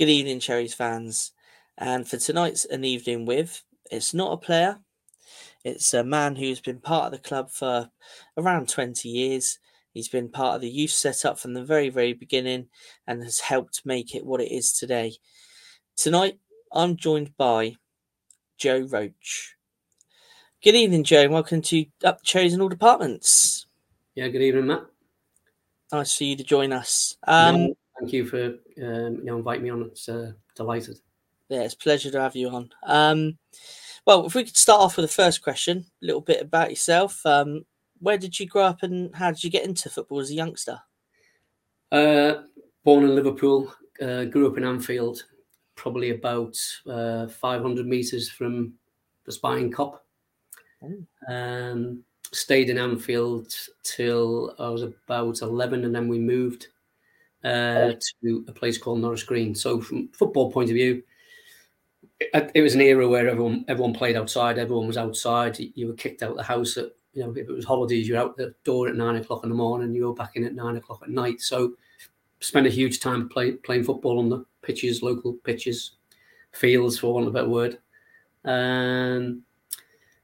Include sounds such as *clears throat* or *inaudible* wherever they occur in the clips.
Good evening, Cherries fans. And for tonight's An Evening With, it's not a player, it's a man who's been part of the club for around 20 years. He's been part of the youth setup from the very, very beginning and has helped make it what it is today. Tonight, I'm joined by Joe Roach. Good evening, Joe, and welcome to Up Cherries in All Departments. Yeah, good evening, Matt. Nice for you to join us. Um, thank you for um, you know inviting me on. It's uh, delighted. Yeah, it's a pleasure to have you on. Um, well, if we could start off with the first question, a little bit about yourself. Um, where did you grow up and how did you get into football as a youngster? Uh, born in Liverpool, uh, grew up in Anfield, probably about uh, 500 meters from the Spion Kop. Um, stayed in Anfield till I was about 11, and then we moved uh, to a place called Norris Green. So, from football point of view, it, it was an era where everyone everyone played outside. Everyone was outside. You, were kicked out of the house at you know if it was holidays, you're out the door at nine o'clock in the morning. You were back in at nine o'clock at night. So, spent a huge time play, playing football on the pitches, local pitches, fields, for want of a better word. Um,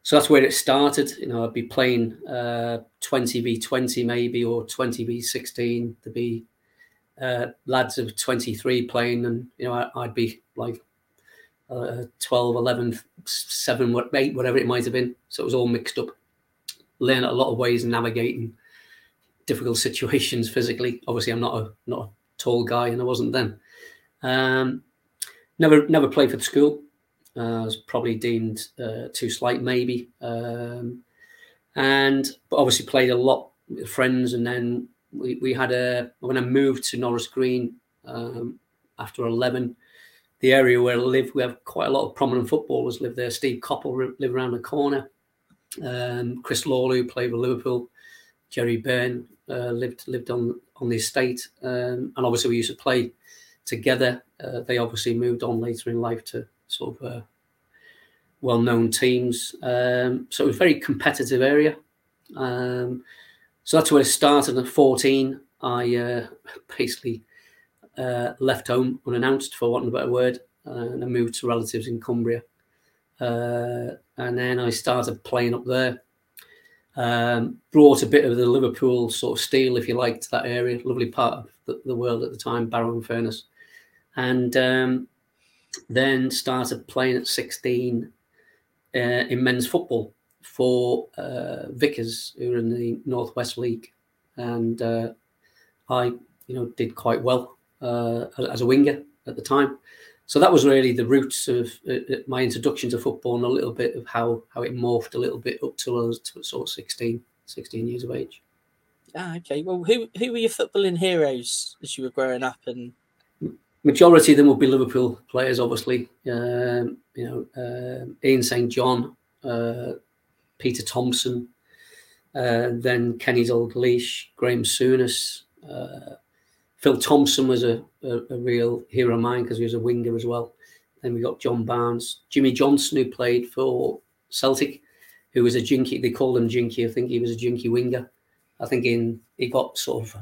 so that's where it started. You know, I'd be playing uh, 20 v 20 maybe, or 20 v 16 to be uh, lads of 23 playing, and you know, I, I'd be like uh, 12, 11, 7, 8, whatever it might have been. So it was all mixed up. Learn a lot of ways of navigating difficult *laughs* situations physically. Obviously, I'm not a not a tall guy, and I wasn't then. Um, never never played for the school. Uh, I was probably deemed uh, too slight, maybe. Um, and but obviously played a lot with friends, and then we, we had a when I moved to Norris Green um, after eleven. The area where I live, we have quite a lot of prominent footballers live there. Steve Coppell live around the corner. Um, Chris Lawler played for Liverpool. Gerry Byrne uh, lived lived on on the estate, um, and obviously we used to play together. Uh, they obviously moved on later in life to sort of uh, well-known teams. Um, so it was a very competitive area. Um, so that's where it started. At 14, I uh, *laughs* basically uh, left home unannounced, for want of a better word, and I moved to relatives in Cumbria. Uh, and then I started playing up there. Um, brought a bit of the Liverpool sort of steel, if you like, to that area. Lovely part of the, the world at the time, Barrow and Furness. And um, then started playing at 16 uh, in men's football for uh, Vickers, who were in the Northwest League. And uh, I, you know, did quite well uh, as a winger at the time. So that was really the roots of uh, my introduction to football and a little bit of how, how it morphed a little bit up till I was to sort of 16, 16 years of age. Ah, okay. Well, who who were your footballing heroes as you were growing up? And majority of them would be Liverpool players, obviously. Um, you know, um Ian St John, uh, Peter Thompson, uh, then Kenny Dalglish, Graeme Souness. Uh, Phil Thompson was a, a, a real hero of mine because he was a winger as well. Then we got John Barnes, Jimmy Johnstone, who played for Celtic, who was a jinky. They called him jinky. I think he was a jinky winger. I think in he got sort of.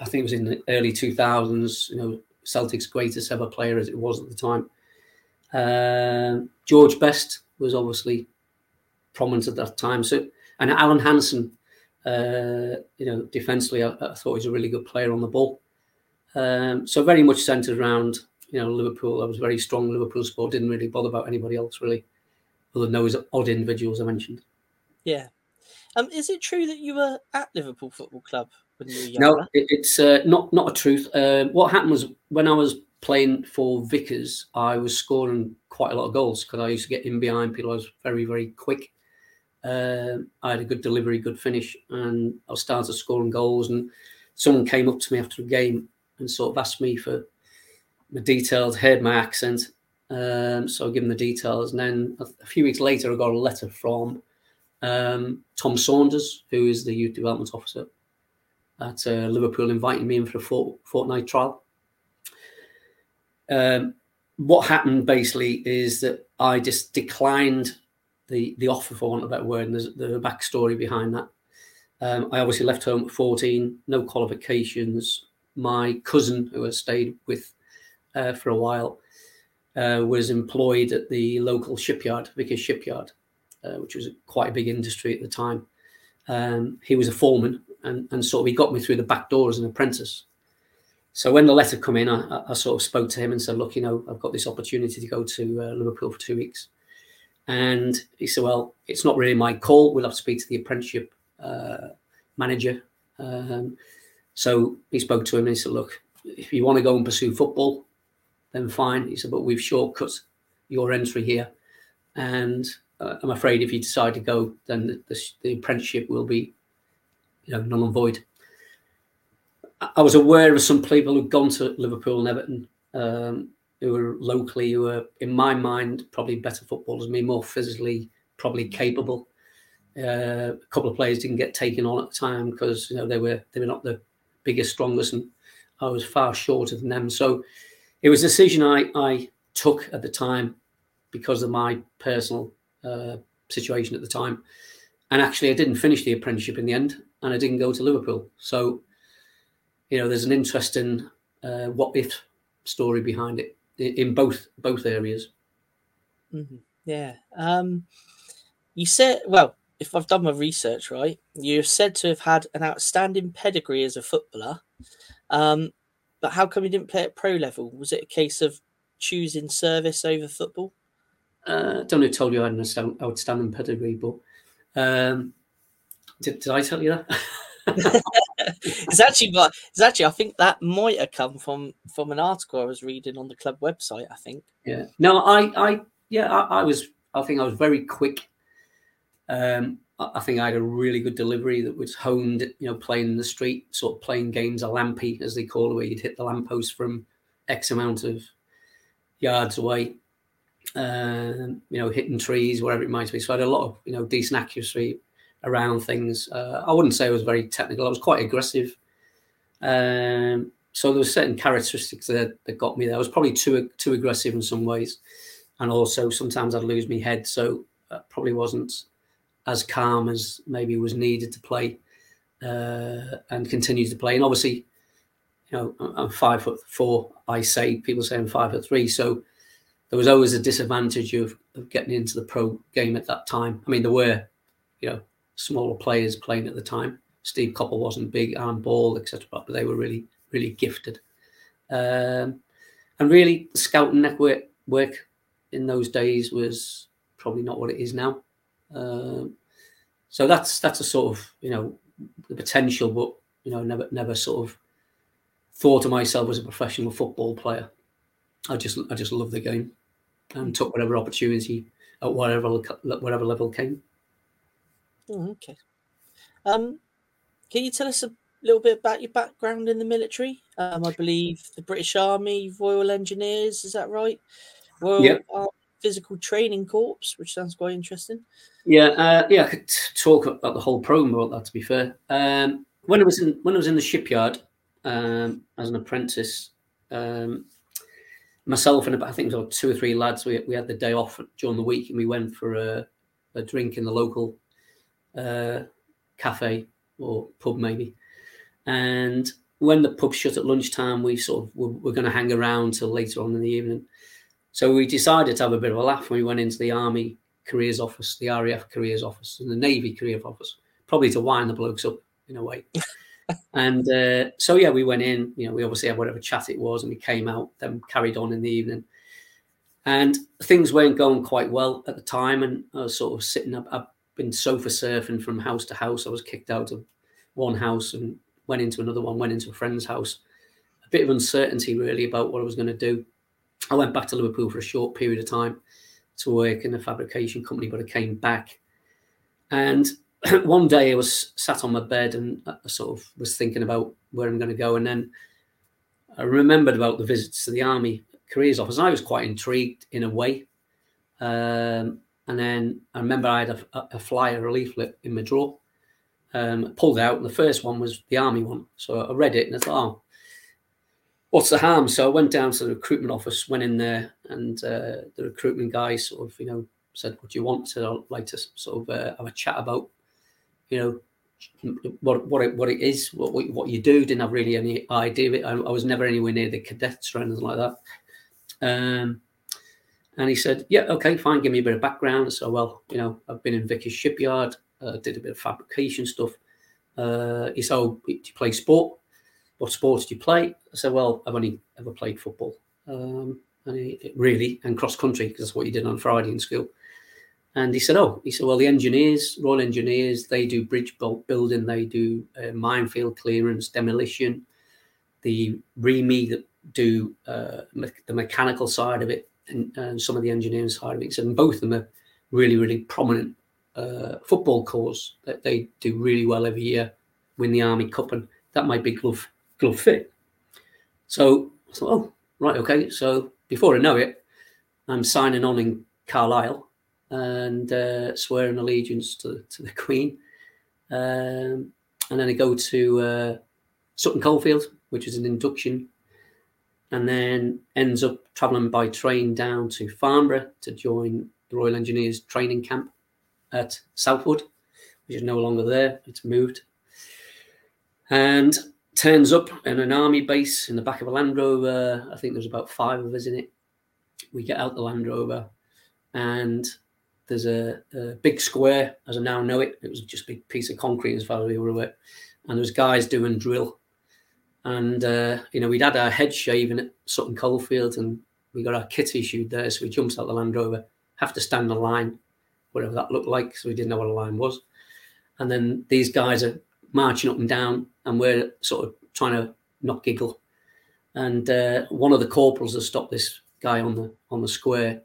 I think it was in the early two thousands. You know, Celtic's greatest ever player as it was at the time. Uh, George Best was obviously prominent at that time. So and Alan Hansen, uh, you know, defensively, I, I, thought he was a really good player on the ball. Um, so very much centered around you know Liverpool. I was very strong Liverpool sport. Didn't really bother about anybody else really, other than those odd individuals I mentioned. Yeah. Um, is it true that you were at Liverpool Football Club when you were younger? No, it, it's uh, not not a truth. Uh, what happened was when I was playing for Vickers, I was scoring quite a lot of goals because I used to get in behind people. I was very very quick. Uh, I had a good delivery, good finish, and I started scoring goals. And someone came up to me after a game and sort of asked me for the details, heard my accent. Um, so I gave him the details. And then a, a, few weeks later, I got a letter from um, Tom Saunders, who is the youth development officer at uh, Liverpool, inviting me in for a fort, fortnight trial. Um, what happened basically is that I just declined the the offer, for want of a better word, and there's, a backstory behind that. Um, I obviously left home at 14, no qualifications. My cousin, who I stayed with uh, for a while, uh, was employed at the local shipyard, Vickers Shipyard, uh, which was quite a big industry at the time. Um, he was a foreman, and, and sort of he got me through the back door as an apprentice. So when the letter come in, I, I, sort of spoke to him and said, "Look, you know, I've got this opportunity to go to uh, Liverpool for two weeks." And he said, Well, it's not really my call. We'll have to speak to the apprenticeship uh, manager. Um, so he spoke to him and he said, Look, if you want to go and pursue football, then fine. He said, But we've shortcut your entry here. And uh, I'm afraid if you decide to go, then the, the, the apprenticeship will be you know, null and void. I was aware of some people who'd gone to Liverpool and Everton um, who were locally, who were, in my mind, probably better footballers, me more physically, probably capable. Uh, a couple of players didn't get taken on at the time because you know they were they were not the biggest, strongest, and I was far shorter than them. So it was a decision I I took at the time because of my personal uh, situation at the time. And actually, I didn't finish the apprenticeship in the end, and I didn't go to Liverpool. So, you know, there's an interesting uh, what if story behind it in both both areas. Mm-hmm. Yeah. Um, you said, well, if I've done my research right, you're said to have had an outstanding pedigree as a footballer. Um, but how come you didn't play at pro level? Was it a case of choosing service over football? Uh, I don't know. Told you I had an outstanding pedigree, but um, did, did I tell you that? *laughs* *laughs* *laughs* it's actually, it's actually. I think that might have come from from an article I was reading on the club website. I think. Yeah. No, I, I, yeah, I, I was. I think I was very quick. Um, I think I had a really good delivery that was honed. You know, playing in the street, sort of playing games a lampy, as they call it, where you'd hit the lamppost from X amount of yards away. Um, you know, hitting trees, wherever it might be. So I had a lot of you know decent accuracy around things. Uh, I wouldn't say I was very technical. I was quite aggressive. Um, so there were certain characteristics that, that got me there. I was probably too too aggressive in some ways, and also sometimes I'd lose my head. So I probably wasn't as calm as maybe was needed to play uh, and continue to play. And obviously, you know, I'm five foot four. I say people say I'm five foot three. So there was always a disadvantage of, of getting into the pro game at that time. I mean, there were, you know, smaller players playing at the time. Steve Coppell wasn't big, Alan Ball, etc., but they were really, really gifted. Um, and really, the scouting network work in those days was probably not what it is now. Um, so that's that's a sort of you know the potential, but you know never never sort of thought of myself as a professional football player. I just I just love the game and took whatever opportunity at whatever whatever level came. Oh, okay. Um, can you tell us a little bit about your background in the military? Um, I believe the British Army, Royal Engineers, is that right? Royal yep. Physical Training Corps, which sounds quite interesting. Yeah, uh, yeah, I could talk about the whole program about that. To be fair, um, when I was in when I was in the shipyard um, as an apprentice, um, myself and about, I think it was two or three lads, we, we had the day off during the week and we went for a, a drink in the local uh, cafe or pub maybe. And when the pub shut at lunchtime, we sort of were, were going to hang around till later on in the evening. So we decided to have a bit of a laugh when we went into the army careers office, the RAF careers office, and the Navy careers office, probably to wind the blokes up in a way. *laughs* and uh, so yeah, we went in. You know, we obviously had whatever chat it was, and we came out. Then carried on in the evening, and things weren't going quite well at the time. And I was sort of sitting up. Been sofa surfing from house to house. I was kicked out of one house and went into another one. Went into a friend's house. A bit of uncertainty really about what I was going to do. I went back to Liverpool for a short period of time to work in a fabrication company, but I came back. And *clears throat* one day I was sat on my bed and I sort of was thinking about where I'm going to go. And then I remembered about the visits to the army careers office. I was quite intrigued in a way. Um, and then I remember I had a, a flyer, a leaflet in my drawer. Um, pulled out, and the first one was the army one. So I read it and I thought, oh, what's the harm? So I went down to the recruitment office, went in there, and uh, the recruitment guy sort of, you know, said, "What do you want?" So I'd like to sort of uh, have a chat about, you know, what what it, what it is, what what you do. Didn't have really any idea. I, I was never anywhere near the cadets or anything like that. Um, and he said, "Yeah, okay, fine. Give me a bit of background." So, well, you know, I've been in Vickers shipyard, uh, did a bit of fabrication stuff. Uh, he said, "Oh, do you play sport?" what sports do you play? I said, well, I've only ever played football. Um, and he, really, and cross country, because that's what you did on Friday in school. And he said, oh, he said, well, the engineers, Royal Engineers, they do bridge building, they do uh, minefield clearance, demolition. The REME that do uh, me- the mechanical side of it and, and, some of the engineering side of it. And both of them are really, really prominent uh, football corps that they do really well every year, win the Army Cup. And that might be glove glove fit. So I thought, oh, right, okay. So before I know it, I'm signing on in Carlisle and uh, swearing allegiance to, to the Queen. Um, and then I go to uh, Sutton Coldfield, which is an induction, and then ends up travelling by train down to Farnborough to join the Royal Engineers training camp at Southwood, which is no longer there. It's moved. And turns up in an army base in the back of a Land Rover. I think there's about five of us in it. We get out the Land Rover, and there's a, a big square, as I now know it. It was just a big piece of concrete as far as we were aware. And there's guys doing drill. And, uh, you know, we'd had our head shaven at Sutton Coldfield and we got our kit issued there. So we jumped out the Land Rover, have to stand in line, whatever that looked like. So we didn't know what a line was. And then these guys are marching up and down, and we're sort of trying to not giggle. And uh, one of the corporals has stopped this guy on the on the square,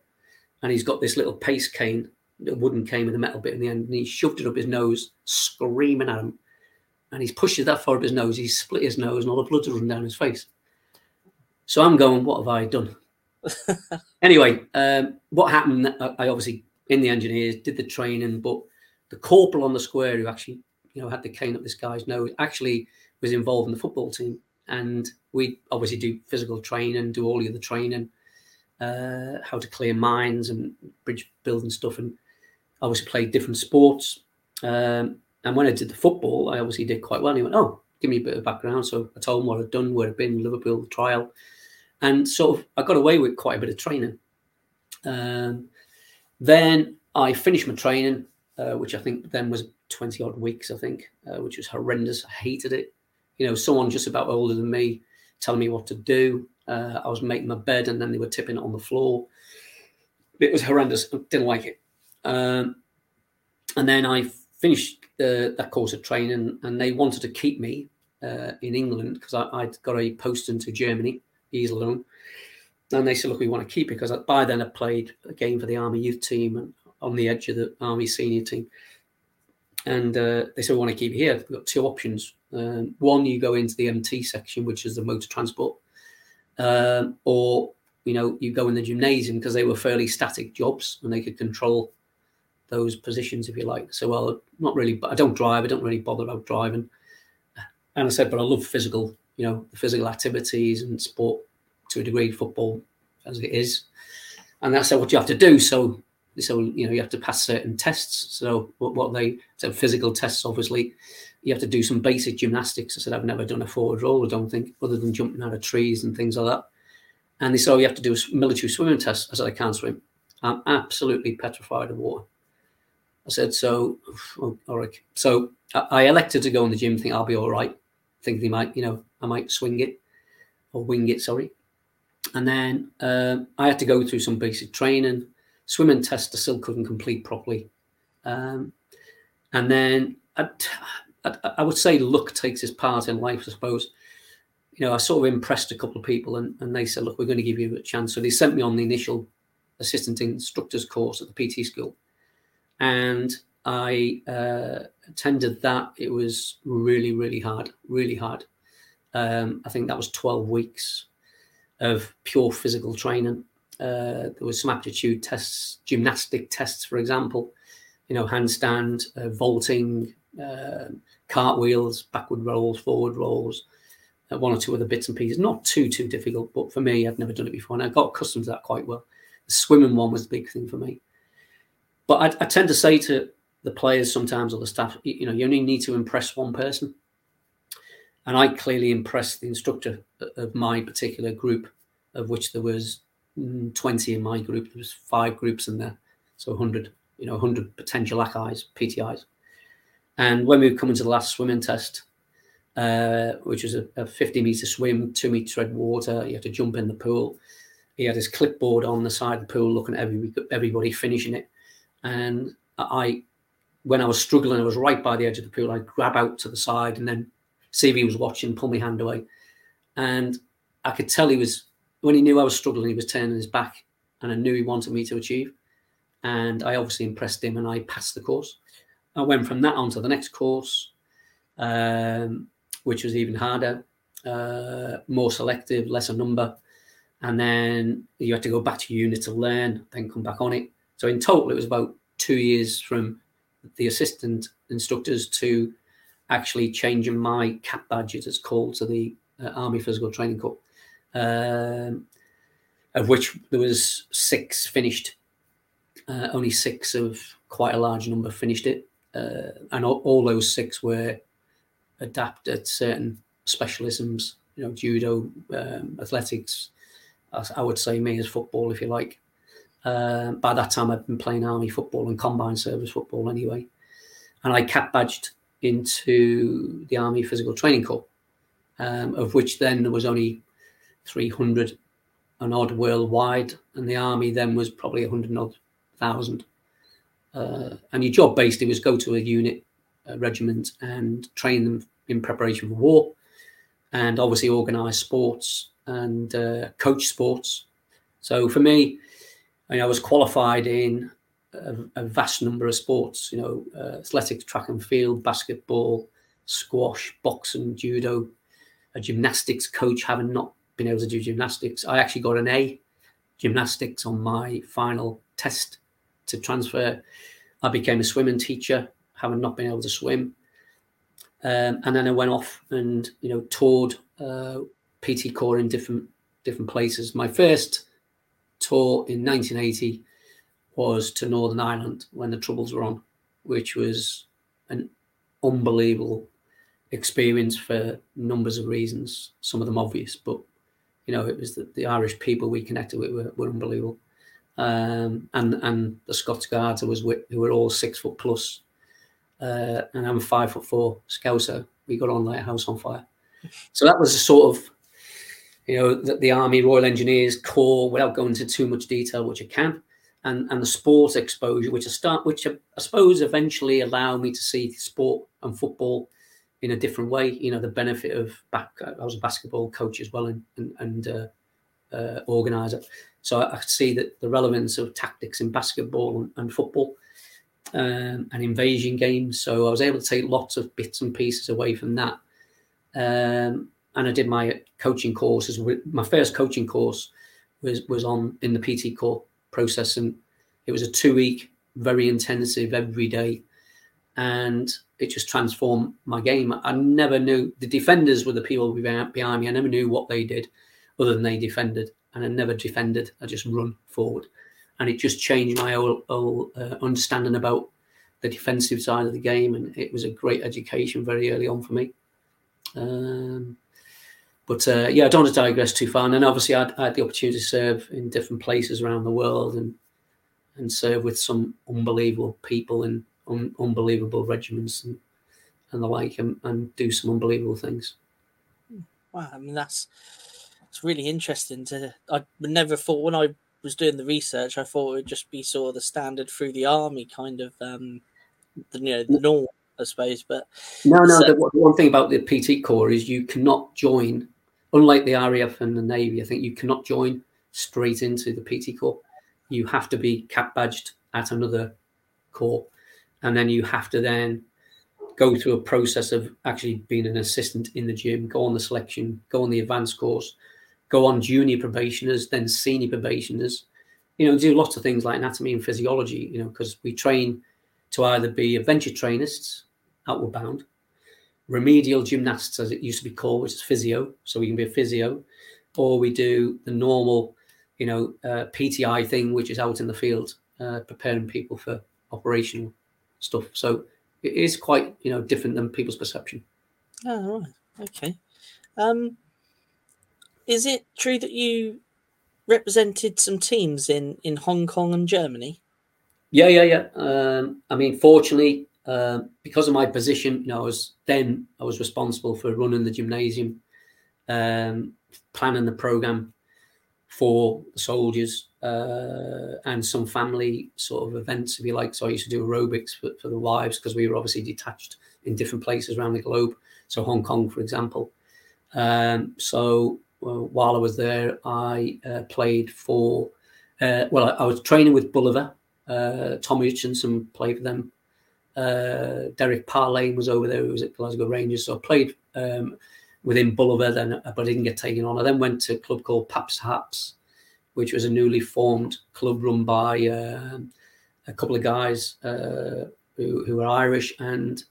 and he's got this little pace cane, a wooden cane with a metal bit in the end, and he shoved it up his nose, screaming at him. And he's pushed it that far up his nose, he's split his nose, and all the blood's run down his face. So I'm going, what have I done? *laughs* anyway, um, what happened? I obviously in the engineers did the training, but the corporal on the square who actually you know, had the cane up this guy's nose, actually was involved in the football team. And we obviously do physical training, do all the other training, uh, how to clear mines and bridge building stuff. And obviously played different sports. Um, and when I did the football, I obviously did quite well. And he went, Oh, give me a bit of background. So I told him what I'd done, where I'd been, Liverpool trial. And sort of, I got away with quite a bit of training. Um, then I finished my training, uh, which I think then was 20 odd weeks, I think, uh, which was horrendous. I hated it. You know, someone just about older than me telling me what to do. Uh, I was making my bed and then they were tipping it on the floor. It was horrendous. I didn't like it. Um, and then I finished that course of training and they wanted to keep me uh, in England because I'd got a post into Germany, Iserlohn. And they said, look, we want to keep it because by then I played a game for the Army youth team and on the edge of the Army senior team and uh, they said we want to keep you here. We've got two options. Um, one, you go into the MT section, which is the motor transport, um, or you know you go in the gymnasium because they were fairly static jobs and they could control those positions if you like. So well, not really. But I don't drive. I don't really bother about driving. And I said, but I love physical, you know, physical activities and sport to a degree, football as it is. And that's what you have to do. So So you know you have to pass certain tests. So what, what they so physical tests, obviously, you have to do some basic gymnastics. I said I've never done a forward roll. I don't think, other than jumping out of trees and things like that. And they said, oh, you have to do a military swimming test. I said I can't swim. I'm absolutely petrified of water. I said, so, *sighs* oh, all right. So I elected to go in the gym, think I'll be all right, thinking they might, you know, I might swing it or wing it, sorry. And then um, I had to go through some basic training. Swimming test I still couldn't complete properly. Um, and then I, I, would say luck takes its part in life, I suppose. You know, I sort of impressed a couple of people and, and they said, look, we're going to give you a chance. So they sent me on the initial assistant instructor's course at the PT school. And I uh, attended that. It was really, really hard, really hard. Um, I think that was 12 weeks of pure physical training. Uh, there was some aptitude tests, gymnastic tests, for example, you know, handstand, uh, vaulting, uh, cartwheels, backward rolls, forward rolls, uh, one or two other bits and pieces. Not too, too difficult, but for me, I'd never done it before. And I got accustomed to that quite well. The swimming one was the big thing for me. But I, I tend to say to the players sometimes or the staff, you know, you only need to impress one person. And I clearly impressed the instructor of my particular group, of which there was mm, 20 in my group. There was five groups in there, so 100, you know, 100 potential ACIs, PTIs. And when we were coming to the last swimming test, uh, which was a, a 50 meter swim, two meter tread water, you had to jump in the pool. He had his clipboard on the side of the pool, looking at every, everybody finishing it. And I when I was struggling, I was right by the edge of the pool. I'd grab out to the side and then see if he was watching, pull my hand away. And I could tell he was, when he knew I was struggling, he was turning his back and I knew he wanted me to achieve. And I obviously impressed him and I passed the course. I went from that on to the next course, um, which was even harder, uh, more selective, lesser number. And then you had to go back to unit to learn, then come back on it. So in total, it was about two years from the assistant instructors to actually changing my cap badge, as it's called, to the uh, Army Physical Training Corps, um, of which there was six finished. Uh, only six of quite a large number finished it, uh, and all, all, those six were adapted certain specialisms. You know, judo, um, athletics. I would say me as football, if you like. Uh, by that time, I'd been playing army football and combine service football anyway. And I cap badged into the Army Physical Training Corps, um, of which then there was only 300 and odd worldwide. And the Army then was probably 100 odd thousand. Uh, and your job basically was go to a unit, a regiment, and train them in preparation for war, and obviously organise sports and uh, coach sports. So for me, I, mean, I was qualified in a, a, vast number of sports, you know, uh, athletics, track and field, basketball, squash, boxing, judo, a gymnastics coach, having not been able to do gymnastics. I actually got an A gymnastics on my final test to transfer. I became a swimming teacher, having not been able to swim. Um, and then I went off and you know toured uh, PT Corps in different different places. My first tour in 1980 was to Northern Ireland when the Troubles were on, which was an unbelievable experience for numbers of reasons, some of them obvious, but you know, it was the, the Irish people we connected with were, were unbelievable. Um, and and the Scots Guards was with, who were all six foot plus, uh, and I'm five foot four scouser. We got on like a house on fire. So that was a sort of you know, the, the Army, Royal Engineers, Corps, without going into too much detail, which I can, and and the sports exposure, which I start, which I, I suppose eventually allow me to see sport and football in a different way. You know, the benefit of back. I was a basketball coach as well, and and, and uh, uh, organizer, so I, I see that the relevance of tactics in basketball and, and football. Um, and invasion games, so I was able to take lots of bits and pieces away from that, um, and I did my coaching courses. My first coaching course was was on in the PT Corps process, and it was a two week, very intensive every day, and it just transformed my game. I never knew the defenders were the people behind me. I never knew what they did, other than they defended, and I never defended. I just run forward, and it just changed my whole, whole uh, understanding about the defensive side of the game, and it was a great education very early on for me. Um, but uh, yeah, I don't want to digress too far. And then obviously, I, I had the opportunity to serve in different places around the world and and serve with some unbelievable people and un- unbelievable regiments and, and the like, and, and do some unbelievable things. Wow, I mean that's it's really interesting. To I never thought when I was doing the research, I thought it would just be sort of the standard through the army kind of um, the you know the norm, I suppose. But no, no. So, the, one thing about the PT Corps is you cannot join, unlike the RAF and the Navy. I think you cannot join straight into the PT Corps. You have to be cap badged at another corps, and then you have to then go through a process of actually being an assistant in the gym, go on the selection, go on the advanced course, go on junior probationers, then senior probationers. You know, do lots of things like anatomy and physiology. You know, because we train to either be adventure trainists, outward bound, remedial gymnasts, as it used to be called, which is physio. So we can be a physio, or we do the normal, you know, uh, PTI thing, which is out in the field, uh, preparing people for operational stuff. So it is quite, you know, different than people's perception. Oh, right. Okay. Um, is it true that you represented some teams in in Hong Kong and Germany? Yeah, yeah, yeah. Um, I mean, fortunately, uh, because of my position, you know, I was then I was responsible for running the gymnasium, um, planning the program for soldiers, uh, and some family sort of events, if you like. So I used to do aerobics for, for the wives because we were obviously detached in different places around the globe. So Hong Kong, for example. Um, so well, while I was there, I uh, played for. Uh, well, I, I, was training with Bulova. Uh, Tommy Hutchison played for them. Uh, Derek Parlane was over there. Who was at Glasgow Rangers. So I played um, within Bulova, then, but I didn't get taken on. I then went to a club called Paps Haps, which was a newly formed club run by um, a couple of guys uh, who, who were Irish, and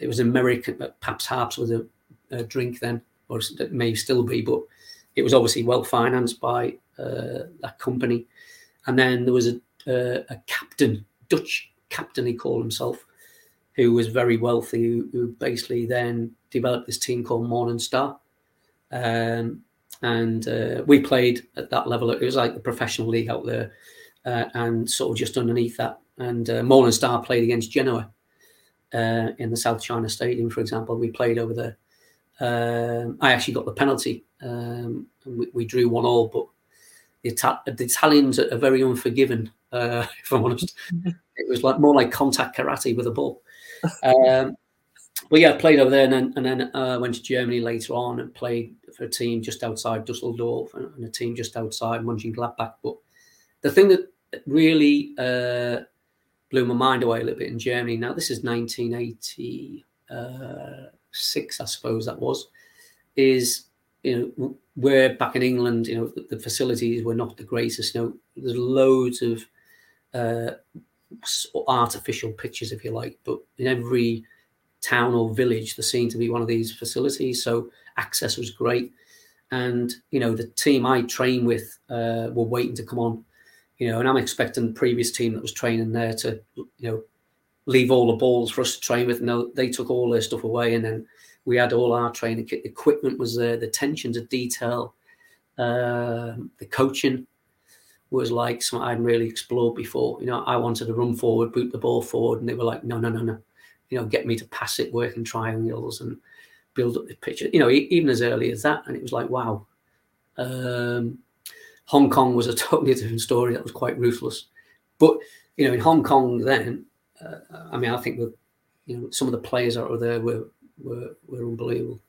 it was American. But Paps Haps was a, a drink then, or it may still be, but it was obviously well financed by uh, that company. And then there was a, uh, a captain, Dutch captain, he called himself, who was very wealthy, who, who basically then developed this team called Morning Star. Um, and uh, we played at that level. It was like the professional league out there, uh, and sort of just underneath that. And uh, Morning Star played against Genoa uh, in the South China Stadium, for example. We played over there. Um, I actually got the penalty. Um, we, we, drew one all, but the, Ita- the Italians are very unforgiving. Uh, *laughs* if I'm honest, it was like more like contact karate with a ball. Um, but yeah, I played over there, and then and then uh, went to Germany later on and played for a team just outside Dusseldorf and, a team just outside Mönchengladbach. But the thing that really uh, blew my mind away a little bit in Germany. Now this is 1986, I suppose that was, is you know where back in England, you know the, the facilities were not the greatest. You know, there's loads of uh, artificial pitches, if you like, but in every town or village there seemed to be one of these facilities, so access was great. And you know the team I train with uh, were waiting to come on, you know, and I'm expecting the previous team that was training there to you know leave all the balls for us to train with. No, they took all their stuff away, and then we had all our training kit. The equipment was there. The attention to detail, uh, the coaching was like something I'd really explored before. You know, I wanted to run forward, boot the ball forward, and they were like, no, no, no, no. You know, get me to pass it, work in triangles, and build up the picture. You know, even as early as that, and it was like, wow. Um, Hong Kong was a *laughs* totally different story. That was quite ruthless, but you know, in Hong Kong then uh, I mean, I think that you know some of the players that were there were were, were unbelievable.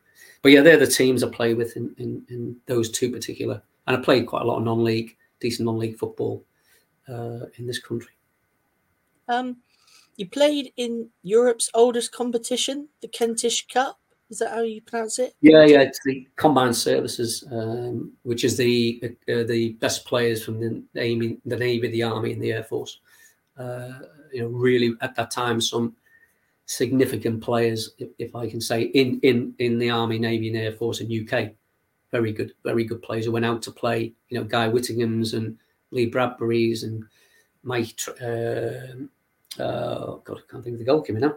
But yeah, they're the teams I play with in, in, in those two particular. And I played quite a lot of non-league, decent non-league football uh, in this country. Um, you played in Europe's oldest competition, the Kentish Cup. Is that how you pronounce it? Yeah, yeah. It's the Combined Services, um, which is the uh, the best players from the Navy, the Navy, the Army, and the Air Force. Uh, you know, really at that time some significant players, if, if, I can say, in in in the Army, Navy, and Air Force in UK. Very good, very good players who went out to play. You know, Guy Whittingham's and Lee Bradbury's and Mike, uh, uh, God, I can't think of the goalkeeper now.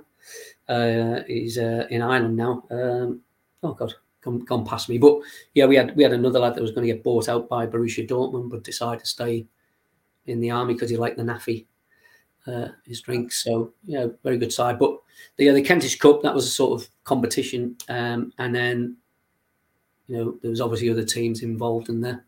Uh, he's uh, in Ireland now. Um, oh God, gone, gone past me. But yeah, we had we had another lad that was going to get bought out by Borussia Dortmund, but decided to stay in the army because he liked the NAAFI, uh, his drinks. So yeah, very good side. But the yeah, the Kentish Cup that was a sort of competition, um, and then you know there was obviously other teams involved in there.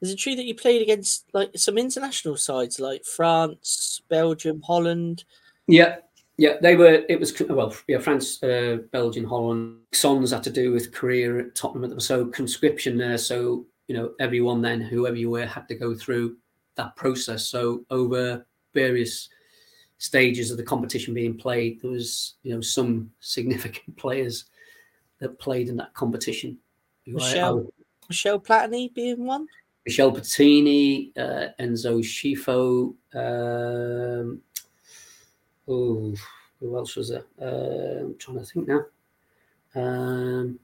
Is it true that you played against like some international sides like France, Belgium, Holland? Yeah, yeah, they were. It was well, yeah, France, uh, Belgium, Holland. Sons had to do with career at Tottenham. So conscription there. So you know, everyone then, whoever you were, had to go through that process. So over various stages of the competition being played, there was you know some significant *laughs* players that played in that competition. Michel, I, Michel Platini being one. Michel Platini, uh, Enzo Scifo. Um, oh, who else was there? Uh, I'm trying to think now. Um,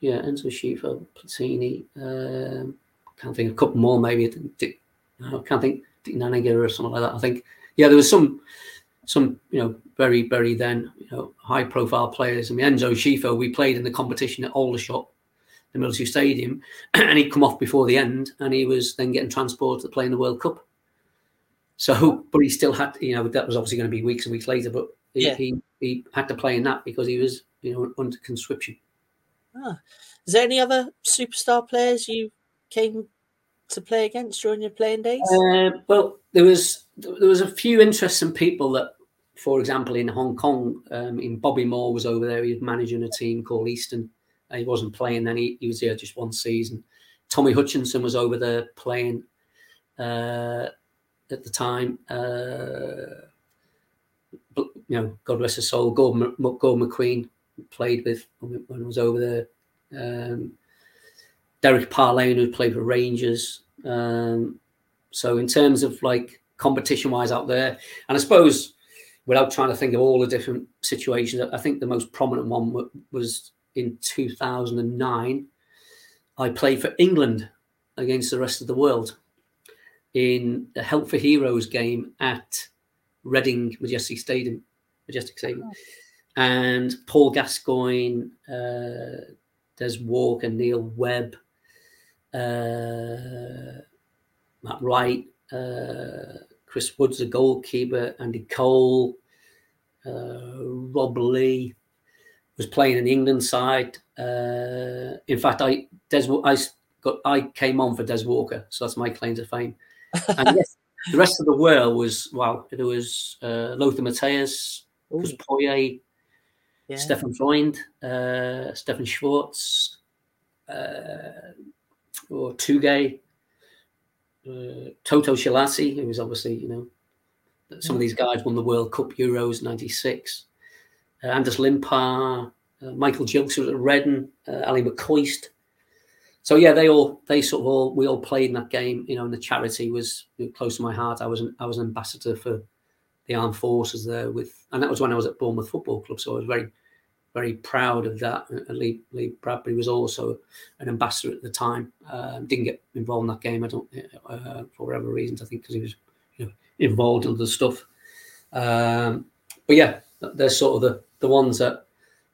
yeah, Enzo Scifo, Platini. Um, can't think a couple more maybe. I can't think Dick Nanninga or something like that. I think yeah, there was some some you know very very then you know high profile players. I mean Enzo Scifo, we played in the competition at Aldershot the military stadium, *clears throat* and he'd come off before the end, and he was then getting transported to play in the World Cup. So, *laughs* but he still had, you know, that was obviously going to be weeks and weeks later, but he, yeah. he, he had to play in that because he was, you know, under conscription. Ah. Is there any other superstar players you came to play against during your playing days? Uh, well, there was there was a few interesting people that, for example, in Hong Kong, um, in Bobby Moore was over there. He was managing a team called Eastern he wasn't playing then. He, he was here just one season. Tommy Hutchison was over there playing uh, at the time. Uh, you know, God rest his soul. Gordon, Gordon McQueen played with when I was over there. Um, Derek Parlane, who played for Rangers. Um, so in terms of like competition wise out there, and I suppose without trying to think of all the different situations, I think the most prominent one was in 2009, I played for England against the rest of the world in the Help for Heroes game at Reading Madejski Stadium, Madejski Stadium, oh. and Paul Gascoigne, uh, Des Walker, Neil Webb, uh, Matt Wright, uh, Chris Woods, the goalkeeper, Andy Cole, uh, Rob Lee, was playing in the England side. Uh, in fact, I Des I got I came on for Des Walker, so that's my claim to fame. And *laughs* yes, the rest of the world was wow. There was uh, Lothar Matthäus, was Poyet, yeah. Stefan Freund, uh, Stefan Schwarz, uh, or Tugay, uh, Toto Schillaci, who was obviously you know some of these guys won the World Cup Euros '96 uh, Anders Limpar, uh, Michael Gilkes was at Reading, uh, Ally McCoist. So yeah, they all they sort of all we all played in that game. You know, and the charity was you know, close to my heart. I was an, I was an ambassador for the armed forces there with, and that was when I was at Bournemouth Football Club. So I was very very proud of that. And Lee, Lee Bradbury was also an ambassador at the time. Um, didn't get involved in that game. I don't uh, for whatever reasons. I think because he was you know, involved in the stuff. Um, but yeah, they're sort of the the ones that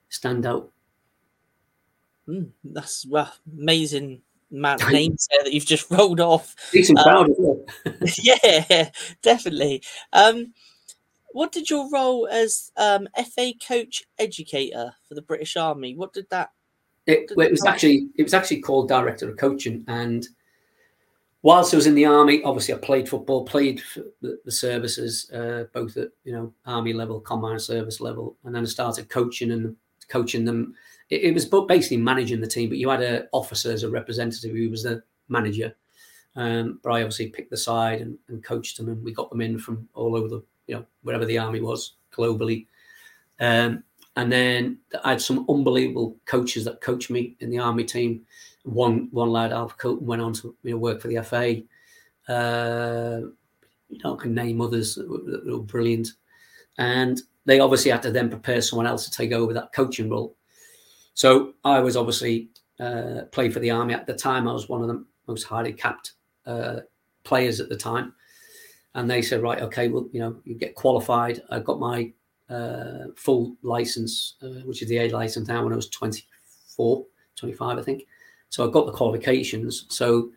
stand out. Mm, that's well, amazing amount of *laughs* names there that you've just *laughs* rolled off. Decent crowd, um, *laughs* yeah, definitely. Um, what did your role as um, FA coach educator for the British Army? What did that? It, did it was actually it was actually called director of coaching, and whilst I was in the army, obviously I played football, played the, the, services, uh, both at you know army level, combined service level, and then I started coaching and coaching them. It, it was basically managing the team, but you had an officer as a representative who was the manager. Um, but I obviously picked the side and, and, coached them, and we got them in from all over the you know wherever the army was globally. Um, and then I had some unbelievable coaches that coached me in the army team one one lad, Alf Coulton, went on to you know, work for the FA. Uh, you know, I can name others that were, that were, brilliant. And they obviously had to then prepare someone else to take over that coaching role. So I was obviously uh, played for the army at the time. I was one of the most highly capped uh, players at the time. And they said, right, okay, well, you know, you get qualified. I got my uh, full license, uh, which is the A license now when I was 24, 25, I think. So I got the qualifications. So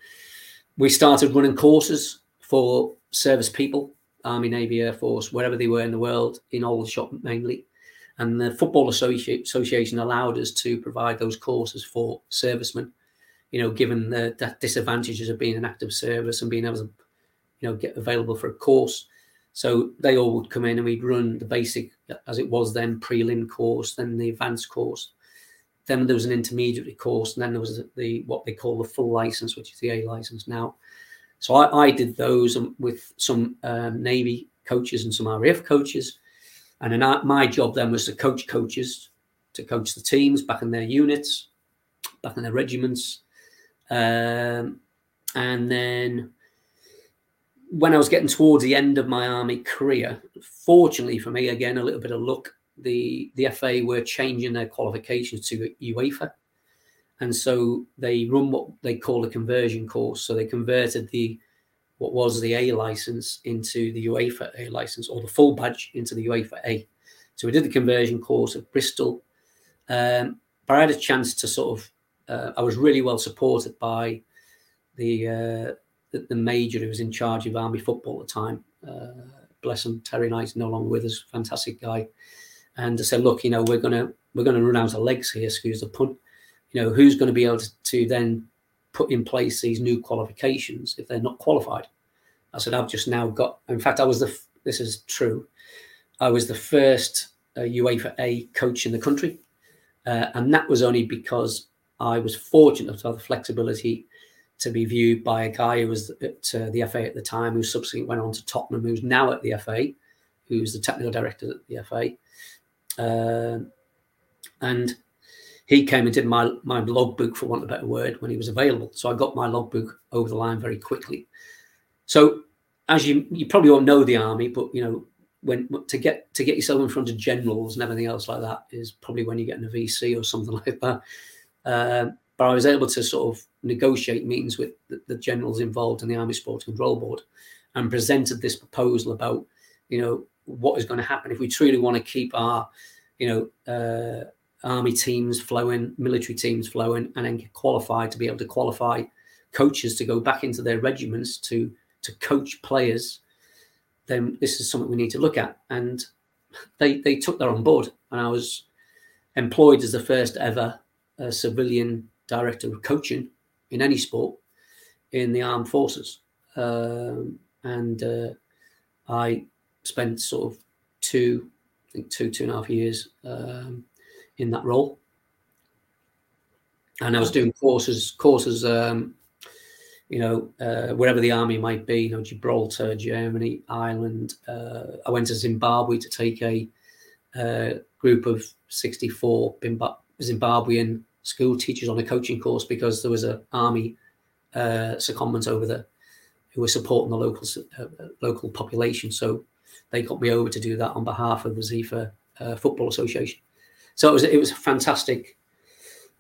we started running courses for service people, Army, Navy, Air Force, wherever they were in the world, in all Aldershot mainly. And the Football Associ- Association allowed us to provide those courses for servicemen, you know, given the, the disadvantages of being an active service and being able to, you know, get available for a course. So they all would come in and we'd run the basic, as it was then, prelim course, then the advanced course. Then there was an intermediate course, and then there was the what they call the full license, which is the A license now. So I, I did those with some um, Navy coaches and some RAF coaches. And then my job then was to coach coaches, to coach the teams back in their units, back in their regiments. Um, and then when I was getting towards the end of my army career, fortunately for me, again, a little bit of luck, the, the FA were changing their qualifications to UEFA. And so they run what they call a conversion course. So they converted the what was the A license into the UEFA A license or the full badge into the UEFA A. So we did the conversion course at Bristol. Um, but I had a chance to sort of, uh, I was really well supported by the, uh, the, the major who was in charge of army football at the time. Uh, bless him, Terry Knight, no longer with us, fantastic guy. And I said, look, you know, we're gonna we're gonna run out of legs here, excuse the pun. You know, who's going to be able to, to then put in place these new qualifications if they're not qualified. I said, I've just now got, in fact, I was the, this is true, I was the first uh, UEFA A coach in the country. Uh, and that was only because I was fortunate to have the flexibility to be viewed by a guy who was at uh, the FA at the time, who subsequently went on to Tottenham, who's now at the FA, who's the technical director at the FA. Um, and he came and did my my logbook, for want of a better word, when he was available. So I got my logbook over the line very quickly. So as you you probably all know the army, but you know when to get to get yourself in front of generals and everything else like that is probably when you get in a VC or something *laughs* like that. Um, but I was able to sort of negotiate meetings with the, the, generals involved in the Army Sports Control Board and presented this proposal about, you know, what is going to happen if we truly want to keep our, you know, uh, army teams flowing, military teams flowing, and then get qualified to be able to qualify coaches to go back into their regiments to to coach players, then this is something we need to look at. And they they took that on board, and I was employed as the first ever uh, civilian director of coaching in any sport in the armed forces, um, and uh, I spent sort of two, I think two two and a half years um, in that role. And I was doing courses, courses, um, you know, uh, wherever the army might be, you know, Gibraltar, Germany, Ireland. Uh, I went to Zimbabwe to take a uh, group of 64 Zimbabwean school teachers on a coaching course because there was an army uh, secondment over there who were supporting the local uh, local population. So they got me over to do that on behalf of the Zifa uh, Football Association. So it was it was a fantastic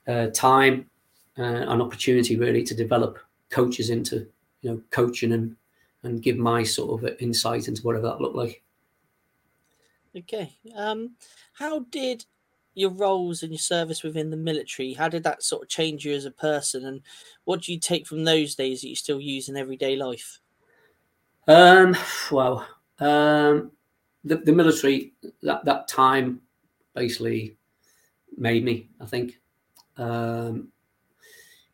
uh, time, uh, an opportunity really to develop coaches into you know coaching and and give my sort of insight into whatever that looked like. Okay, um, how did your roles and your service within the military how did that sort of change you as a person and what do you take from those days that you still use in everyday life um well um the, the military that that time basically made me. I think, um,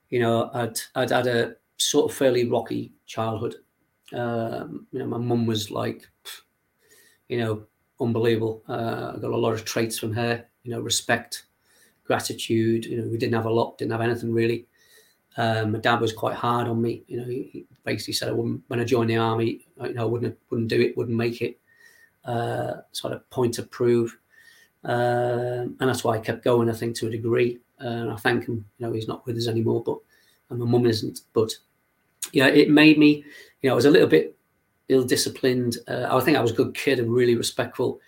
you know, I'd I'd had a sort of fairly rocky childhood. Um, you know, my mum was like, you know, unbelievable. Uh, I got a lot of traits from her. You know, respect, gratitude. You know, we didn't have a lot, didn't have anything really. Um, my dad was quite hard on me. You know, he, basically said I wouldn't when I joined the army. You know, I wouldn't wouldn't do it, wouldn't make it. Uh, sort of point to prove. Um, and that's why I kept going, I think, to a degree. And I thank him. You know, he's not with us anymore, but and my mum isn't. But yeah, it made me, you know, I was a little bit ill-disciplined. Uh, I think I was a good kid and really respectful.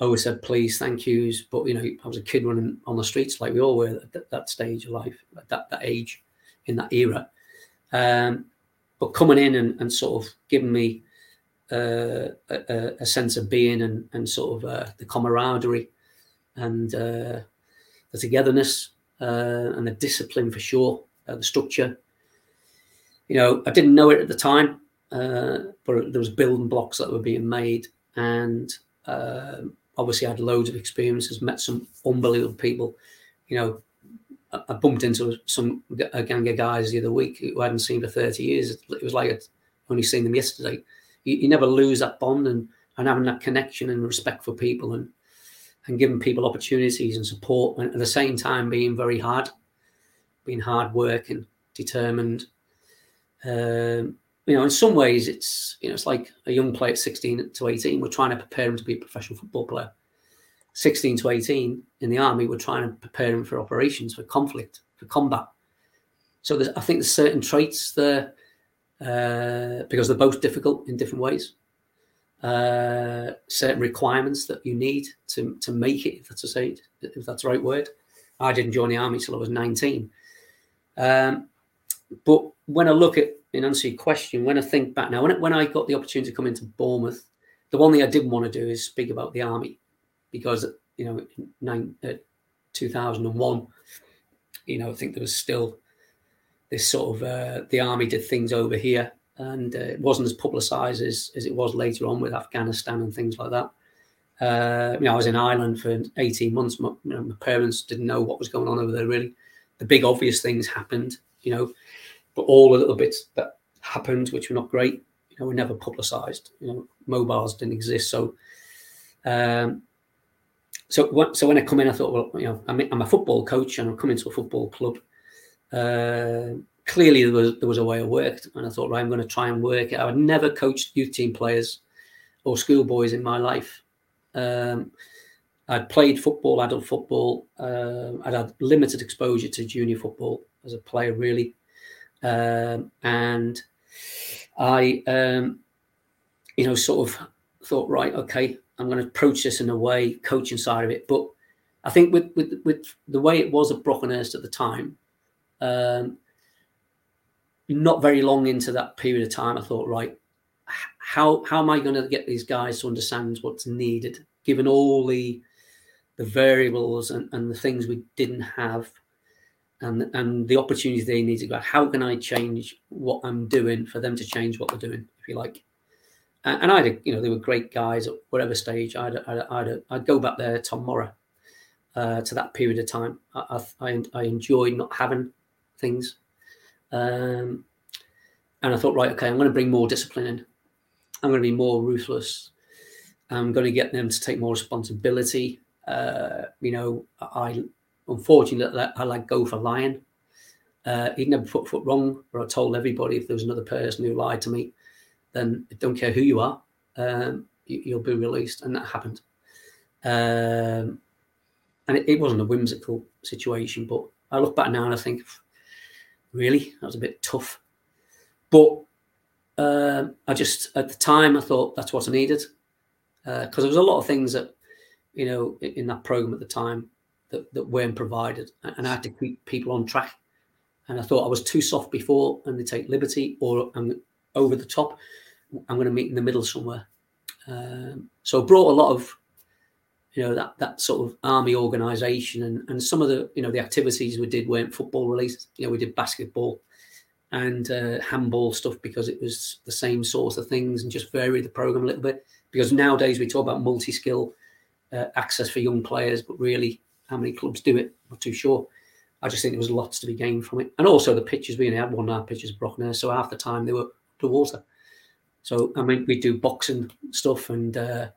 Always said please, thank yous, but you know, I was a kid running on the streets like we all were at that, that stage of life, at that that age, in that era. Um, but coming in and, and sort of giving me uh, a, a, sense of being and, and sort of uh, the camaraderie and uh, the togetherness uh, and the discipline for sure, uh, the structure. You know, I didn't know it at the time, uh, but there was building blocks that were being made, and obviously I had loads of experiences, met some unbelievable people. You know, I bumped into some a gang of guys the other week who I hadn't seen for 30 years. It was like I'd only seen them yesterday. You, you, never lose that bond and, and having that connection and respect for people and and giving people opportunities and support and at the same time being very hard, being hard working, determined. Um, you know, in some ways it's you know it's like a young player at 16 to 18. We're trying to prepare him to be a professional football player 16 to 18 in the army we're trying to prepare him for operations, for conflict, for combat. So I think there's certain traits there uh, because they're both difficult in different ways. Uh, certain requirements that you need to to make it, if that's say, if that's the right word. I didn't join the army till I was 19. Um, but when I look at, in answer your question, when I think back now, when, when I got the opportunity to come into Bournemouth, the one thing I didn't want to do is speak about the army because you know, nine, uh, 2001, you know, I think there was still this sort of uh, the army did things over here, and uh, it wasn't as publicised as, as it was later on with Afghanistan and things like that. Uh, you know, I was in Ireland for 18 months. My, you know, my, parents didn't know what was going on over there. Really, the big obvious things happened, you know, but all the little bits that happened, which were not great, you know, were never publicised. You know, mobiles didn't exist, so um, so when, so when I come in, I thought, well, you know, I'm, I'm a football coach and I'm coming to a football club. Uh, clearly, there was there was a way I worked, and I thought, right, I'm going to try and work it. I had never coached youth team players or schoolboys in my life. Um, I'd played football, adult football. Uh, I'd had limited exposure to junior football as a player, really, um, and I, um, you know, sort of thought, right, okay, I'm going to approach this in a way, coaching side of it. But I think with with with the way it was at Brockenhurst at the time, um, not very long into that period of time, I thought, right, how how am I going to get these guys to understand what's needed, given all the the variables and, and the things we didn't have, and and the opportunities they need to go. How can I change what I'm doing for them to change what they're doing, if you like? and I had, you know, they were great guys at whatever stage. I'd, I'd, I'd, I'd go back there, Tom Morra, uh, to that period of time. I, I, I enjoyed not having things. Um, and I thought, right, okay, I'm going to bring more discipline in. I'm going to be more ruthless. I'm going to get them to take more responsibility. Uh, you know, I unfortunately I let go for lying. Uh, he'd never put foot wrong, but I told everybody if there was another person who lied to me, then don't care who you are, um, you, will be released. And that happened. Um, and it, it, wasn't a whimsical situation, but I look back now and I think, really, that was a bit tough. But uh, I just, at the time, I thought that's what I needed. Because uh, there was a lot of things that, you know, in, in that program at the time that, that weren't provided. And I had to keep people on track. And I thought I was too soft before and they take liberty or I'm over the top. I'm going to meet in the middle somewhere. Um, so brought a lot of, you know, that that sort of army organisation and and some of the you know the activities we did weren't football related. You know, we did basketball and uh, handball stuff because it was the same sorts of things and just vary the program a little bit. Because nowadays we talk about multi-skill uh, access for young players, but really how many clubs do it? Not too sure. I just think there was lots to be gained from it, and also the pitches. We only had one half pitches Brockner, so half the time they were underwater. So I mean, we do boxing stuff, and uh,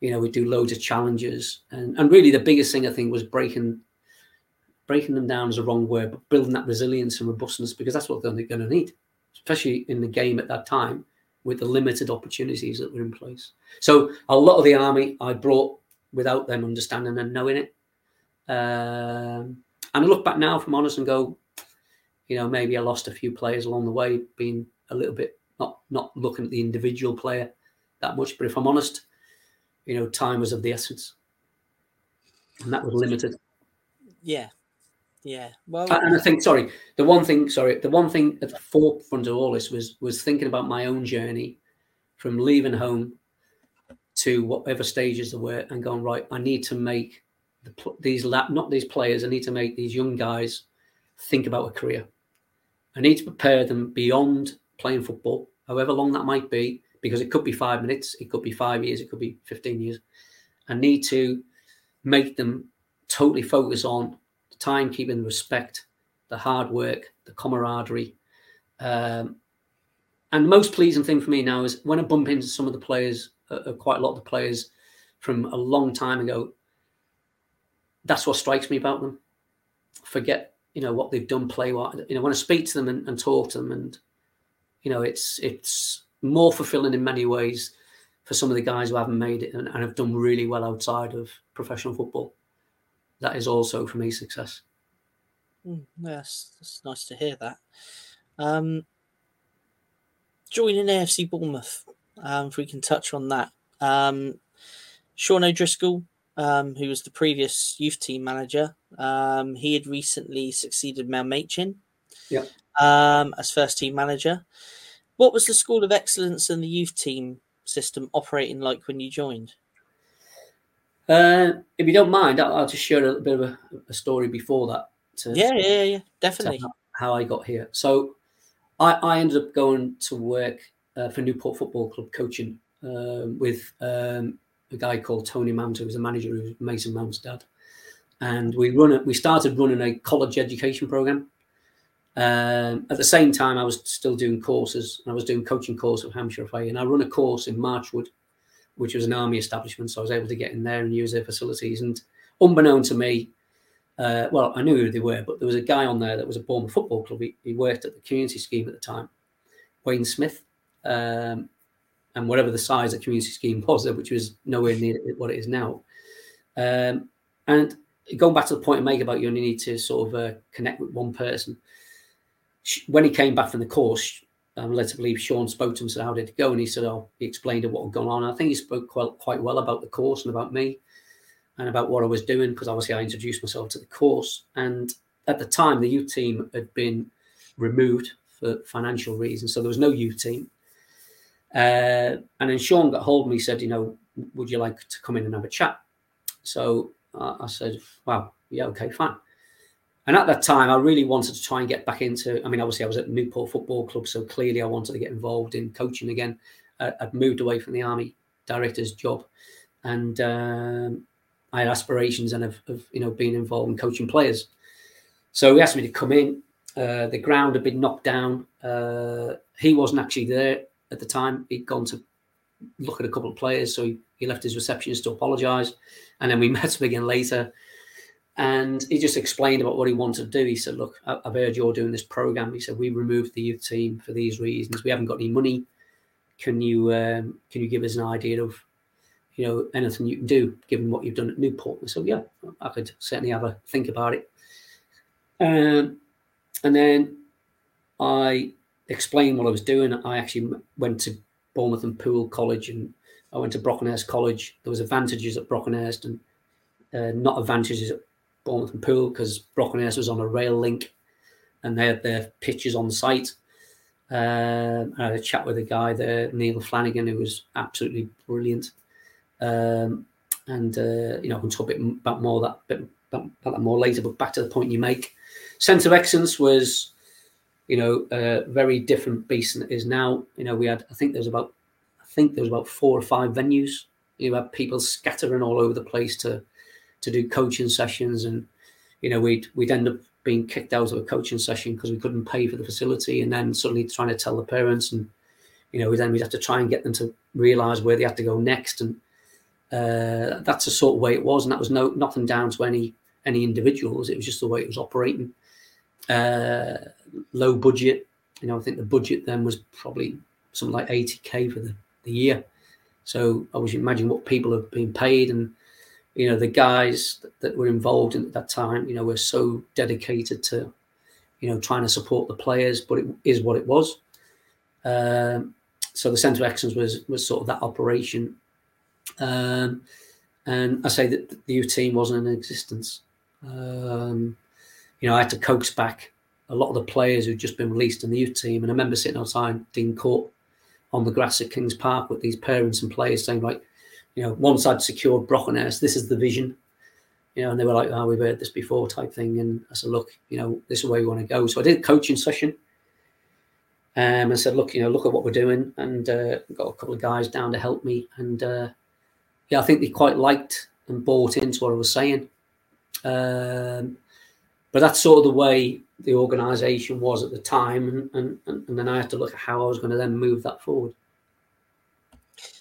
you know, we do loads of challenges, and and really the biggest thing I think was breaking breaking them down is the wrong word, but building that resilience and robustness because that's what they're going to need, especially in the game at that time with the limited opportunities that were in place. So a lot of the army I brought without them understanding and knowing it. Um, and I look back now, from honest, and go, you know, maybe I lost a few players along the way, being a little bit not not looking at the individual player that much. But if I'm honest, you know, time was of the essence, and that was limited. Yeah, yeah. Well, and I think sorry, the one thing, sorry, the one thing at the forefront of all this was was thinking about my own journey from leaving home to whatever stages they were and going right. I need to make the, these not these players. I need to make these young guys think about a career. I need to prepare them beyond playing football, however long that might be, because it could be five minutes, it could be five years, it could be 15 years. I need to make them totally focus on the timekeeping, the respect, the hard work, the camaraderie. Um, and the most pleasing thing for me now is when I bump into some of the players, uh, uh quite a lot of the players from a long time ago, that's what strikes me about them. Forget, you know, what they've done play what you know, when I speak to them and, and talk to them and you know, it's it's more fulfilling in many ways for some of the guys who haven't made it and, and have done really well outside of professional football. That is also for me success. Mm, yes, that's nice to hear that. Um, joining AFC Bournemouth, um, if we can touch on that. Um, Sean O'Driscoll, um, who was the previous youth team manager, um, he had recently succeeded Mel Machin yeah. um, as first team manager. What was the School of Excellence and the youth team system operating like when you joined? Uh, if you don't mind, I'll, I'll, just share a bit of a, a story before that. To, yeah, yeah, yeah, definitely. How I got here. So, I, I ended up going to work uh, for Newport Football Club coaching uh, with um, a guy called Tony Mount, who was a manager who was Mason Mount's dad. And we run it. We started running a college education program. Um, at the same time, I was still doing courses. I was doing coaching course at Hampshire FA, and I run a course in Marchwood, which was an army establishment. So I was able to get in there and use their facilities. And unbeknown to me, uh, well, I knew who they were, but there was a guy on there that was a Bournemouth Football Club. He, he worked at the community scheme at the time, Wayne Smith. Um, and whatever the size of the community scheme *laughs* was, which was nowhere near what it is now. Um, and going back to the point I make about you only need to sort of uh, connect with one person. When he came back from the course, I'm led to believe Sean spoke to him, said, How did it go? And he said, Oh, he explained what had gone on. I think he spoke quite, quite well about the course and about me and about what I was doing because obviously I introduced myself to the course. And at the time, the youth team had been removed for financial reasons, so there was no youth team. Uh, and then Sean got hold of me, said, "You know, would you like to come in and have a chat?" So uh, I said, "Wow, yeah, okay, fine." And at that time, I really wanted to try and get back into. I mean, obviously, I was at Newport Football Club, so clearly I wanted to get involved in coaching again. Uh, I'd moved away from the army director's job, and um, I had aspirations and have, have, you know been involved in coaching players. So he asked me to come in. Uh, the ground had been knocked down. Uh, he wasn't actually there at the time. He'd gone to look at a couple of players, so he, he left his receptionist to apologise, and then we *laughs* met him again later. And he just explained about what he wanted to do. He said, "Look, I've heard you're doing this program." He said, "We removed the youth team for these reasons. We haven't got any money. Can you um, can you give us an idea of you know, anything you can do given what you've done at Newport. So, yeah, I could certainly have a think about it. Um, and then I explained what I was doing. I actually went to Bournemouth and Poole College and I went to Brockenhurst College. There was advantages at Brockenhurst and uh, not advantages at Bournemouth and Poole because Brockenhurst was on a rail link and they had their pitches on site. Um, I had a chat with a guy there, Neil Flanagan, who was absolutely brilliant. Um, and uh, you know, I can talk a bit about more that bit about, that more later. But back to the point you make, Centre of Excellence was, you know, a very different beast than it is now. You know, we had I think there was about I think there was about four or five venues. You had people scattering all over the place to to do coaching sessions, and you know, we'd we'd end up being kicked out of a coaching session because we couldn't pay for the facility, and then suddenly trying to tell the parents, and you know, then we'd have to try and get them to realise where they had to go next, and uh, that's the sort of way it was, and that was no nothing down to any any individuals. It was just the way it was operating. Uh, low budget, you know. I think the budget then was probably something like eighty k for the, the year. So I was imagine what people have been paid, and you know the guys that, that were involved in, at that time, you know, were so dedicated to, you know, trying to support the players. But it is what it was. Um, so the centre of excellence was was sort of that operation um, and I say that the youth team wasn't in existence. Um, you know, I had to coax back a lot of the players who'd just been released in the youth team. And I remember sitting outside Dean Court on the grass at Kings Park with these parents and players saying, like, you know, once I'd secured Brockenhurst, this is the vision, you know, and they were like, oh, we've heard this before type thing. And I said, look, you know, this is where we want to go. So I did a coaching session um, and said, look, you know, look at what we're doing. And uh, got a couple of guys down to help me. And uh, yeah, I think they quite liked and bought into what I was saying. Um, but that's sort of the way the organisation was at the time, and, and, and then I had to look at how I was going to then move that forward.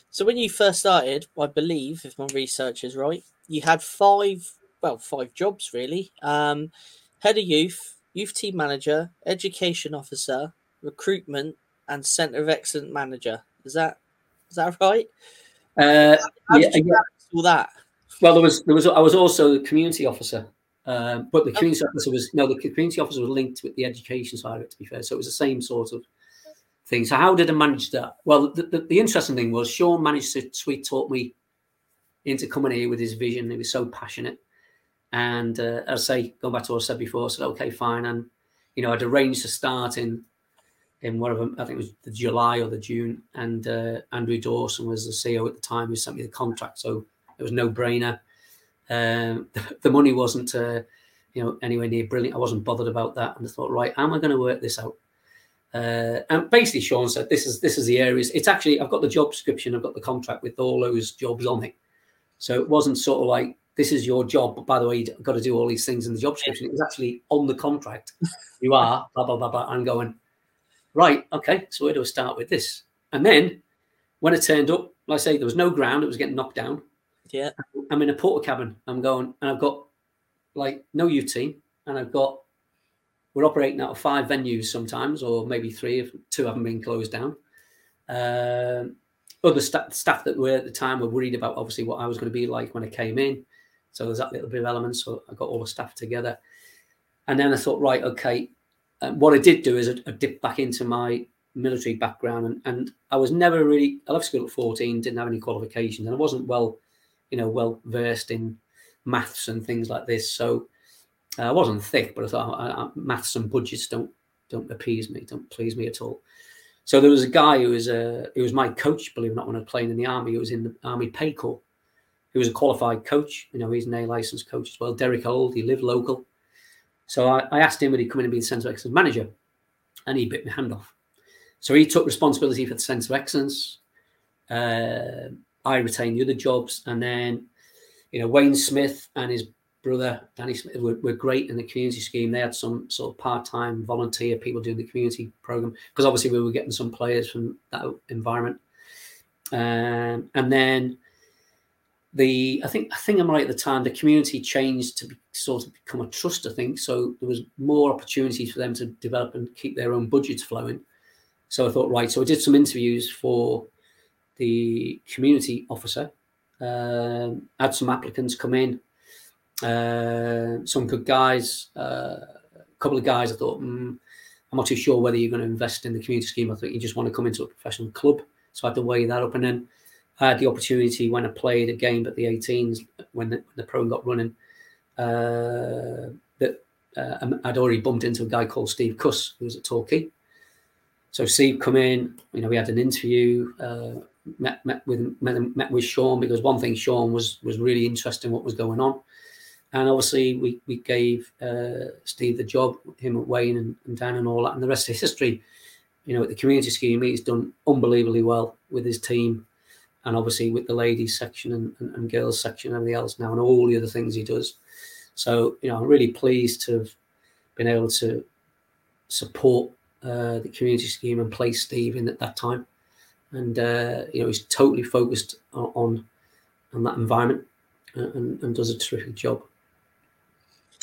So when you first started, I believe, if my research is right, you had five, well, five jobs really: um, head of youth, youth team manager, education officer, recruitment, and centre of excellence manager. Is that is that right? Uh, yeah, yeah. all that? Well, there was there was I was also the community officer. Um, but the community okay. officer was no, the community officer was linked with the education side of it. To be fair, so it was the same sort of thing. So how did I manage that? Well, the, the, the interesting thing was Sean managed to sweet talk me into coming here with his vision. He was so passionate, and uh, as I say, going back to what I said before, I said okay, fine, and you know I'd arranged to start in in whatever I think it was the July or the June, and uh, Andrew Dawson was the CEO at the time who sent me the contract, so it was no brainer. Um, the, *laughs* the, money wasn't, uh, you know, anywhere near brilliant. I wasn't bothered about that, and I thought, right, how am I going to work this out? Uh, and basically, Sean said, "This is this is the areas." It's actually I've got the job description, I've got the contract with all those jobs on it, so it wasn't sort of like this is your job. But by the way, you've got to do all these things in the job description. It was actually on the contract. *laughs* you are blah blah blah blah. I'm going right. Okay, so where do I start with this? And then when it turned up, like I say, there was no ground. It was getting knocked down. Yeah. I'm in a Portakabin. I'm going, and I've got like no youth team, and I've got we're operating out of five venues sometimes, or maybe three if two haven't been closed down. Um, other st- staff that were at the time were worried about obviously what I was going to be like when I came in. So there's that little bit of element. So I got all the staff together, and then I thought, right, okay. Um, what I did do is I, I dipped back into my military background, and, and I was never really. I left school at 14, didn't have any qualifications, and I wasn't well you know, well versed in maths and things like this. So uh, I wasn't thick, but I thought maths and budgets don't don't appease me, don't please me at all. So there was a guy who was a uh, who was my coach, believe it or not, when I was playing in the army. He was in the army pay corps. He was a qualified coach. You know, he's an A licensed coach as well. Derek Old, he lived local. So I, I asked him would he come in and be the centre of excellence manager, and he bit my hand off. So he took responsibility for the centre of excellence. Uh, I retained the other jobs. And then, you know, Wayne Smith and his brother Danny Smith were, were great in the community scheme. They had some sort of part-time volunteer people doing the community program because obviously we were getting some players from that environment. Um, and then the I think I think I'm right at the time. The community changed to be, sort of become a trust. I think so. There was more opportunities for them to develop and keep their own budgets flowing. So I thought, right. So I did some interviews for the community officer. Um, had some applicants come in, uh, some good guys. Uh, a couple of guys I thought, mm, I'm not too sure whether you're going to invest in the community scheme. I think you just want to come into a professional club. So I had to weigh that up. And then I had the opportunity when I played a game at the 18s, when the, the pro got running, uh, that uh, I'd already bumped into a guy called Steve Cuss, who was at Torquay. So Steve come in, you know, we had an interview. Uh, met met with met, with Sean because one thing Sean was was really interested in what was going on, and obviously we we gave uh, Steve the job, him at Wayne and, and Dan and all that, and the rest is history. You know, at the community scheme, he's done unbelievably well with his team, and obviously with the ladies section and, and, and girls section and everything else now, and all the other things he does. So you know, I'm really pleased to have been able to support uh, the community scheme and place Steve in at that time and uh, you know he's totally focused on on that environment and, and does a terrific job.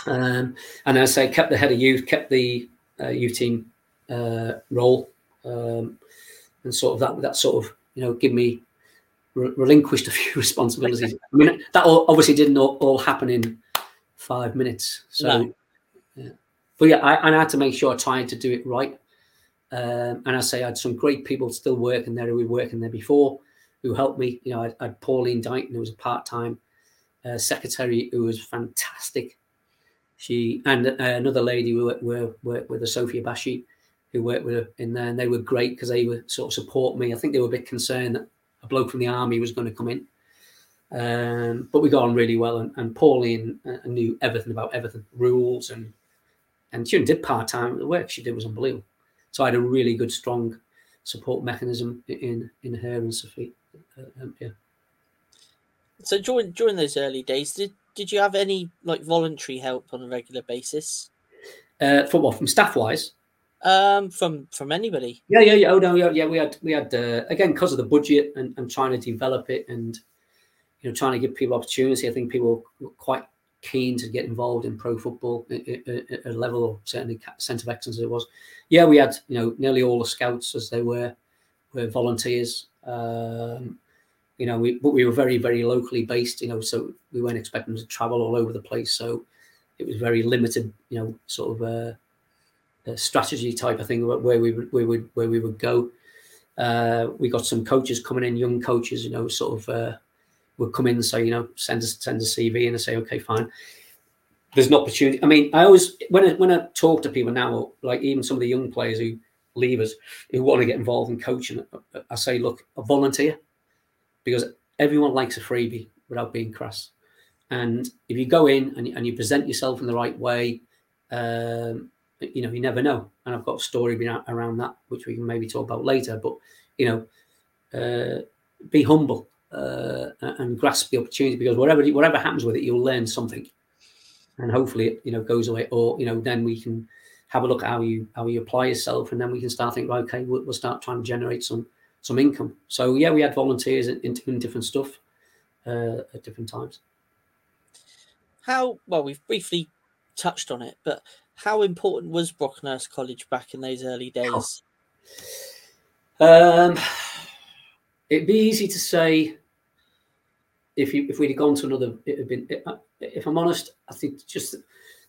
Um, and as I say, kept the head of youth, kept the uh, youth team uh, role, um, and sort of that that sort of you know give me re- relinquished a few *laughs* responsibilities. I mean that all, obviously didn't all, all, happen in five minutes. So, no. yeah. but yeah, I, I had to make sure I tried to do it right. Um, and I say I had some great people still working there who were working there before who helped me. You know, I, had Pauline Dighton, who was a part time uh, secretary who was fantastic. She and uh, another lady who worked, worked with, a Sophia Bashi, who worked with her in there, and they were great because they were sort of support me. I think they were a bit concerned that a bloke from the army was going to come in, um, but we got on really well. And, and Pauline uh, knew everything about everything, rules, and and she did part time. The work she did was unbelievable. So I had a really good, strong support mechanism in in her and Sophie. Uh, um, yeah. So during during those early days, did did you have any like voluntary help on a regular basis? Uh, from what? From staff wise? Um, from from anybody? Yeah, yeah, yeah. Oh no, yeah, yeah. We had we had uh, again because of the budget and, and trying to develop it and you know trying to give people opportunity. I think people were quite keen to get involved in pro football at a level, or certainly centre of excellence it was. Yeah, we had you know nearly all the scouts as they were were volunteers. Um, you know, we but we were very very locally based. You know, so we weren't expecting to travel all over the place. So it was very limited. You know, sort of a, a strategy type of thing where we would we would where we would go. Uh, we got some coaches coming in, young coaches. You know, sort of uh, would come in and say, you know, send us send a CV, and I say, okay, fine. There's an opportunity. I mean, I always when I when I talk to people now, like even some of the young players who leave us who want to get involved in coaching, I say, look, a volunteer because everyone likes a freebie without being crass. And if you go in and, and you present yourself in the right way, um, you know, you never know. And I've got a story around that, which we can maybe talk about later. But, you know, uh, be humble uh, and grasp the opportunity because whatever whatever happens with it, you'll learn something, and hopefully it you know goes away. Or you know, then we can have a look at how you how you apply yourself, and then we can start thinking, okay, we'll, we'll start trying to generate some some income. So yeah, we had volunteers in, in different stuff uh, at different times. How well we've briefly touched on it, but how important was Brockenhurst College back in those early days? Um, it'd be easy to say if you if we'd have gone to another. It'd been. If I'm honest, I think just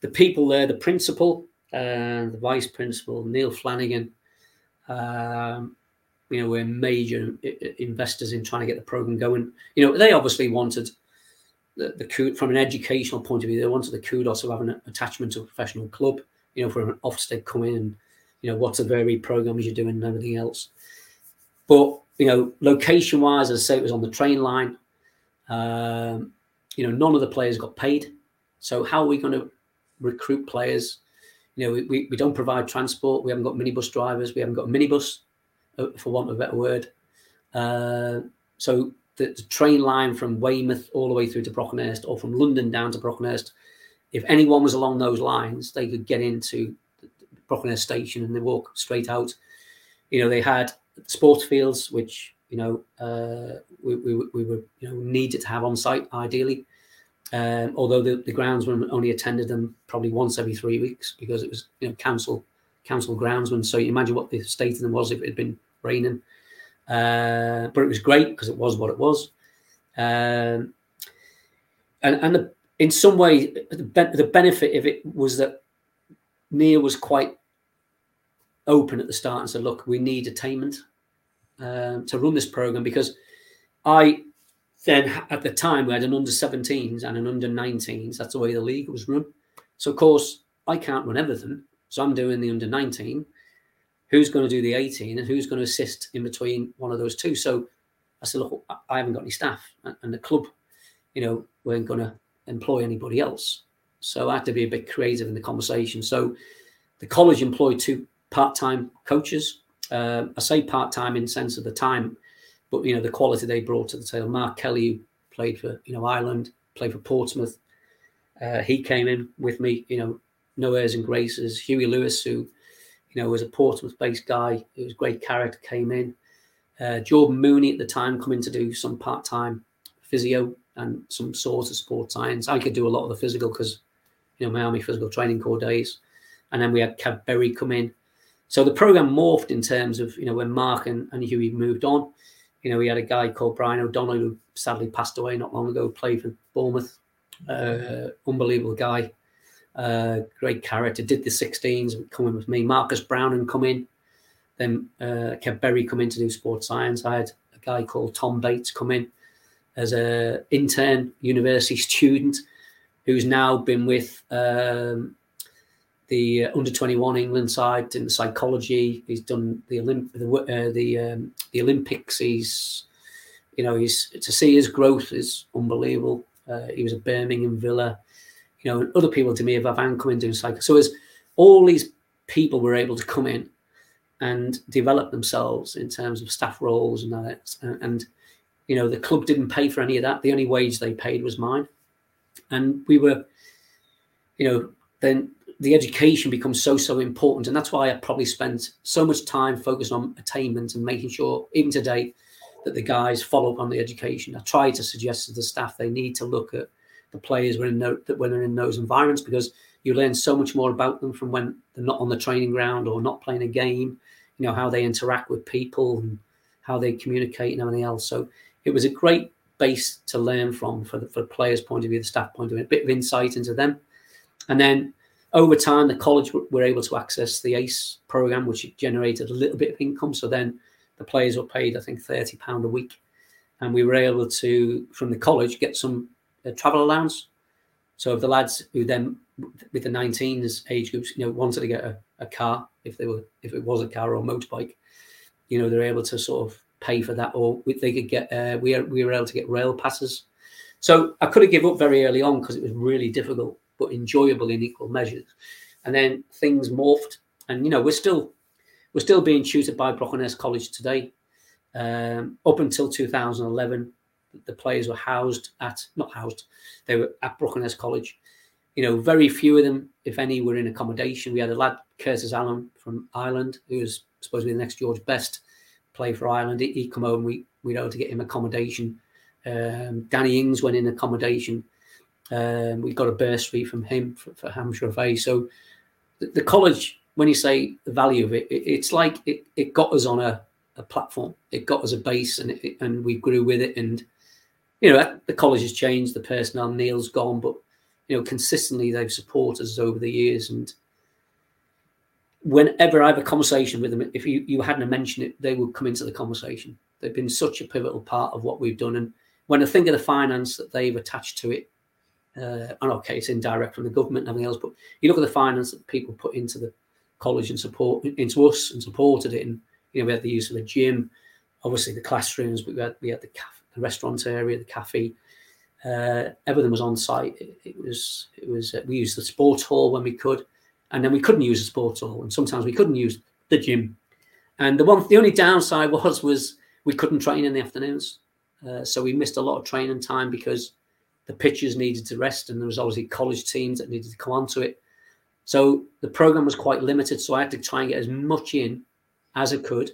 the people there, the principal, and uh, the vice principal, Neil Flanagan. Um, you know, were major investors in trying to get the program going. You know, they obviously wanted the, the from an educational point of view, they wanted the kudos of having an attachment to a professional club. You know, for an Ofsted come in and you know what's the varied programs you're doing and everything else. But you know, location wise, as I say, it was on the train line. Um, you know, none of the players got paid. So how are we going to recruit players? You know, we, we, we don't provide transport. We haven't got minibus drivers. We haven't got a minibus uh, for want of a better word. Uh, so the, the, train line from Weymouth all the way through to Brockenhurst, or from London down to Brockenhurst, if anyone was along those lines, they could get into Brockenhurst station and they walk straight out. You know, they had sports fields, which you know uh, we, we, we were you know needed to have on site ideally. Um, although the, the groundsman only attended them probably once every three weeks because it was you know council council groundsman. So you imagine what the state of them was if it had been raining. Uh, but it was great because it was what it was. Um, and and the, in some way, the, the benefit of it was that Neil was quite open at the start and said, "Look, we need attainment um, to run this program because I then at the time we had an under 17s and an under 19s. That's the way the league was run. So of course I can't run everything, so I'm doing the under 19 who's going to do the 18 and who's going to assist in between one of those two. So I said, look, I haven't got any staff, and the club, you know, weren't going to employ anybody else. So I had to be a bit creative in the conversation. So the college employed two part-time coaches. Uh, I say part-time in sense of the time, but you know the quality they brought to the table. Mark Kelly, who played for you know Ireland, played for Portsmouth. Uh, he came in with me. You know, no airs and graces. Huey Lewis, who you know, was a Portsmouth-based guy who was great character, came in. Uh, Jordan Mooney at the time coming to do some part-time physio and some sort of sport science. I could do a lot of the physical because, you know, my army physical training corps days. And then we had Kev Berry come in. So the program morphed in terms of, you know, when Mark and, and Huey moved on. You know, we had a guy called Brian O'Donnell who sadly passed away not long ago, played for Bournemouth. Uh, unbelievable guy. Uh, great character. Did the 16s coming with me. Marcus Brown and come in. Then uh, Kev Berry come in to do sports science. I had a guy called Tom Bates come in as a intern university *laughs* student who's now been with um, the uh, under 21 England side in the psychology. He's done the Olymp- the uh, the, um, the Olympics. He's you know he's to see his growth is unbelievable. Uh, he was at Birmingham Villa, you know, and other people to me have come in doing cycle. So as all these people were able to come in and develop themselves in terms of staff roles and that, and, and you know the club didn't pay for any of that. The only wage they paid was mine, and we were, you know, then the education becomes so so important. And that's why i probably spent so much time focused on attainment and making sure even today that the guys follow up on the education. I try to suggest to the staff they need to look at the players when, when they're in those environments because you learn so much more about them from when they're not on the training ground or not playing a game you know how they interact with people and how they communicate and everything else. So it was a great base to learn from for the, for the players point of view the staff point of view a bit of insight into them. And then over time, the college were able to access the ACE program, which generated a little bit of income. So then the players were paid, I think, thirty pound a week, and we were able to, from the college, get some uh, travel allowance. So if the lads who then, with the 19s age groups, you know, wanted to get a, a car, if they were, if it was a car or a motorbike, you know, they're able to sort of pay for that, or they could get. Uh, we we were able to get rail passes. So I could have given up very early on because it was really difficult but enjoyable in equal measures. And then things morphed, and you know we're still we're still being tutored by Brockenhurst College today. Um, up until 2011, the players were housed at not housed, they were at Brockenhurst College. You know, very few of them, if any, were in accommodation. We had a lad, Curtis Allen from Ireland, who was supposed to be the next George Best play for Ireland. He, he come home, we we able to get him accommodation. Um, Danny Ings went in accommodation. Um, we got a bursary from him for, for Hampshire FA. So the, the, college, when you say the value of it, it it's like it, it got us on a, a platform. It got us a base, and it, and we grew with it. And you know, the college has changed. The personnel, Neil's gone, but you know, consistently they've supported us over the years. And whenever I have a conversation with them, if you, you hadn't mentioned it, they would come into the conversation. They've been such a pivotal part of what we've done. And when I think of the finance that they've attached to it, uh, and okay, it's indirect from the government and everything else, but you look at the finance that people put into the college and support into us and supported it. And you know, we had the use of the gym, obviously the classrooms, but we had we had the, cafe, the restaurant area, the cafe. Uh, everything was on site. It, it was it was uh, we used the sports hall when we could, and then we couldn't use the sports hall, and sometimes we couldn't use the gym. And the one the only downside *laughs* was was we couldn't train in the afternoons, uh, so we missed a lot of training time because the pitchers needed to rest, and there was obviously college teams that needed to come onto it. So the program was quite limited. So I had to try and get as much in as I could.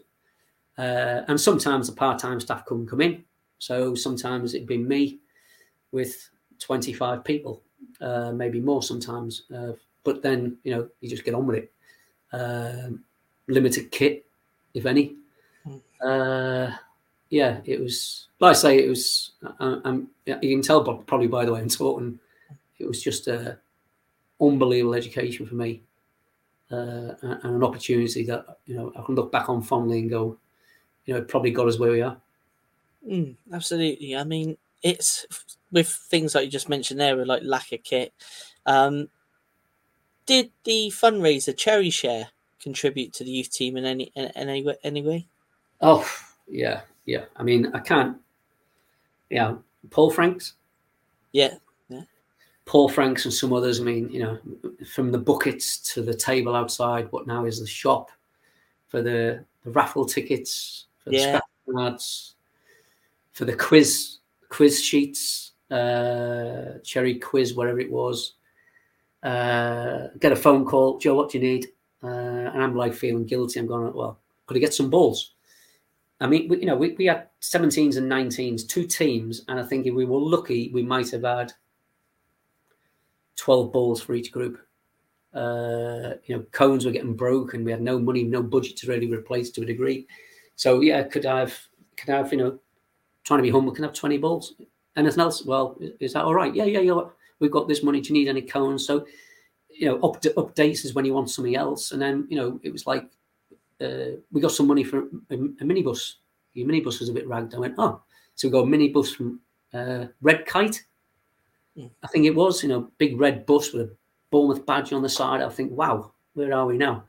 Uh, and sometimes the part-time staff couldn't come in. So sometimes it'd be me with 25 people, uh, maybe more sometimes. Uh, but then, you know, you just get on with it. Um, limited kit, if any. Hmm. Uh, yeah, it was like I say, it was. Uh, um, you can tell probably by the way I'm talking. It was just a unbelievable education for me, uh, and an opportunity that you know I can look back on fondly and go, you know, it probably got us where we are. Mm, absolutely. I mean, it's with things like you just mentioned there, with like lack of kit. Um, did the fundraiser Cherry Share contribute to the youth team in any in any, any way? Oh yeah, yeah. I mean, I can't. Yeah, Paul Franks. Yeah, yeah. Paul Franks and some others. I mean, you know, from the buckets to the table outside, what now is the shop, for the, the raffle tickets, for yeah. the cards, for the quiz quiz sheets, uh, cherry quiz, whatever it was. Uh, get a phone call, Joe. What do you need? Uh, and I'm like feeling guilty. I'm going, well, could I get some balls? I mean, we, you know, we, we had 17s and 19s, two teams, and I think if we were lucky, we might have had 12 balls for each group. Uh, you know, cones were getting broken. We had no money, no budget to really replace to a degree. So yeah, could I have, could I have, you know, trying to be humble, can I have 20 balls? Anything else? Well, is that all right? Yeah, yeah, yeah. We've got this money. Do you need any cones? So, you know, up, updates is when you want something else. And then, you know, it was like uh, we got some money for a, a minibus. Your minibus was a bit ragged. I went, oh, so we got a minibus from uh, Red Kite. Yeah. Hmm. I think it was, you know, big red bus with a Bournemouth badge on the side. I think, wow, where are we now?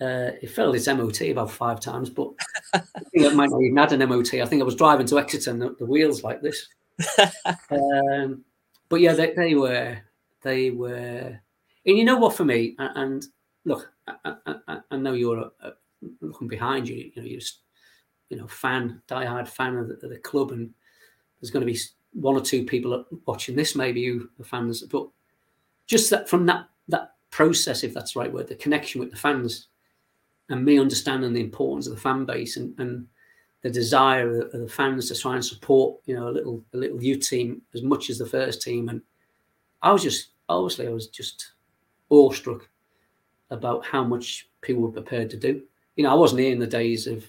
Uh, it failed its MOT about five times, but I think it might not even had an MOT. I think I was driving to Exeter and the, the wheels like this. *laughs* um, but yeah, they, they, were, they were, and you know what? For me, and, and look, I, I, I, know you're looking behind you. You know, you're just, you know, fan, diehard fan of the, of the club, and there's going to be one or two people watching this, maybe who are fans, but just that from that that process, if that's the right word, the connection with the fans, and me understanding the importance of the fan base and, and the desire of the fans to try and support, you know, a little a little youth team as much as the first team, and I was just obviously I was just awestruck about how much people were prepared to do. You know, I wasn't here in the days of,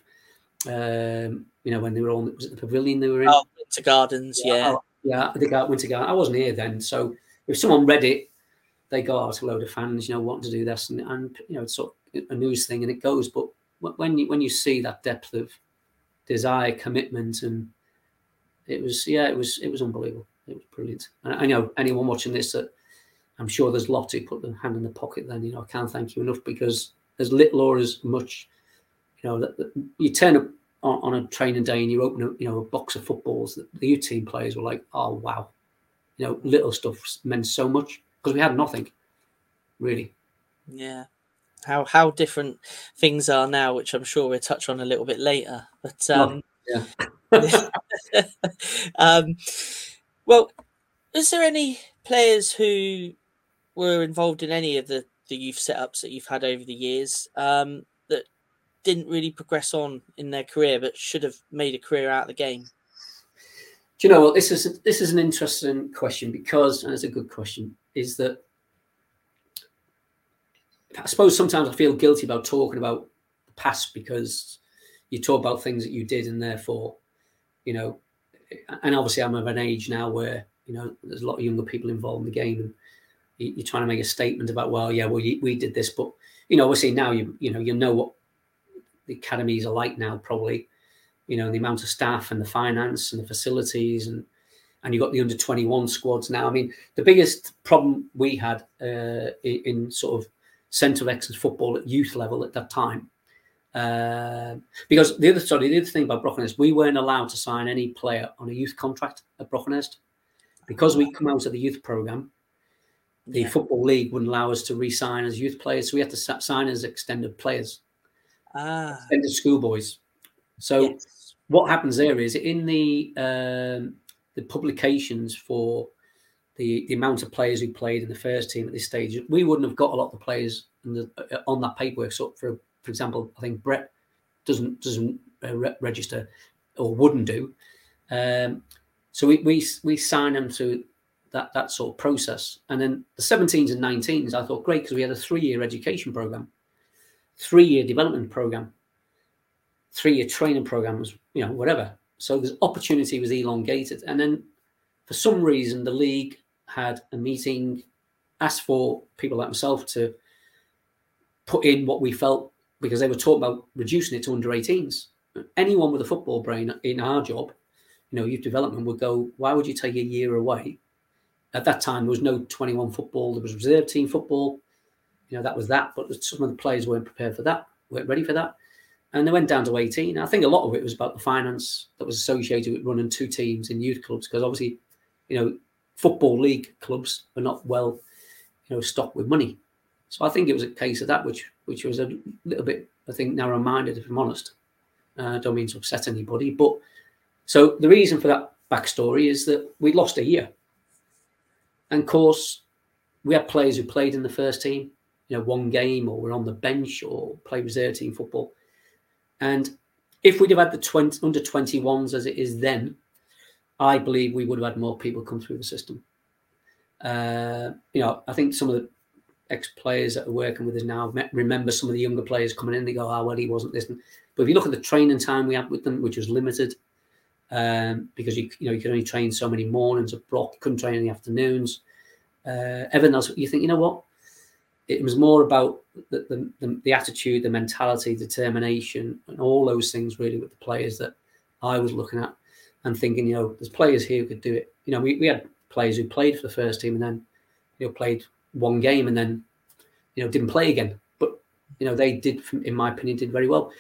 um, you know, when they were on was it the pavilion they were in? Oh, Winter Gardens, yeah, yeah, oh, yeah I think Winter Garden. I wasn't here then, so if someone read it, they go out to a load of fans, you know, wanting to do this, and, and you know, it's sort of a news thing, and it goes. But when you when you see that depth of desire, commitment, and it was yeah, it was it was unbelievable. It was brilliant. And I know anyone watching this that I'm sure there's lots who put their hand in the pocket. Then you know I can't thank you enough because as little or as much, you know, that, that you turn up on, on, a training day and you open a you know a box of footballs. That the U team players were like, oh wow, you know, little stuff meant so much because we had nothing really. Yeah, how how different things are now, which I'm sure we'll touch on a little bit later. But um, oh, yeah. *laughs* um, well, is there any players who were involved in any of the the youth setups that you've had over the years um, that didn't really progress on in their career, but should have made a career out of the game? Do you know what this is? This is an interesting question because, and it's a good question, is that I suppose sometimes I feel guilty about talking about the past because you talk about things that you did, and therefore, you know, and obviously I'm of an age now where you know there's a lot of younger people involved in the game, and you're trying to make a statement about, well, yeah, well, we did this, but you know, obviously now you you know you know what the academies are like now, probably, you know, the amount of staff and the finance and the facilities and and you've got the under 21 squads now. I mean, the biggest problem we had uh, in sort of centre of excellence football at youth level at that time, uh, because the other sorry, the other thing about Brockenhurst, we weren't allowed to sign any player on a youth contract at Brockenhurst because we come out of the youth program. The yeah. football league wouldn't allow us to re-sign as youth players, so we had to sign as extended players, ah. extended schoolboys. So yes. what happens there is in the um, the publications for the, the amount of players who played in the first team at this stage, we wouldn't have got a lot of the players the, uh, on that paperwork. So, for for example, I think Brett doesn't doesn't uh, re- register or wouldn't do. Um, so we, we we sign them to that that sort of process, and then the 17s and 19s, I thought great because we had a three year education program, three year development program, three year training programs, you know, whatever. So this opportunity was elongated. And then for some reason, the league had a meeting, asked for people like myself to put in what we felt because they were talking about reducing it to under 18s. Anyone with a football brain in our job, you know, youth development would go, why would you take a year away? At that time, there was no 21 football, there was reserve team football. You know, that was that, but some of the players weren't prepared for that, weren't ready for that and they went down to 18. I think a lot of it was about the finance that was associated with running two teams in youth clubs because obviously, you know, football league clubs are not well, you know, stocked with money. So I think it was a case of that, which which was a little bit, I think, narrow-minded, if I'm honest. Uh, I don't mean to upset anybody, but so the reason for that backstory is that we lost a year, and of course, we had players who played in the first team, you know, one game or were on the bench or played reserve team football and if we'd have had the 20, under 21s as it is then, I believe we would have had more people come through the system. Uh, you know, I think some of the ex players that are working with us now remember some of the younger players coming in. They go, "Oh well, he wasn't this." But if you look at the training time we had with them, which was limited, um, because you you know you could only train so many mornings of block, couldn't train in the afternoons. Uh, everything else, you think, you know what? it was more about the, the, the, the, attitude, the mentality, determination, and all those things really with the players that I was looking at and thinking, you know, there's players here who could do it. You know, we, we had players who played for the first team and then, you know, played one game and then you know didn't play again. But you know they did, in my opinion, did very well.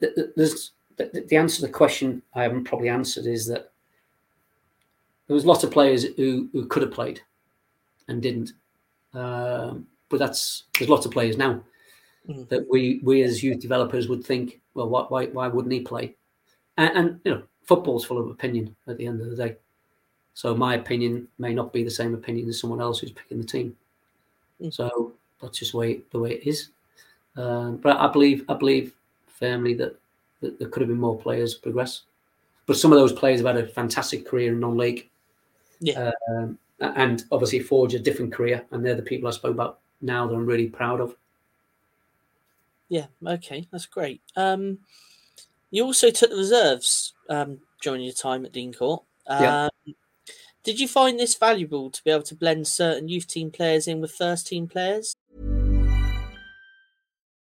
There's the, the answer to the question I haven't probably answered is that there was lots of players who who could have played and didn't. Um, but that's there's lots of players now mm. that we we as youth developers would think, well, why why, why wouldn't he play? And, and, you know, football's full of opinion at the end of the day. So my opinion may not be the same opinion as someone else who's picking the team. Mm. So that's just the way the way it is. Um, but I believe I believe firmly that, that there could have been more players progress. But some of those players have had a fantastic career in non-league. Yeah. Um, and obviously forge a different career. And they're the people I spoke about now that I'm really proud of. Yeah, okay, that's great. Um, you also took the reserves um, during your time at Dean Court. Um, yeah. Did you find this valuable to be able to blend certain youth team players in with first team players?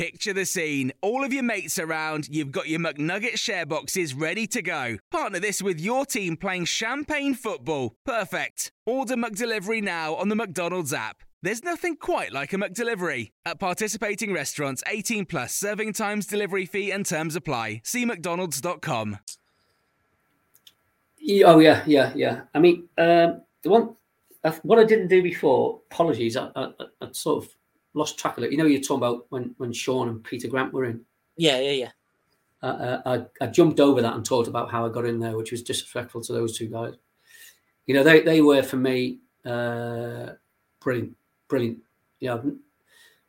Picture the scene. All of your mates around, you've got your McNugget share boxes ready to go. Partner this with your team playing champagne football. Perfect. Order McDelivery now on the McDonald's app. There's nothing quite like a McDelivery. At participating restaurants, 18 plus serving times, delivery fee, and terms apply. See McDonald's.com. Oh, yeah, yeah, yeah. I mean, um, the one, what I didn't do before, apologies, I, I, I sort of lost track of it. You know, you're talking about when when Sean and Peter Grant were in. Yeah, yeah, yeah. Uh, uh, I, I jumped over that and talked about how I got in there, which was disrespectful to those two guys. You know, they they were for me uh, brilliant, brilliant. You know,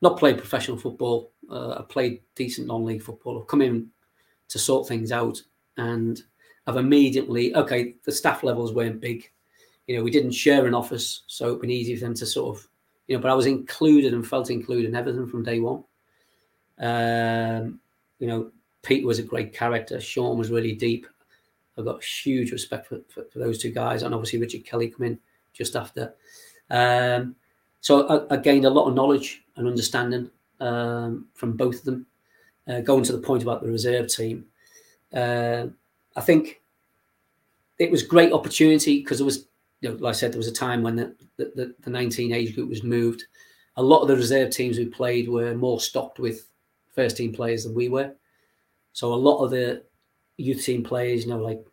not played professional football. Uh, I played decent non-league football. I've come in to sort things out, and I've immediately okay. The staff levels weren't big. You know, we didn't share an office, so it'd been easy for them to sort of you know, but I was included and felt included in everything from day one. Um, you know, Pete was a great character. Sean was really deep. I've got huge respect for, for, for those two guys, and obviously Richard Kelly come in just after. Um, so I, I, gained a lot of knowledge and understanding um, from both of them. Uh, going to the point about the reserve team, uh, I think it was great opportunity because there was you know, like I said, there was a time when the, the, the 19 age group was moved. A lot of the reserve teams who played were more stocked with first team players than we were. So a lot of the youth team players, you know, like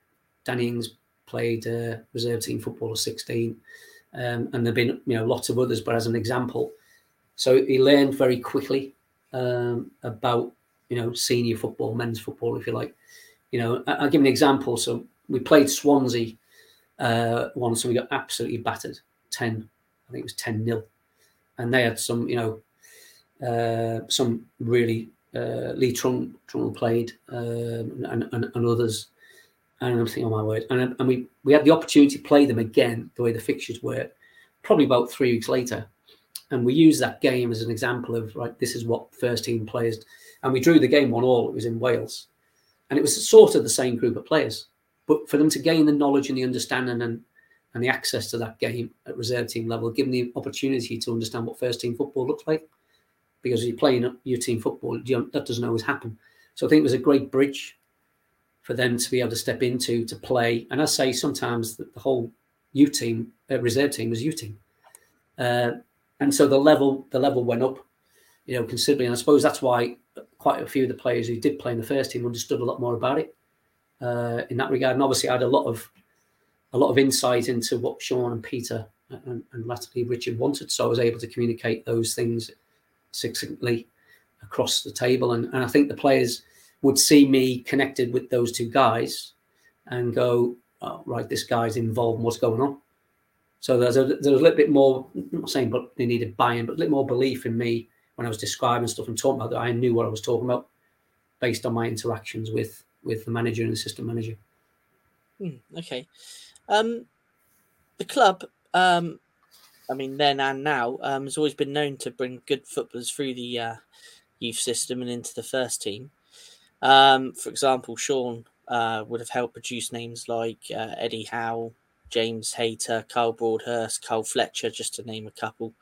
Danny Ings played uh, reserve team football at 16, um, and there've been you know lots of others. But as an example, so he learned very quickly um, about you know senior football, men's football, if you like. You know, I'll give an example. So we played Swansea uh, once and we got absolutely battered 10, I think it was 10 nil. And they had some, you know, uh, some really, uh, Lee Trun, Trundle played um, and, and, and, others. And I'm thinking, oh my word. And, and we, we had the opportunity to play them again, the way the fixtures were, probably about three weeks later. And we used that game as an example of, right, this is what first team players. And we drew the game one all. It was in Wales. And it was sort of the same group of players. But for them to gain the knowledge and the understanding and, and the access to that game at reserve team level, give them the opportunity to understand what first team football looks like. Because you're playing your team football, that doesn't always happen. So I think it was a great bridge for them to be able to step into to play. And I say sometimes the whole U team, uh, reserve team, was U team, uh, and so the level the level went up, you know, considerably. And I suppose that's why quite a few of the players who did play in the first team understood a lot more about it uh, in that regard. And obviously, I had a lot of a lot of insight into what Sean and Peter and, and latterly Richard wanted, so I was able to communicate those things succinctly across the table. And, and I think the players would see me connected with those two guys and go, oh, right, this guy's involved in what's going on. So there's a there's a little bit more. I'm not saying, but they needed buy-in, but a little more belief in me when I was describing stuff and talking about that. I knew what I was talking about based on my interactions with with the manager and assistant manager. Hmm, okay. Um, the club um, I mean, then and now, um, has always been known to bring good footballers through the uh, youth system and into the first team. Um, for example, Sean uh, would have helped produce names like uh, Eddie Howe, James Hayter, Karl Broadhurst, Carl Fletcher, just to name a couple.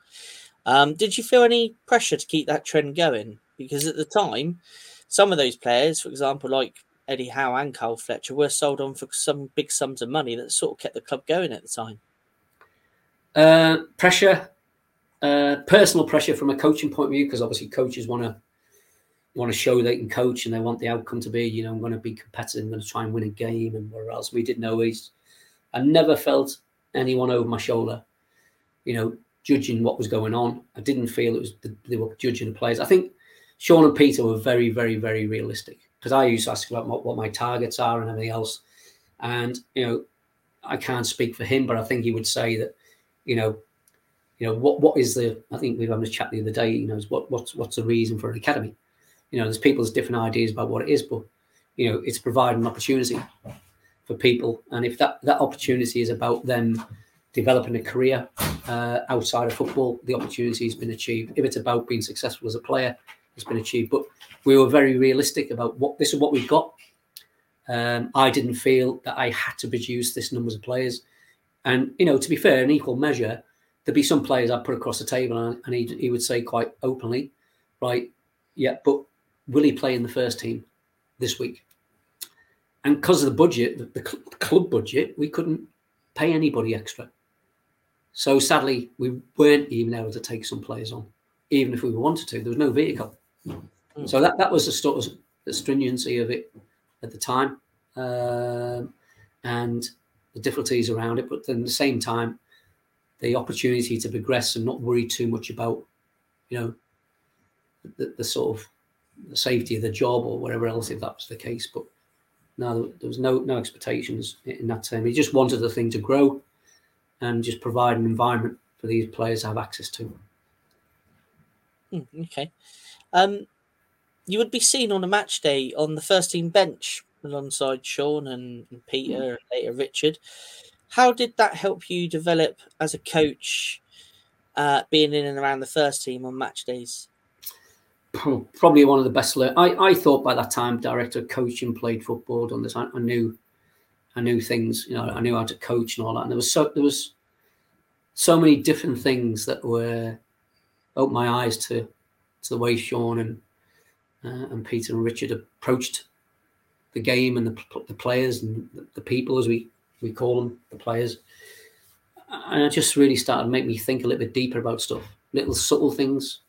Um, did you feel any pressure to keep that trend going? Because at the time, some of those players, for example, like Eddie Howe and Carl Fletcher, were sold on for some big sums of money that sort of kept the club going at the time. Uh, pressure, uh, personal pressure from a coaching point of view, because obviously coaches want to want to show they can coach and they want the outcome to be, you know, I'm going to be competitive, I'm going to try and win a game and where else. We didn't always. I never felt anyone over my shoulder, you know, judging what was going on. I didn't feel it was the, they were judging the players. I think Sean and Peter were very, very, very realistic because I used to ask about what, what my targets are and everything else. And, you know, I can't speak for him, but I think he would say that, you know, you know, what what is the I think we have having a chat the other day, you know, is what what's what's the reason for an academy? You know, there's people's different ideas about what it is, but you know, it's providing an opportunity for people. And if that that opportunity is about them developing a career uh, outside of football, the opportunity has been achieved. If it's about being successful as a player, it's been achieved. But we were very realistic about what this is what we've got. Um, I didn't feel that I had to produce this numbers of players. And you know, to be fair, in equal measure, there'd be some players I'd put across the table, and, and he, he would say quite openly, right, yeah, but will he play in the first team this week? And because of the budget, the, the cl- club budget, we couldn't pay anybody extra. So sadly, we weren't even able to take some players on, even if we wanted to. There was no vehicle. Mm. So that, that was the sort of the stringency of it at the time, um, and the difficulties around it. But then at the same time, the opportunity to progress and not worry too much about, you know, the, the sort of the safety of the job or whatever else, if that was the case. But no, there was no no expectations in that time. He just wanted the thing to grow and just provide an environment for these players to have access to. Mm, okay. Um, you would be seen on a match day on the first team bench alongside Sean and, and Peter and later Richard. How did that help you develop as a coach, uh, being in and around the first team on match days? probably one of the best. I, I thought by that time, director coaching, played football, On this. I, I, knew, I knew things. You know, I knew how to coach and all that. And there was so there was so many different things that were opened my eyes to to the way Sean and uh, and Peter and Richard approached the game and the the players and the, people as we we call them the players. And it just really started to make me think a little bit deeper about stuff, little subtle things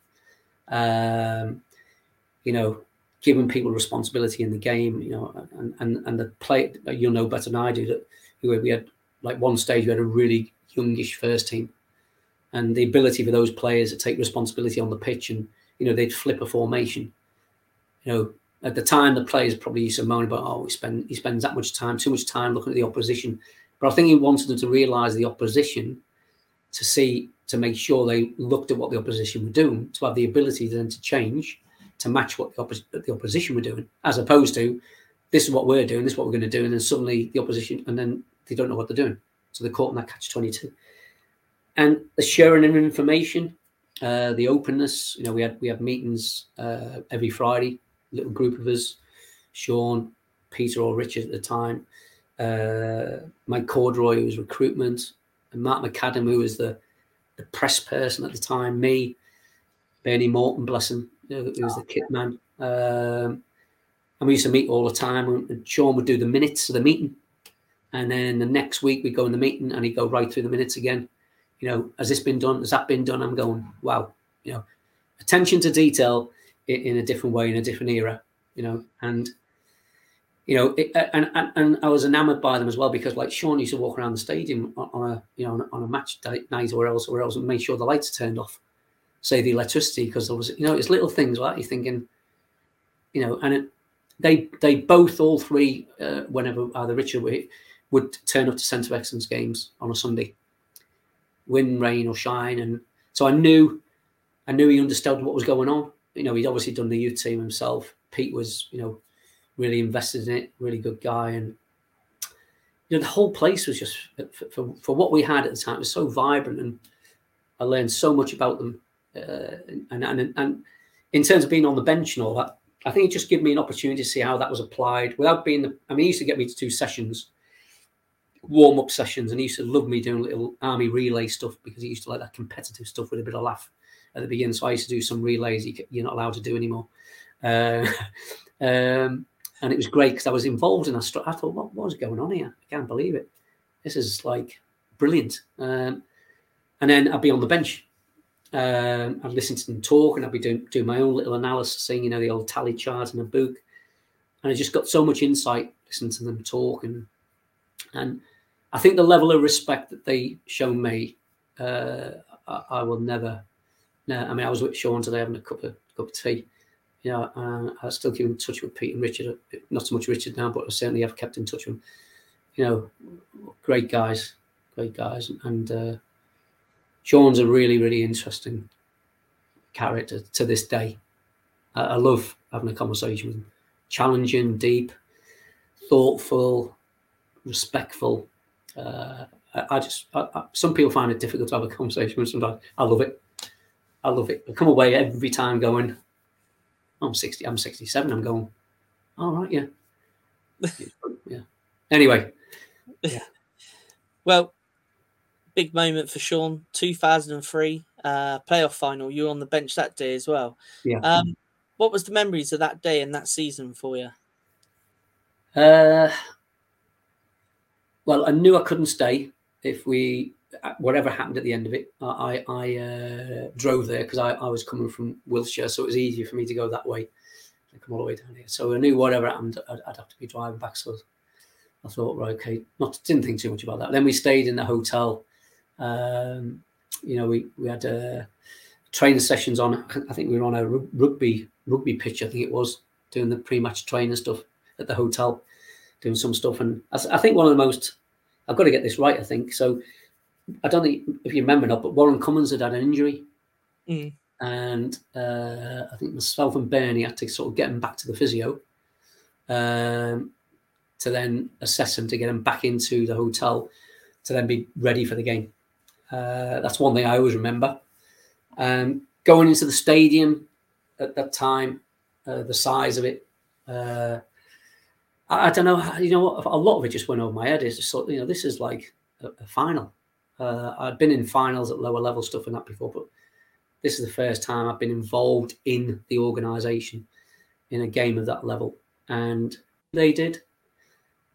um, you know, giving people responsibility in the game, you know, and, and, and the play, you'll know better than I do that we had like one stage, we had a really youngish first team and the ability for those players to take responsibility on the pitch and, you know, they'd flip a formation. You know, at the time, the players probably used to moan about, oh, he, spend, he spends that much time, too much time looking at the opposition. But I think he wanted them to realise the opposition to see to make sure they looked at what the opposition were doing, to have the ability then to change to match what the, the opposition were doing, as opposed to this is what we're doing, this is what we're going to do, and then suddenly the opposition, and then they don't know what they're doing, so they're caught in that catch twenty two. And the sharing of information, uh, the openness. You know, we had we had meetings uh, every Friday, little group of us, Sean, Peter, or Richard at the time, uh, Mike Corduroy, who was recruitment, and Mark McAdam, who was the the press person at the time, me, Bernie Morton, bless him, who was the kit man. Um, and we used to meet all the time. And Sean would do the minutes of the meeting. And then the next week we'd go in the meeting and he'd go right through the minutes again. You know, has this been done? Has that been done? I'm going, wow. You know, attention to detail in, in a different way, in a different era, you know, and you know, it, and, and, and I was enamored by them as well because like Sean used to walk around the stadium on, on a you know on a, on a match night or else or else and make sure the lights are turned off, say the electricity because there was you know it's little things like you're thinking, you know, and it, they they both all three uh, whenever either Richard would, would turn up to Centre of Excellence games on a Sunday, win, rain or shine, and so I knew I knew he understood what was going on. You know, he'd obviously done the youth team himself. Pete was you know really invested in it, really good guy. And you know, the whole place was just for, for, what we had at the time. It was so vibrant, and I learned so much about them. Uh, and, and and in terms of being on the bench and all that, I think it just gave me an opportunity to see how that was applied without being. The, I mean, he used to get me to do sessions, warm up sessions, and he used to love me doing little army relay stuff because he used to like that competitive stuff with a bit of laugh at the beginning. So I used to do some relays you're not allowed to do anymore. Uh, *laughs* um, and it was great because I was involved in that. I thought, what, what was going on here? I can't believe it. This is like brilliant. Um, and then I'd be on the bench. Um, I'd listen to them talk, and I'd be doing doing my own little analysis, saying you know the old tally chart in a book. And I just got so much insight listening to them talk, and and I think the level of respect that they show me, uh, I, I, will never. No, I mean, I was with Sean today having a cup of cup of tea, you know, I still keep in touch with Pete and Richard. Not so much Richard now, but I certainly have kept in touch with them. You know, great guys, great guys, and uh, Sean's a really, really interesting character to this day. I, I love having a conversation with him. Challenging, deep, thoughtful, respectful. Uh, I, just I, I, some people find it difficult to have a conversation with somebody. I love it. I love it. I come away every time going, I'm 60, I'm 67. I'm going, all right, yeah. *laughs* yeah. Anyway. Yeah. *laughs* Well, big moment for Sean. 2003 uh, playoff final. You were on the bench that day as well. Yeah. Um, what was the memories of that day and that season for you? Uh, well, I knew I couldn't stay if we uh, whatever happened at the end of it, I I uh, drove there because I, I was coming from Wiltshire, so it was easier for me to go that way and come all the way down here. So I knew whatever happened, I'd, I'd have to be driving back. So I thought, right, okay, not didn't think too much about that. Then we stayed in the hotel. Um, you know, we we had uh, training sessions on. I think we were on a rugby rugby pitch. I think it was doing the pre-match training stuff at the hotel, doing some stuff. And I, I think one of the most I've got to get this right. I think so I don't think if you remember not, but Warren Cummings had had an injury, mm. and uh, I think myself and Bernie had to sort of get him back to the physio, um, to then assess him to get him back into the hotel, to then be ready for the game. Uh, that's one thing I always remember. Um, going into the stadium at that time, uh, the size of it. Uh, I, don't know. You know, a lot of it just went over my head. Sort, you know, this is like a, a final uh, I'd been in finals at lower level stuff and that before, but this is the first time I've been involved in the organisation in a game of that level, and they did.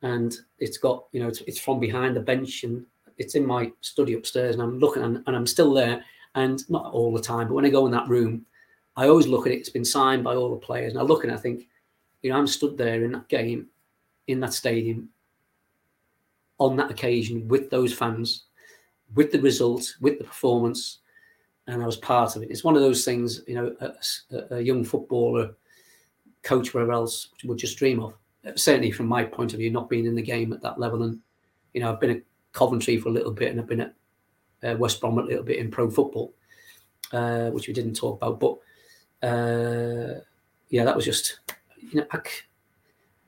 And it's got you know it's, it's from behind the bench and it's in my study upstairs, and I'm looking and, and I'm still there, and not all the time, but when I go in that room, I always look at it. It's been signed by all the players, and I look and I think, you know, I'm stood there in that game, in that stadium, on that occasion with those fans with the results, with the performance, and I was part of it. It's one of those things, you know, a, a young footballer, coach, wherever else would just dream of. Certainly, from my point of view, not being in the game at that level, and you know, I've been at Coventry for a little bit, and I've been at uh, West Brom a little bit in pro football, uh, which we didn't talk about. But uh, yeah, that was just, you know, I,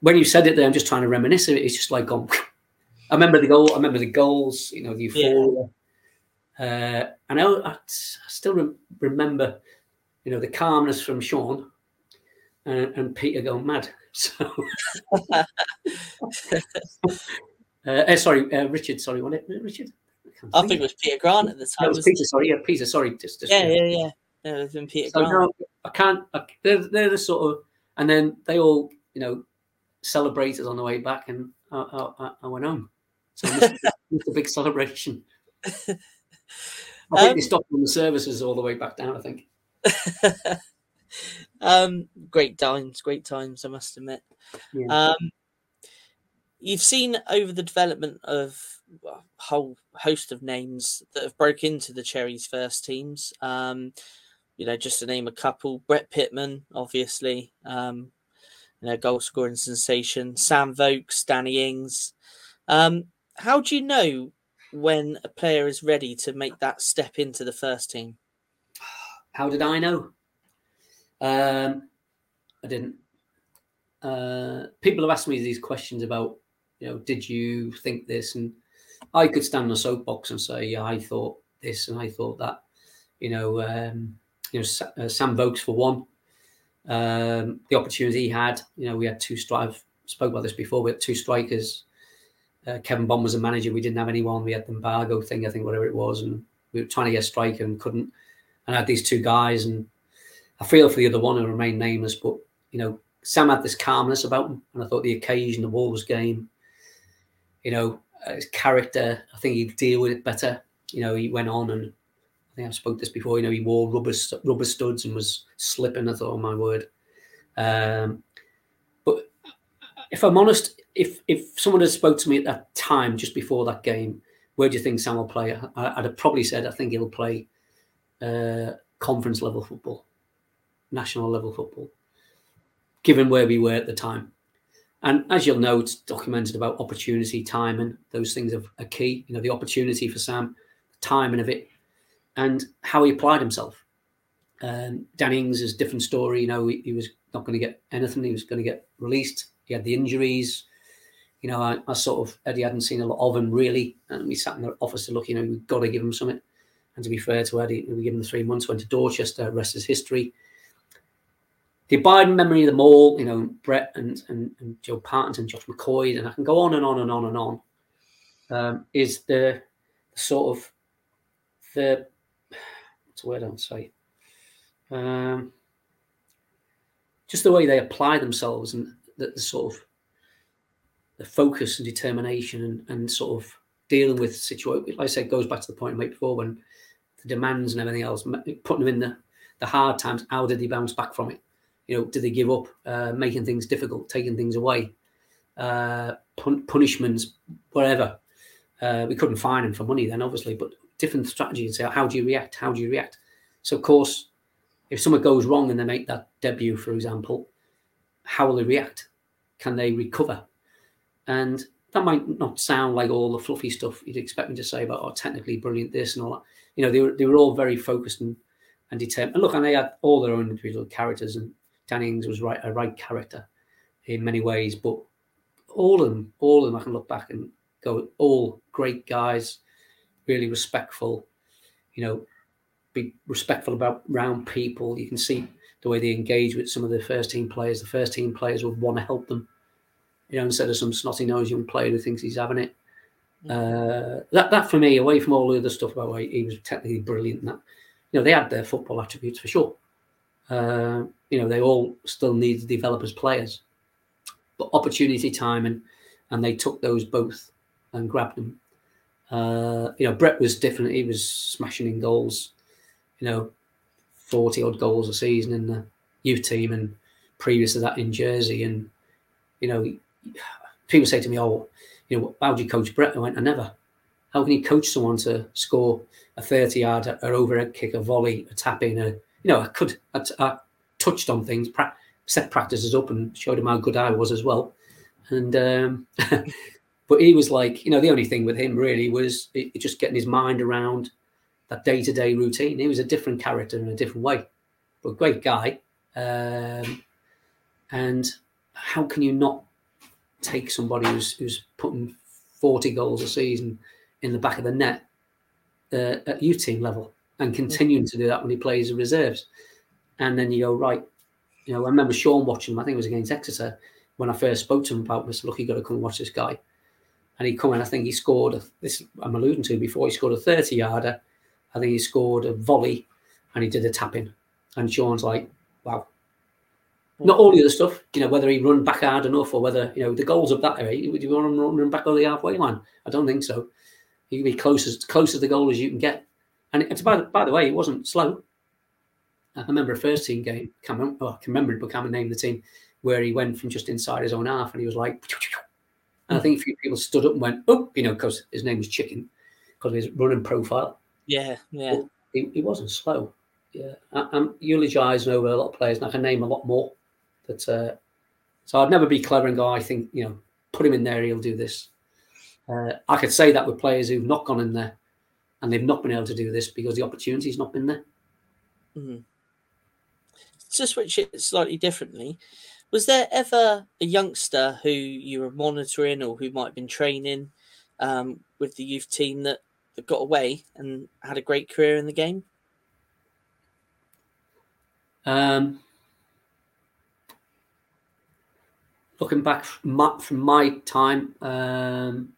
when you said it there, I'm just trying to reminisce. It's just like gone. *laughs* I remember the goal. I remember the goals. You know, the euphoria. Yeah. Uh, and I, I, still re- remember, you know, the calmness from Sean and, and Peter going mad. *laughs* So, *laughs* uh, uh, sorry, uh, Richard. Sorry, was it Richard? I, I think it was Peter Grant at the time. No, it was Peter. Sorry, yeah, Peter. Sorry, just, just yeah, yeah, yeah. No, it's been Peter so Grant. No, I can't. I, they're, they're the sort of, and then they all, you know, celebrated on the way back, and I, I, I went home. So it was a big celebration. I think um, they stopped on the services all the way back down. I think. *laughs* um, great times, great times. I must admit. Yeah. Um, you've seen over the development of a whole host of names that have broke into the Cherries first teams. Um, you know, just to name a couple: Brett Pitman, obviously, um, you know, goal scoring sensation. Sam Vokes, Danny Ings. Um, how do you know when a player is ready to make that step into the first team? How did I know? Um, I didn't. Uh, people have asked me these questions about You know, did you think this? And I could stand on a soapbox and say, yeah, I thought this and I thought that. You know, um, you know, uh, Sam Vokes for one. Um, the opportunity he had, you know, we had two strikers. Spoke about this before. We had two strikers. Uh, Kevin Bond was a manager. We didn't have anyone. We had the embargo thing, I think, whatever it was, and we were trying to get a striker and couldn't. And I had these two guys, and I feel for the other one who remained nameless, but you know, Sam had this calmness about him, and I thought the occasion, the Wolves game, you know, his character, I think he'd deal with it better. You know, he went on and think I've spoke this before. You know, he wore rubber rubber studs and was slipping. I thought, oh my word. Um, but if I'm honest, if if someone had spoke to me at that time, just before that game, where do you think Sam will play? I, would have probably said I think he'll play uh, conference level football, national level football, given where we were at the time. And as you'll know, it's documented about opportunity, timing. Those things are, key. You know, the opportunity for Sam, timing of it, and how he applied himself. Um, Ings is a different story. You know, he, he was not going to get anything. He was going to get released. He had the injuries. You know, I, I, sort of Eddie hadn't seen a lot of him really, and we sat in the office to look. You know, we've got to give him something. And to be fair to Eddie, we gave him the three months. Went to Dorchester, rest is history the abiding memory of them all, you know, Brett and, and, and Joe Partington, Josh McQuoid, and I can go on and on and on and on, um, is the, sort of the what's the word I'll say? Um, just the way they apply themselves and the, the, sort of the focus and determination and, and sort of dealing with situation. Like I said, goes back to the point I made before when the demands and everything else, putting them in the, the hard times, how did they bounce back from it? You know, do they give up, uh, making things difficult, taking things away, uh, pun- punishments, whatever? Uh, we couldn't fine him for money then, obviously, but different strategies. And say, how do you react? How do you react? So, of course, if someone goes wrong and they make that debut, for example, how will they react? Can they recover? And that might not sound like all the fluffy stuff you'd expect me to say about, oh, technically brilliant this and all that. You know, they were, they were all very focused and, and determined. And look, and they had all their own individual characters and Danny Ings was right a right character in many ways, but all of them, all of them, I can look back and go, all great guys, really respectful. You know, be respectful about round people. You can see the way they engage with some of the first team players. The first team players would want to help them. You know, instead of some snotty nosed young player who thinks he's having it. Uh, that that for me, away from all the other stuff about why he was technically brilliant. And that you know, they had their football attributes for sure. Uh, you know, they all still need to develop as players. But opportunity time and and they took those both and grabbed them. Uh, you know, Brett was different. He was smashing in goals, you know, 40 odd goals a season in the youth team and previous to that in Jersey. And, you know, people say to me, oh, you know, how do you coach Brett? I went, I never. How can you coach someone to score a 30 yard, or overhead kick, a volley, a tap in, a, you know, I could, I, I touched on things, pra- set practices up, and showed him how good I was as well. And um, *laughs* but he was like, you know, the only thing with him really was it, it just getting his mind around that day to day routine. He was a different character in a different way, but great guy. Um, and how can you not take somebody who's who's putting forty goals a season in the back of the net uh, at U team level and continuing to do that when he plays the reserves? And then you go, right, you know, I remember Sean watching him, I think it was against Exeter, when I first spoke to him about this, look, you got to come and watch this guy. And he come in, I think he scored, a, this I'm alluding to before, he scored a 30 yarder. I think he scored a volley and he did a tapping. And Sean's like, wow. Not all the other stuff, you know, whether he run back hard enough or whether, you know, the goals of that area, would you want him run back over the halfway line? I don't think so. He can be close as close to the goal as you can get. And it's by the, by the way, it wasn't slow. I remember a first team game. Can't remember, I can remember it, but can't name the team where he went from just inside his own half and he was like, and I think a few people stood up and went, oh, you know, because his name was Chicken, because of his running profile. Yeah, yeah. he, he, wasn't slow. Yeah, I, am eulogising over a lot of players, and I can name a lot more. That uh, so I'd never be clever and go, I think you know, put him in there, he'll do this. Uh, I could say that with players who've not gone in there, and they've not been able to do this because the opportunity's not been there. Mm-hmm to switch it slightly differently, Was there ever a youngster who you were monitoring or who might have been training um, with the youth team that, that got away and had a great career in the game? Um, looking back from my, from my time, um,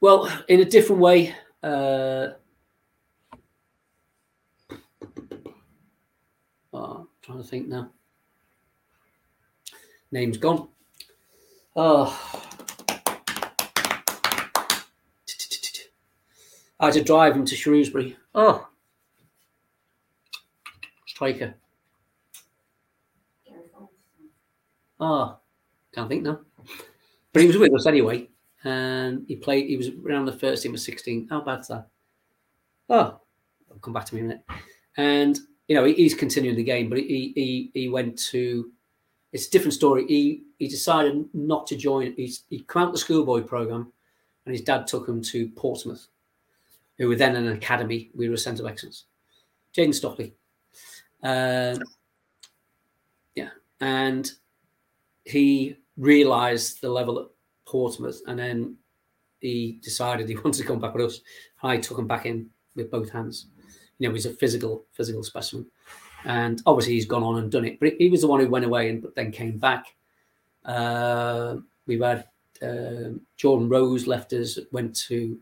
well, in a different way. Uh, oh, trying to think now. Name's gone. Oh. I had to drive him to Shrewsbury. Oh. Striker. Oh, can't think now. But he was with us anyway. And he played, he was around the first team at 16. How bad's that? Oh, I'll come back to me in a minute. And, you know, he, he's continuing the game, but he, he, he went to, it's a different story. He, he decided not to join. He's, he came out the schoolboy program and his dad took him to Portsmouth, who were then an academy. We were a centre of excellence. Jayden Stockley. Um, yeah. And he realised the level at Portsmouth, and then he decided he *laughs* wanted to come back with us. I took him back in with both hands. You know, he's a physical, physical specimen, and obviously he's gone on and done it. But he was the one who went away and but then came back. Uh, we've had uh, Jordan Rose left us, went to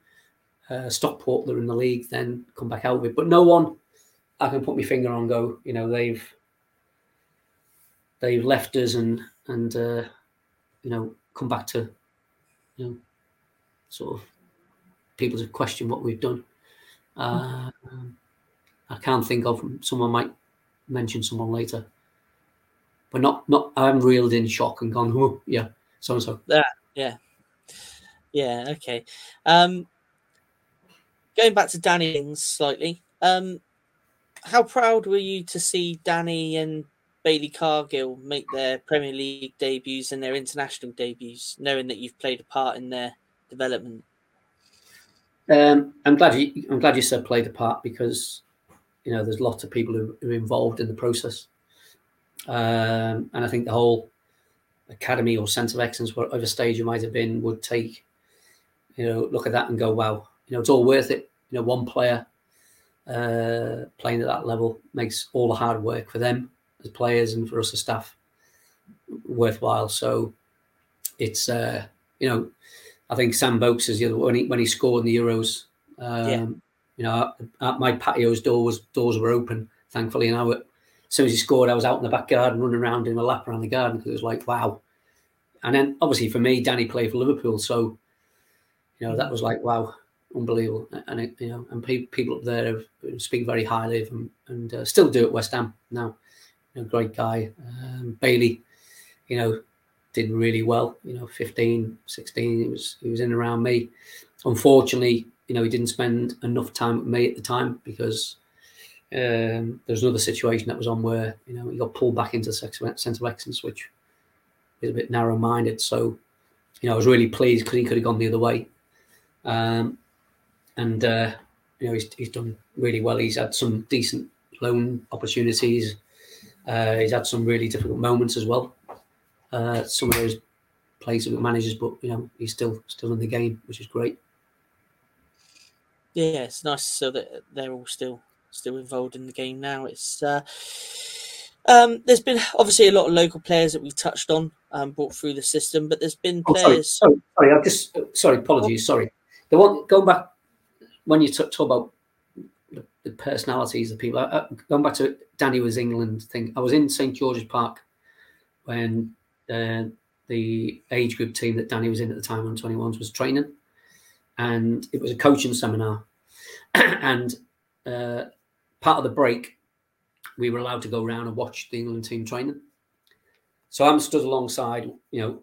uh, Stockport. They're in the league, then come back out with. it. But no one I can put my finger on. Go, you know, they've they've left us and and uh, you know come back to you know sort of people to question what we've done. Uh, I can't think of someone might mention someone later, but not not I haven't reeled in shock and gone oh yeah so and so. Yeah, yeah, yeah. Okay. Um, going back to Danny slightly. Um, how proud were you to see Danny and Bailey Cargill make their Premier League debuts and their international debuts, knowing that you've played a part in their development? Um, I'm glad you. I'm glad you said played a part because you know there's lots of people who, who are involved in the process, um, and I think the whole academy or centre of excellence, whatever stage you might have been, would take you know look at that and go, wow, you know it's all worth it. You know, one player uh, playing at that level makes all the hard work for them as players and for us as staff worthwhile. So it's uh, you know, I think Sam Vokes is the other when he when he scored in the Euros. Um, yeah. You know, at, my patio's doors doors were open, thankfully, and I as soon as he scored, I was out in the back garden running around in a lap around the garden because it was like wow. And then obviously for me, Danny played for Liverpool, so you know that was like wow, unbelievable. And it, you know, and pe- people up there speak very highly of him and uh, still do at West Ham now you know, great guy. Um, Bailey, you know, did really well. You know, 15, 16, he was he was in around me. Unfortunately, you know, he didn't spend enough time with me at the time because um, there's another situation that was on where you know he got pulled back into centre of excellence, which is a bit narrow-minded. So, you know, I was really pleased because he could have gone the other way. Um, and uh, you know, he's he's done really well. He's had some decent loan opportunities. Uh, he's had some really difficult moments as well. Uh, some of those places with managers, but you know he's still still in the game, which is great. Yeah, it's nice so that they're all still still involved in the game now. It's uh, um, there's been obviously a lot of local players that we've touched on um, brought through the system, but there's been players. Oh, sorry, sorry, sorry, I've just sorry, apologies, sorry. The one going back when you talk, talk about the personalities of people. I, going back to Danny was England thing, I was in St George's Park when uh, the age group team that Danny was in at the time on 21s was training, and it was a coaching seminar. *clears throat* and uh, part of the break, we were allowed to go around and watch the England team training. So I'm stood alongside, you know,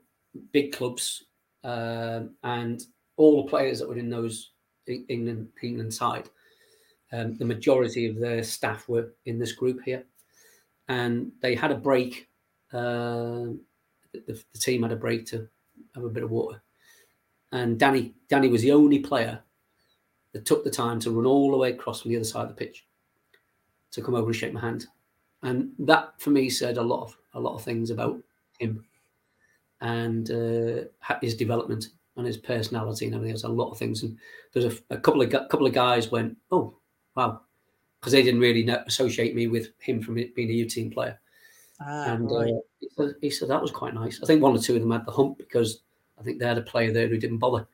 big clubs uh, and all the players that were in those England England side um, the majority of their staff were in this group here, and they had a break. Uh, the, the, team had a break to have a bit of water, and Danny Danny was the only player that took the time to run all the way across from the other side of the pitch to come over and shake my hand. and that for me said a lot of a lot of things about him and uh, his development and his personality and everything. else. a lot of things, and there's a, a couple of couple of guys went, "Oh, wow," because they didn't really know, associate me with him from being a U team player. Ah, and right. uh, he, said, he, said, that was quite nice. I think one or two of them had the hump because I think they had a player there who didn't bother.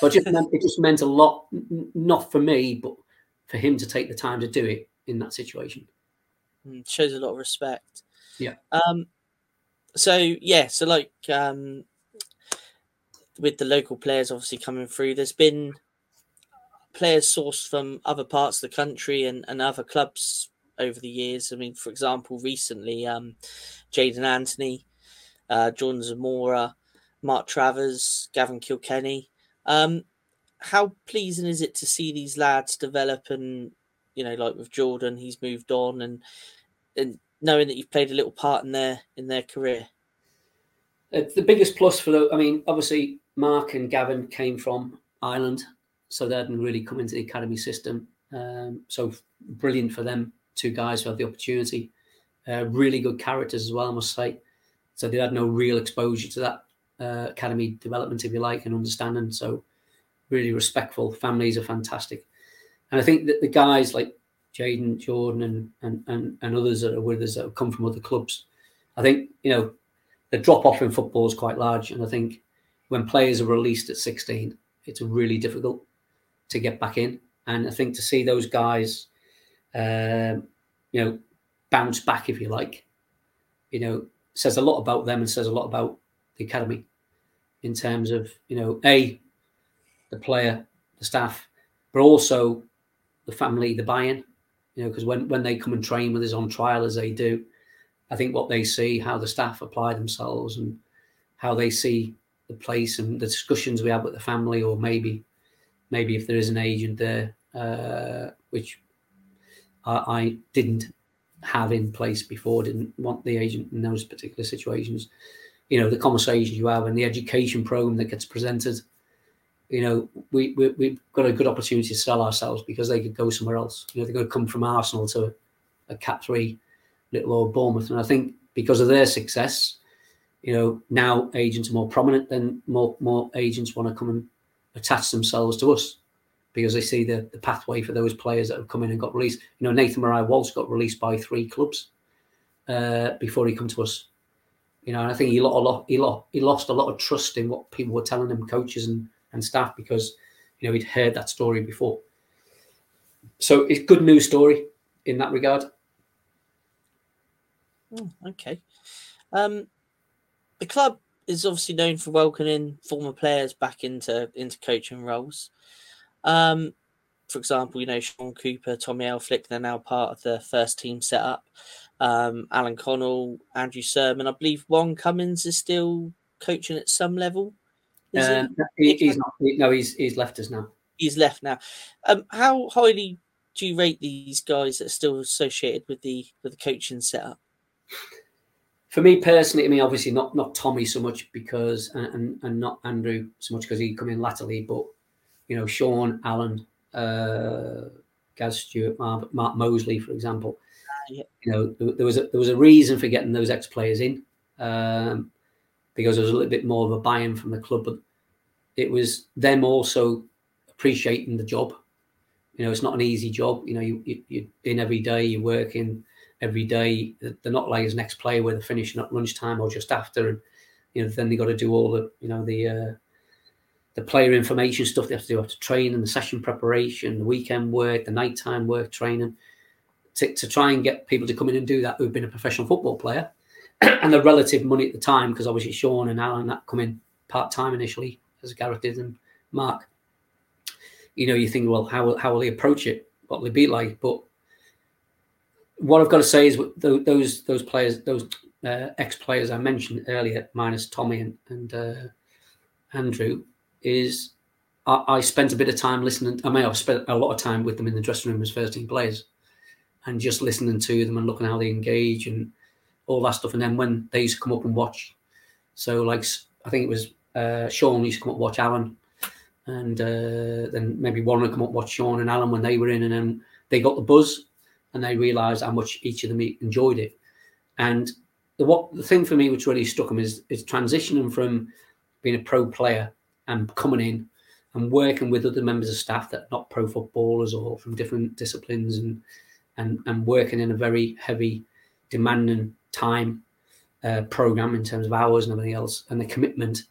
But it just, meant, it just meant a lot, not for me, but for him to take the time to do it in that situation. Mm, shows a lot of respect. Yeah. Um. So yeah. So like um, with the local players obviously coming through, there's been players sourced from other parts of the country and, and other clubs over the years. I mean, for example, recently, um, Jaidon Anthony, uh, Jordan Zemura, Mark Travers, Gavin Kilkenny. Um, how pleasing is it to see these lads develop and, you know, like with Jordan, he's moved on and and knowing that you've played a little part in their in their career. the biggest plus for the, I mean, obviously Mark and Gavin came from Ireland, so they hadn't really come into the academy system. Um, so brilliant for them two guys who had the opportunity. Uh, really good characters as well, I must say. So they had no real exposure to that uh, academy development, if you like, and understanding. So really respectful. Families are fantastic, and I think that the guys like Jaden, Jordan, and, and and and others that are with us that have come from other clubs, I think you know the drop off in football is quite large, and I think when players are released at 16, it's really difficult to get back in. And I think to see those guys, um, you know, bounce back, if you like, you know, says a lot about them and says a lot about the academy in terms of, you know, A, the player, the staff, but also the family, the buy-in, you know, because when, when they come and train with us on trial as they do, I think what they see, how the staff apply themselves and how they see the place and the discussions we have with the family, or maybe maybe if there is an agent there, uh, which I, I, didn't have in place before, didn't want the agent in those particular situations. You know, the conversations you have and the education program that gets presented. You know, we, we we've got a good opportunity to sell ourselves because they could go somewhere else. You know, they're going to come from Arsenal to a Cat Three, little old Bournemouth, and I think because of their success, you know, now agents are more prominent, then more more agents want to come and attach themselves to us because they see the, the pathway for those players that have come in and got released. You know, Nathan Moriah-Welsh got released by three clubs uh, before he come to us. You know, and I think he lost a lot. He lost, he lost a lot of trust in what people were telling him, coaches and, and staff, because you know he'd heard that story before. So it's good news story in that regard. Oh, okay. Um, the club is obviously known for welcoming former players back into into coaching roles. Um, for example, you know Shaun Cooper, Tommy Elphick, they're now part of the first team setup. Um, Alan Connell, Andrew Surman. I believe Warren Cummings is still coaching at some level. Uh, he, he's not. No, he's he's left us now. He's left now. Um, how highly do you rate these guys that are still associated with the with the coaching setup? for me personally, I mean, obviously not not Tommy so much because and and not Andrew so much because he come in latterly, but you know, Shaun, Alan, uh, Gaz Stewart, Mark, Mark Molesley, for example. You know, there, was a there was a reason for getting those ex players in um, because there was a little bit more of a buy-in from the club, but it was them also appreciating the job. You know, it's not an easy job. You know, you, you you're in every day, you're working every day. They're not like his next player where they're finishing at lunchtime or just after, and you know then they got to do all the you know the uh, the player information stuff they have to do after training, the session preparation, the weekend work, the nighttime work training, to, to try and get people to come in and do that who've been a professional football player, *clears throat* and the relative money at the time because obviously Shaun and Alan that come in part time initially as Gareth did and Mark. You know, you think, well, how how will he approach it? What will it be like? But what I've got to say is those those players, those uh, ex players I mentioned earlier, minus Tommy and, and uh, Andrew, is I, I, spent a bit of time listening. I may have spent a lot of time with them in the dressing room as first team players, and just listening to them and looking how they engage and all that stuff. And then when they used to come up and watch, so like I think it was uh, Shaun used to come up and watch Alan, and uh, then maybe Warren would come up and watch Shaun and Alan when they were in, and then they got the buzz and they realised how much each of them enjoyed it. And the what the thing for me which really struck them is is transitioning from being a pro player and coming in and working with other members of staff that are not pro footballers or from different disciplines and and and working in a very heavy, demanding time uh, program in terms of hours and everything else, and the commitment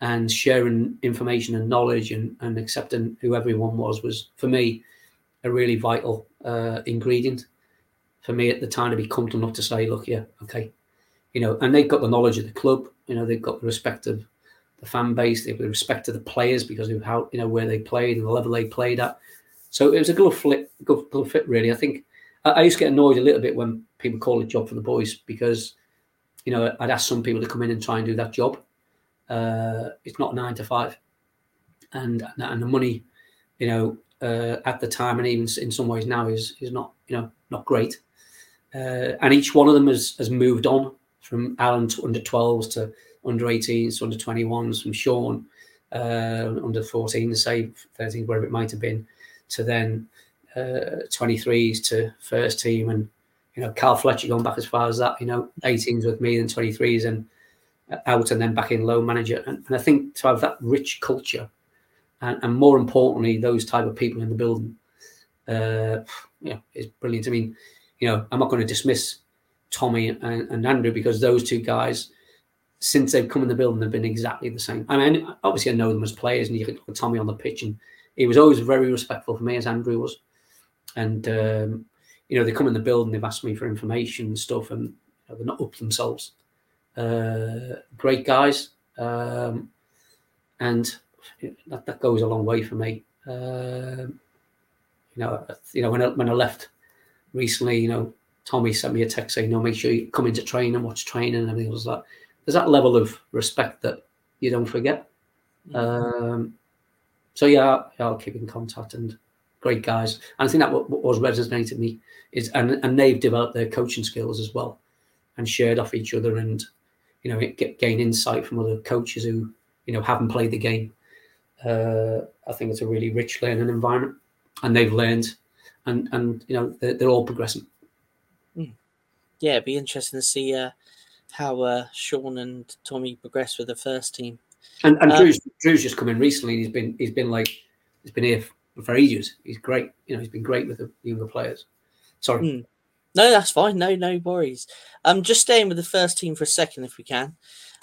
and sharing information and knowledge and, and accepting who everyone was was for me a really vital uh, ingredient for me at the time to be comfortable enough to say, look, yeah, okay, you know, and they've got the knowledge of the club, you know, they've got the respect of the fan base, they've got the respect of the players because of how you know where they played and the level they played at. So it was a good flip, good, good fit, really. I think I, I used to get annoyed a little bit when people call it job for the boys because, you know, I'd ask some people to come in and try and do that job. Uh, it's not nine to five, and and the money, you know, uh, at the time and even in some ways now is is not you know not great. Uh, and each one of them has has moved on from Alan to under 12s to under 18s to under 21s, from Shaun uh, under 14, say 13, wherever it might have been, to then uh, 23s to first team. And, you know, Carl Fletcher going back as far as that, you know, 18s with me and 23s and out and then back in low manager. And, and I think to have that rich culture and, and, more importantly, those type of people in the building, uh, yeah, is brilliant. I mean, you know, I'm not going to dismiss Tommy and, and Andrew because those two guys, since they've come in the building, they've been exactly the same. I mean, obviously, I know them as players, and you can look at Tommy on the pitch, and he was always very respectful for me, as Andrew was. And um, you know, they come in the building, they've asked me for information and stuff, and you know, they're not up themselves. Uh, great guys, um, and that, that goes a long way for me. Um, you know, you know when I, when I left recently, you know, Tommy sent me a text saying, "No, make sure you come into training, watch training," and everything was like, there's that level of respect that you don't forget. Mm-hmm. Um, so yeah, I'll keep in contact and great guys. And I think that what, was resonated me is, and and they've developed their coaching skills as well, and shared off each other, and you know, get, gain insight from other coaches who you know haven't played the game. Uh, I think it's a really rich learning environment, and they've learned, and and you know they're, they're all progressing yeah, it'd be interesting to see uh, how uh, Shaun and Tommy progress with the first team. And, and um, Drew's, Drew's just come in recently. he's been he's been like he's been here for ages. He's great. You know, he's been great with the younger players. Sorry. Hmm. No, that's fine. No, no worries. Um, just staying with the first team for a second, if we can.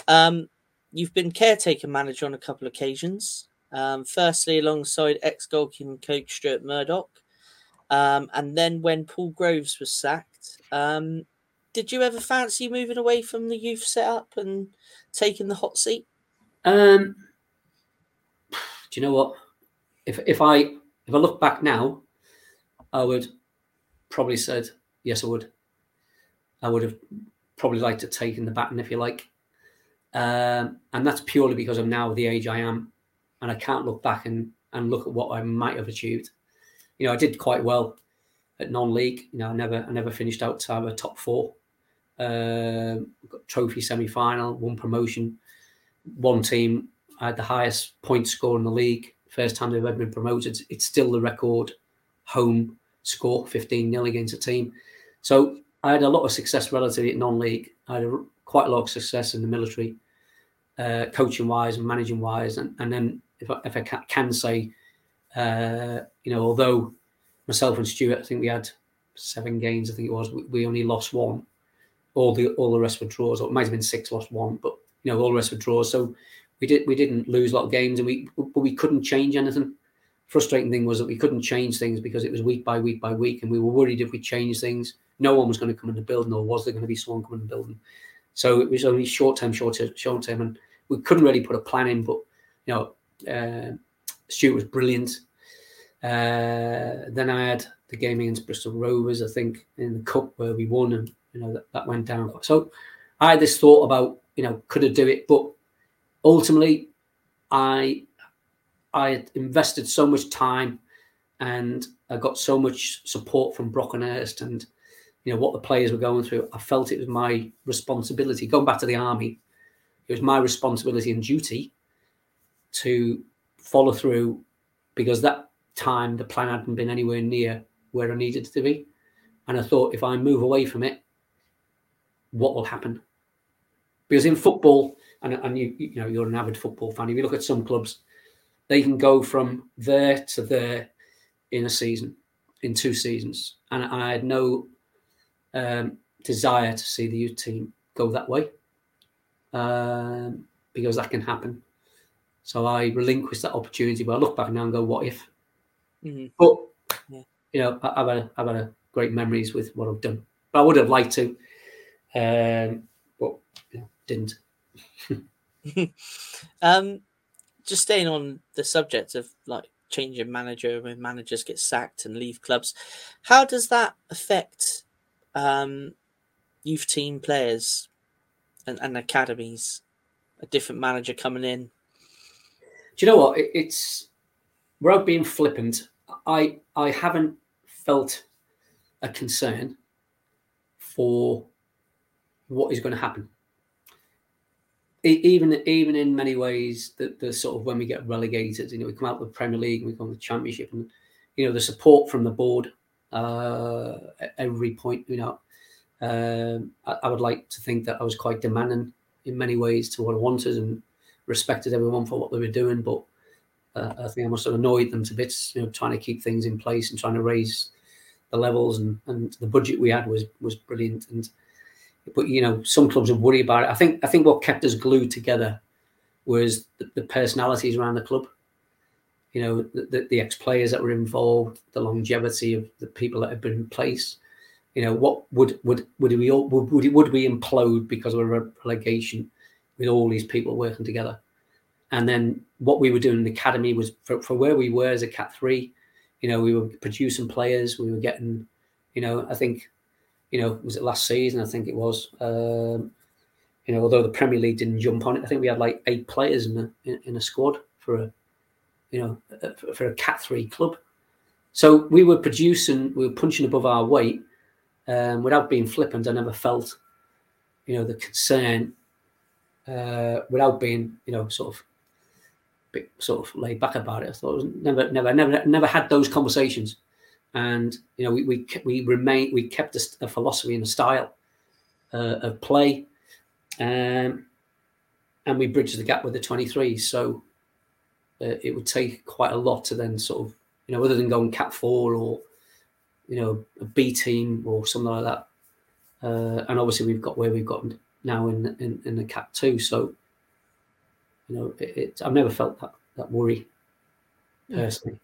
Um, you've been caretaker manager on a couple of occasions. Um, firstly, alongside ex goalkeeper coach Stuart Murdoch, um, and then when Paul Groves was sacked, um, did you ever fancy moving away from the youth setup and taking the hot seat? Um, do you know what? If if I if I look back now, I would probably said yes. I would. I would have probably liked to take in the baton, if you like, um, and that's purely because I'm now the age I am, and I can't look back and and look at what I might have achieved. You know, I did quite well at non-league. You know, I never I never finished outside of a top four uh, trophy semi final, one promotion, one team had the highest point score in the league. First time they've ever been promoted. It's still the record home score, 15 0 against a team. So I had a lot of success relatively at non league. I had a, quite a lot of success in the military, uh, coaching wise and managing wise. And, and then, if I, if I can say, uh, you know, although myself and Stuart, I think we had seven games, I think it was, we, we only lost one all the all the rest were draws, or it might have been six, lost one, but you know all the rest were draws. So we did we didn't lose a lot of games, and we but we couldn't change anything. Frustrating thing was that we couldn't change things because it was week by week by week, and we were worried if we changed things, no one was going to come in the building, or was there going to be someone coming in the building? So it was only short term, short term, short term, and we couldn't really put a plan in. But you know, uh, Stuart was brilliant. Uh, then I had the game against Bristol Rovers, I think, in the cup where we won, and you know that, that went down. So I had this thought about you know could I do it, but ultimately I I had invested so much time and I got so much support from Brockenhurst and you know what the players were going through. I felt it was my responsibility. Going back to the army, it was my responsibility and duty to follow through because that time the plan hadn't been anywhere near where I needed to be. And I thought, if I move away from it, what will happen? Because in football, and, and you you know you're an avid football fan. If you look at some clubs, they can go from there to there in a season, in two seasons, and I had no um, desire to see the youth team go that way um, because that can happen. So I relinquished that opportunity. But I look back now and go, what if? Mm-hmm. But Yeah. you know, I- I've had a, I've had a great memories with what I've done. But I would have liked to, um, but you know, didn't. *laughs* Um, just staying on the subject of like changing manager when managers get sacked and leave clubs, how does that affect um, youth team players and, and academies? A different manager coming in. Do you know what? It, it's without being flippant. I I haven't felt a concern for what is going to happen. Even even in many ways, the, the sort of when we get relegated, you know, we come out of the Premier League, we come the Championship, and you know the support from the board uh, at every point. You know, um, I, I would like to think that I was quite demanding in many ways to what I wanted and respected everyone for what they were doing, but uh, I think I must have annoyed them to bits, you know, trying to keep things in place and trying to raise the levels and, and the budget we had was was brilliant. And but you know, some clubs would worry about it. I think I think what kept us glued together was the, the personalities around the club. You know, the, the, the ex players that were involved, the longevity of the people that had been in place. You know, what would would would we all would would, would we implode because of a relegation with all these people working together? And then what we were doing in the academy was for, for where we were as a Cat Three. You know, we were producing players. We were getting, you know, I think, you know, was it last season? I think it was. Um, you know, although the Premier League didn't jump on it, I think we had like eight players in a in, a squad for a, you know, for, for a Cat Three club. So we were producing, we were punching above our weight, um, without being flippant. I never felt, you know, the concern, uh, without being, you know, sort of, bit sort of laid back about it. I thought it was never, never, never, never had those conversations, and you know, we we we remain, we kept a, a philosophy and a style uh, of play, um, and we bridged the gap with the twenty three. So uh, it would take quite a lot to then sort of, you know, other than going cat four or you know, a B team or something like that. Uh, and obviously, we've got where we've got now in in, in the Cat Two. So, you know, it, it, I've never felt that that worry personally.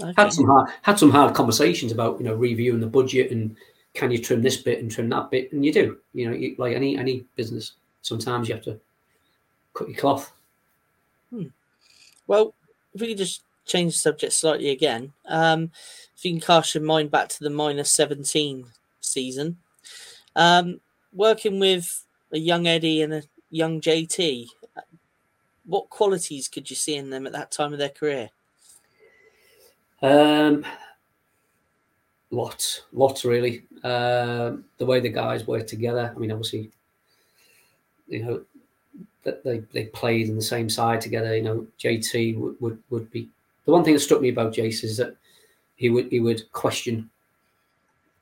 Okay. Had some hard had some hard conversations about you know reviewing the budget and can you trim this bit and trim that bit, and you do. You know, you, like any any business, sometimes you have to cut your cloth. Well, if we could just change the subject slightly again, um, if you can cast your mind back to the minus 17 season, um, working with a young Eddie and a young JT, what qualities could you see in them at that time of their career? Um, lots, lots really. Um, the way the guys work together. I mean, obviously, you know, that they they played in the same side together. You know, JT would would, would be the one thing that struck me about Jace is that he would he would question.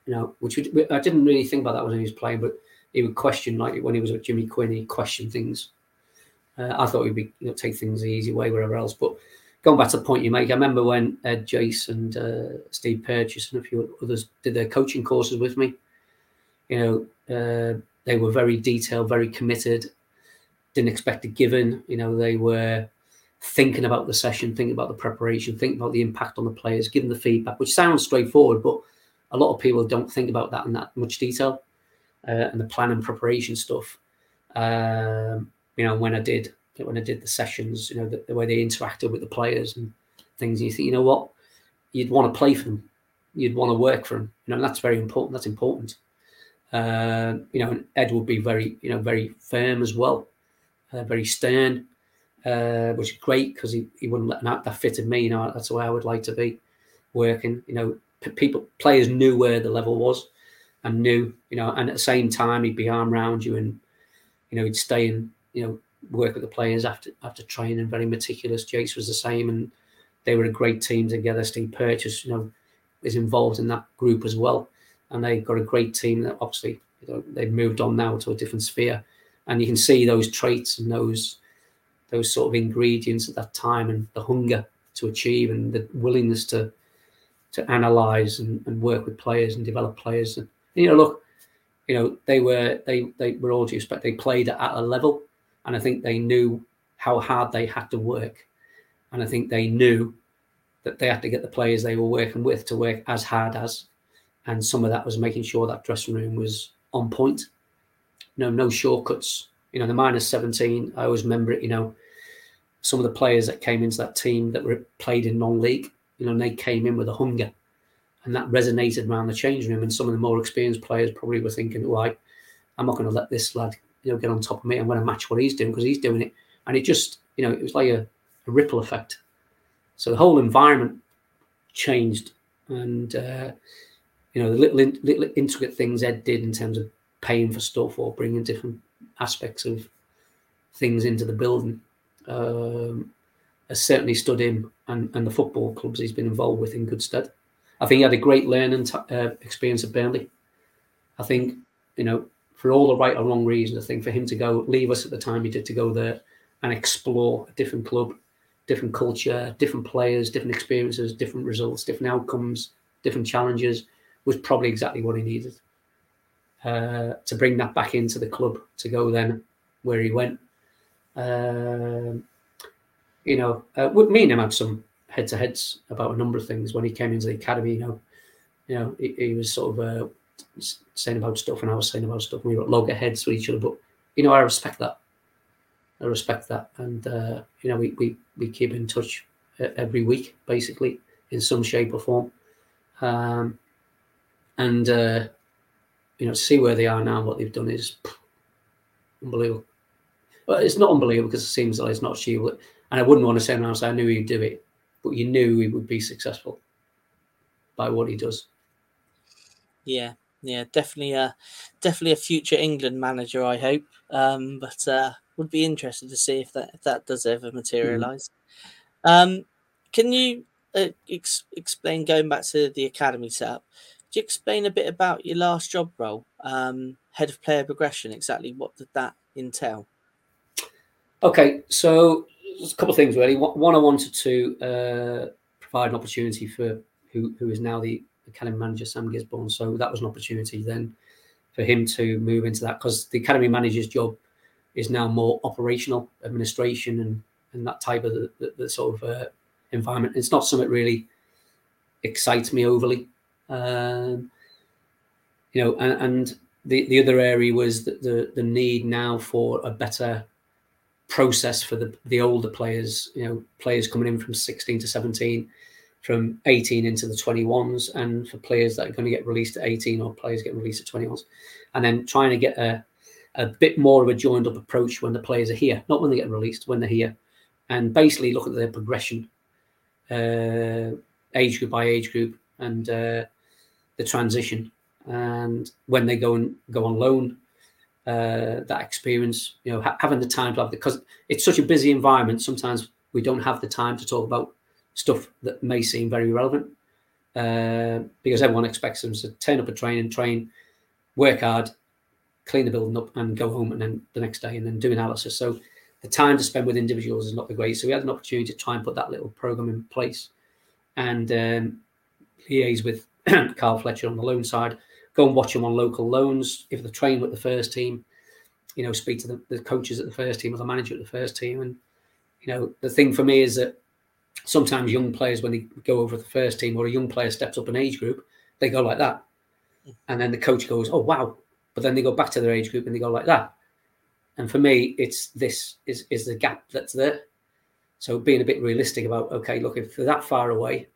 You know, which would, I didn't really think about that when he was playing, but he would question like when he was with Jimmy Quinn, he questioned things. Uh, I thought he'd be you know take things the easy way wherever else, but going back to the point you make, I remember when Ed Jace and uh, Steve Purches and a few others did their coaching courses with me. You know, uh, they were very detailed, very committed. Didn't expect a given. You know, they were thinking about the session, thinking about the preparation, thinking about the impact on the players, giving the feedback, which sounds straightforward, but a lot of people don't think about that in that much detail uh, and the plan and preparation stuff. Um, you know, when I did when I did the sessions, you know, the, the way they interacted with the players and things, and you think, you know what, you'd want to play for them, you'd want to work for them, you know, that's very important. That's important. Uh, you know, and Ed would be very, you know, very firm as well, uh, very stern, uh, which is great because he, he wouldn't let that, that fitted me. You know, that's the way I would like to be working. You know, p- people, players knew where the level was and knew, you know, and at the same time he'd be arm around you and, you know, he'd stay and, you know, work with the players after after training, very meticulous. Jace was the same, and they were a great team together. Steve Purches, you know, is involved in that group as well. and they've got a great team that obviously you know, they've moved on now to a different sphere, and you can see those traits and those those sort of ingredients at that time and the hunger to achieve and the willingness to to analyze and, and work with players and develop players. And you know, look, you know, they were they they were all due respect, they played at a level, and I think they knew how hard they had to work, and I think they knew that they had to get the players they were working with to work as hard as, and some of that was making sure that dressing room was on point. No, no shortcuts. You know, the minus seventeen. I always remember it. You know, some of the players that came into that team that were played in non-league you know, they came in with a hunger, and that resonated around the change room. And some of the more experienced players probably were thinking, "Right, I'm not going to let this lad, you know, get on top of me. I'm going to match what he's doing because he's doing it." And it just, you know, it was like a, a ripple effect. So the whole environment changed, and uh, you know, the little, in, little intricate things Ed did in terms of paying for stuff or bringing different aspects of things into the building um, has certainly stood him and, and the football clubs he's been involved with in good stead. I think he had a great learning t- uh, experience at Burnley. I think, you know, for all the right or wrong reasons, I think for him to go leave us at the time he did to go there and explore a different club, different culture, different players, different experiences, different results, different outcomes, different challenges was probably exactly what he needed. Uh, to bring that back into the club, to go then where he went. Um, you know, uh, me and him had some head to heads about a number of things when he came into the academy. You know, you know, he, he was sort of uh, saying about stuff, and I was saying about stuff. And we were at loggerheads with each other, but you know, I respect that. I respect that, and uh, you know, we, we we keep in touch every week, basically, in some shape or form. Um, and uh, you know, to see where they are now, what they've done is unbelievable. But it's not unbelievable because it seems like it's not achievable. And I wouldn't want to say now, I knew he'd do it, but you knew he would be successful by what he does. Yeah, yeah, definitely a definitely a future England manager. I hope, um, but uh, would be interested to see if that if that does ever materialize. Mm. Um, can you uh, ex- explain going back to the academy setup? Could you explain a bit about your last job role, um, head of player progression? Exactly what did that entail? Okay, so a couple of things really. One, I wanted to uh, provide an opportunity for who who is now the academy manager, Sam Gisborne. So that was an opportunity then for him to move into that because the academy manager's job is now more operational administration and and that type of the, the, the sort of uh, environment. It's not something that really excites me overly. Um, you know, and, and the, the other area was the, the, the need now for a better process for the the older players. You know, players coming in from 16 to 17, from 18 into the 21s, and for players that are going to get released at 18 or players getting released at 21s, and then trying to get a a bit more of a joined up approach when the players are here, not when they get released, when they're here, and basically look at their progression, uh, age group by age group, and uh, the transition, and when they go and go on loan, uh, that experience, you know, ha- having the time to have because it's such a busy environment. Sometimes we don't have the time to talk about stuff that may seem very relevant uh, because everyone expects them to turn up a train and train, work hard, clean the building up, and go home, and then the next day and then do analysis. So the time to spend with individuals is not the great. So we had an opportunity to try and put that little program in place and um, liaise with *clears throat* Carl Fletcher on the loan side go and watch him on local loans. If they train with the first team, you know, speak to the, the coaches at the first team or the manager at the first team. And, you know, the thing for me is that sometimes young players, when they go over the first team or a young player steps up an age group, they go like that. And then the coach goes, oh, wow. But then they go back to their age group and they go like that. And for me, it's this is, is the gap that's there. So being a bit realistic about, okay, look, if they're that far away,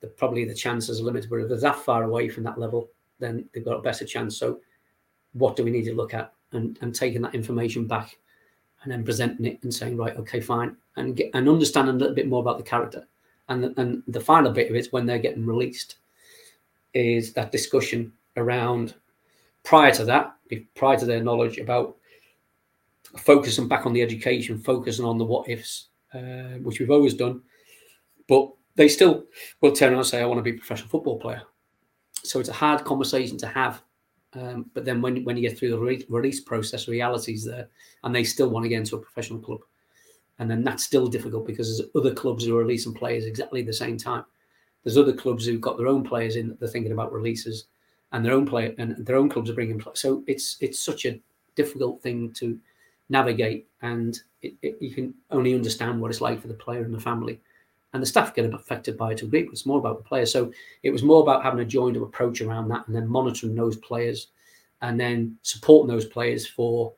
the, probably the chances are limited. But if they're that far away from that level, then they've got a better chance. So, what do we need to look at? And, and taking that information back and then presenting it and saying, right, okay, fine, and get and understanding a little bit more about the character. And the, and the final bit of it when they're getting released is that discussion around prior to that, prior to their knowledge about focusing back on the education, focusing on the what ifs, uh, which we've always done. But they still will turn around and say, I want to be a professional football player. so it's a hard conversation to have. Um, but then when when you get through the re- release process, reality's there, and they still want to get into a professional club, and then that's still difficult because there's other clubs who are releasing players exactly the same time. There's other clubs who've got their own players in that they're thinking about releases, and their own play and their own clubs are bringing players. So it's it's such a difficult thing to navigate, and it, it, you can only understand what it's like for the player and the family and the staff get affected by it a degree, it's more about the players. So it was more about having a joined up approach around that and then monitoring those players and then supporting those players for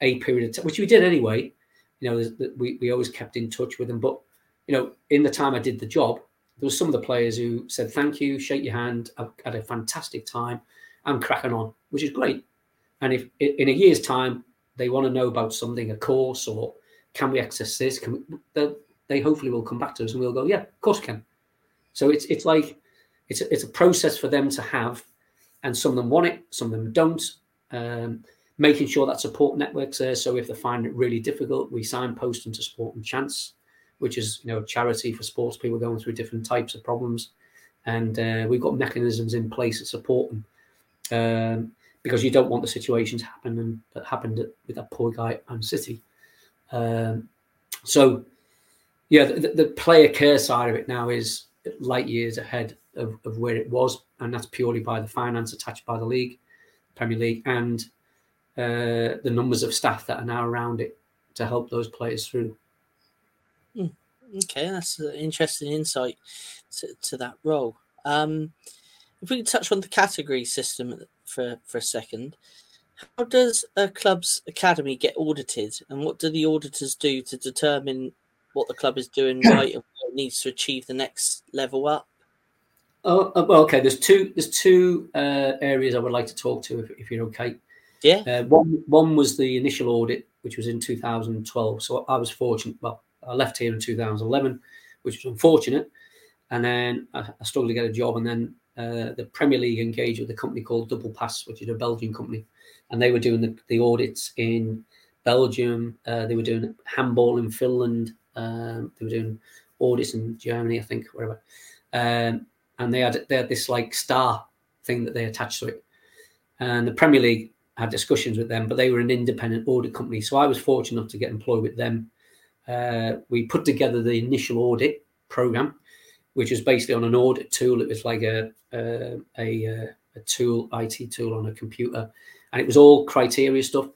a period of time, which we did anyway. You know, we, we always kept in touch with them. But, you know, in the time I did the job, there was some of the players who said, thank you, shake your hand, I've had a fantastic time, I'm cracking on, which is great. And if in a year's time they want to know about something, a course, or can we access this, can we, they hopefully will come back to us and we'll go, yeah, of course can. So it's it's like it's a, it's a process for them to have, and some of them want it, some of them don't. Um, making sure that support network's there. So if they find it really difficult, we signpost them to Sporting Chance, which is you know a charity for sports people going through different types of problems, and uh, we've got mechanisms in place to support them. Um, because you don't want the situations happen and that happened with that poor guy and City. Um, so yeah, the, the, player care side of it now is light years ahead of, of where it was, and that's purely by the finance attached by the league, Premier League, and uh, the numbers of staff that are now around it to help those players through. Hmm. Okay, that's an interesting insight to, to that role. Um, if we could touch on the category system for, for a second, how does a club's academy get audited, and what do the auditors do to determine what the club is doing right and what it needs to achieve the next level up? Oh, uh, well, okay. There's two. There's two uh, areas I would like to talk to, if, if you're okay. Yeah. Uh, one one was the initial audit, which was in 2012. So I was fortunate. Well, I left here in 2011, which was unfortunate, and then I, I struggled to get a job. And then uh, the Premier League engaged with a company called Double Pass, which is a Belgian company, and they were doing the, the audits in Belgium. Uh, they were doing handball in Finland, um, they were doing audits in Germany, I think, wherever. Um, and they had they had this like star thing that they attached to it. And the Premier League had discussions with them, but they were an independent audit company. So I was fortunate enough to get employed with them. Uh, we put together the initial audit program, which was basically on an audit tool. It was like a a, a, a tool, IT tool on a computer, and it was all criteria stuff.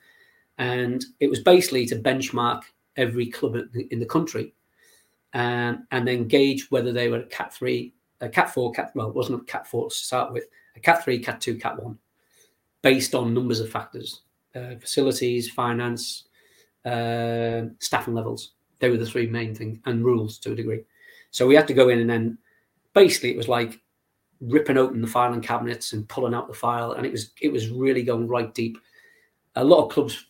And it was basically to benchmark every club in the country, um, and then gauge whether they were a Cat three, a Cat four, Cat well, it wasn't a Cat four to start with, a Cat three, Cat two, Cat one, based on numbers of factors, uh, facilities, finance, uh, staffing levels. They were the three main things, and rules to a degree. So we had to go in and then basically it was like ripping open the filing cabinets and pulling out the file, and it was it was really going right deep. A lot of clubs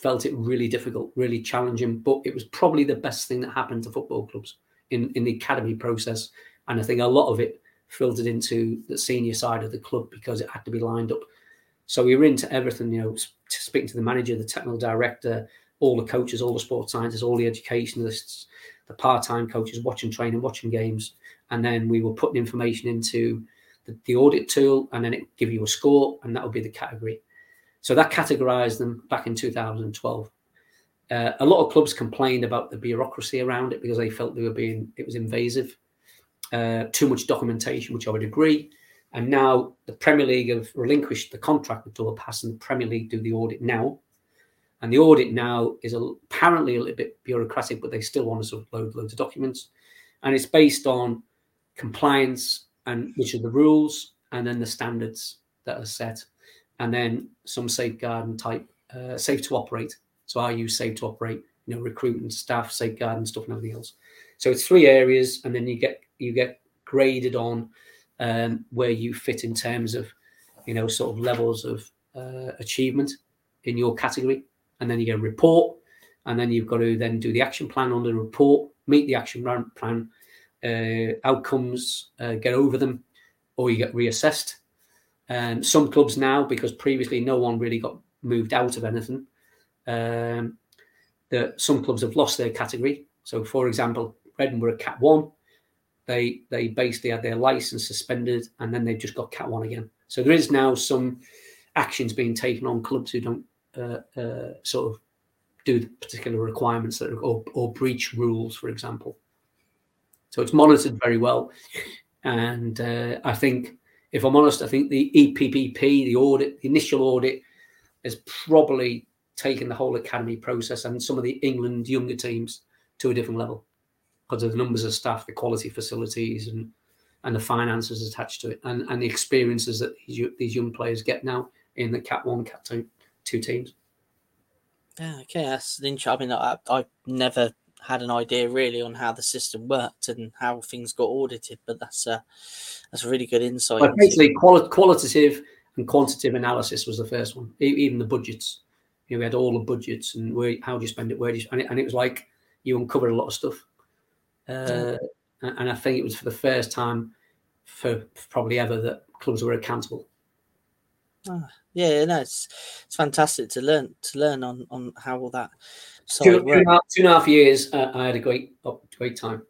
felt it really difficult, really challenging, but it was probably the best thing that happened to football clubs in, in the academy process. And I think a lot of it filtered into the senior side of the club because it had to be lined up. So we were into everything, you know, speaking to the manager, the technical director, all the coaches, all the sports scientists, all the educationalists, the part-time coaches, watching training, watching games, and then we were putting information into the, the audit tool, and then it give you a score, and that would be the category. So that categorized them back in 2012. Uh, a lot of clubs complained about the bureaucracy around it because they felt they were being it was invasive, uh, too much documentation, which I would agree. And now the Premier League have relinquished the contract with Double Pass, and the Premier League do the audit now. And the audit now is apparently a little bit bureaucratic, but they still want to upload loads of documents, and it's based on compliance and which are the rules, and then the standards that are set and then some safeguarding type, uh, safe to operate. So I use safe to operate, you know, recruiting staff, safeguarding stuff, and everything else. So it's three areas, and then you get you get graded on um, where you fit in terms of, you know, sort of levels of uh, achievement in your category, and then you get a report, and then you've got to then do the action plan on the report, meet the action plan, uh, outcomes, uh, get over them, or you get reassessed um, some clubs now, because previously no one really got moved out of anything, um, that some clubs have lost their category. So, for example, Reading were a Cat One. they they basically had their license suspended and then they've just got Cat One again. So there is now some actions being taken on clubs who don't uh, uh, sort of do the particular requirements that are, or, or breach rules, for example. So it's monitored very well, and uh, I think, if I'm honest, I think the EPPP, the audit, the initial audit, has probably taken the whole academy process and some of the England younger teams to a different level because of the numbers of staff, the quality facilities, and and the finances attached to it, and, and the experiences that these, young players get now in the Cat One, Cat Two, two teams. Yeah, okay, that's interesting. I mean, I, I've never had an idea really on how the system worked and how things got audited, but that's a that's a really good insight. But basically, quali- qualitative and quantitative analysis was the first one. Even the budgets, you know, we had all the budgets and where how do you spend it, where do you, and it, and it was like you uncovered a lot of stuff. Uh, and, and I think it was for the first time for probably ever that clubs were accountable. Ah, yeah, no, it's it's fantastic to learn to learn on on how all that. Two, two, and half, two and a half years, uh, I had a great, oh, great time.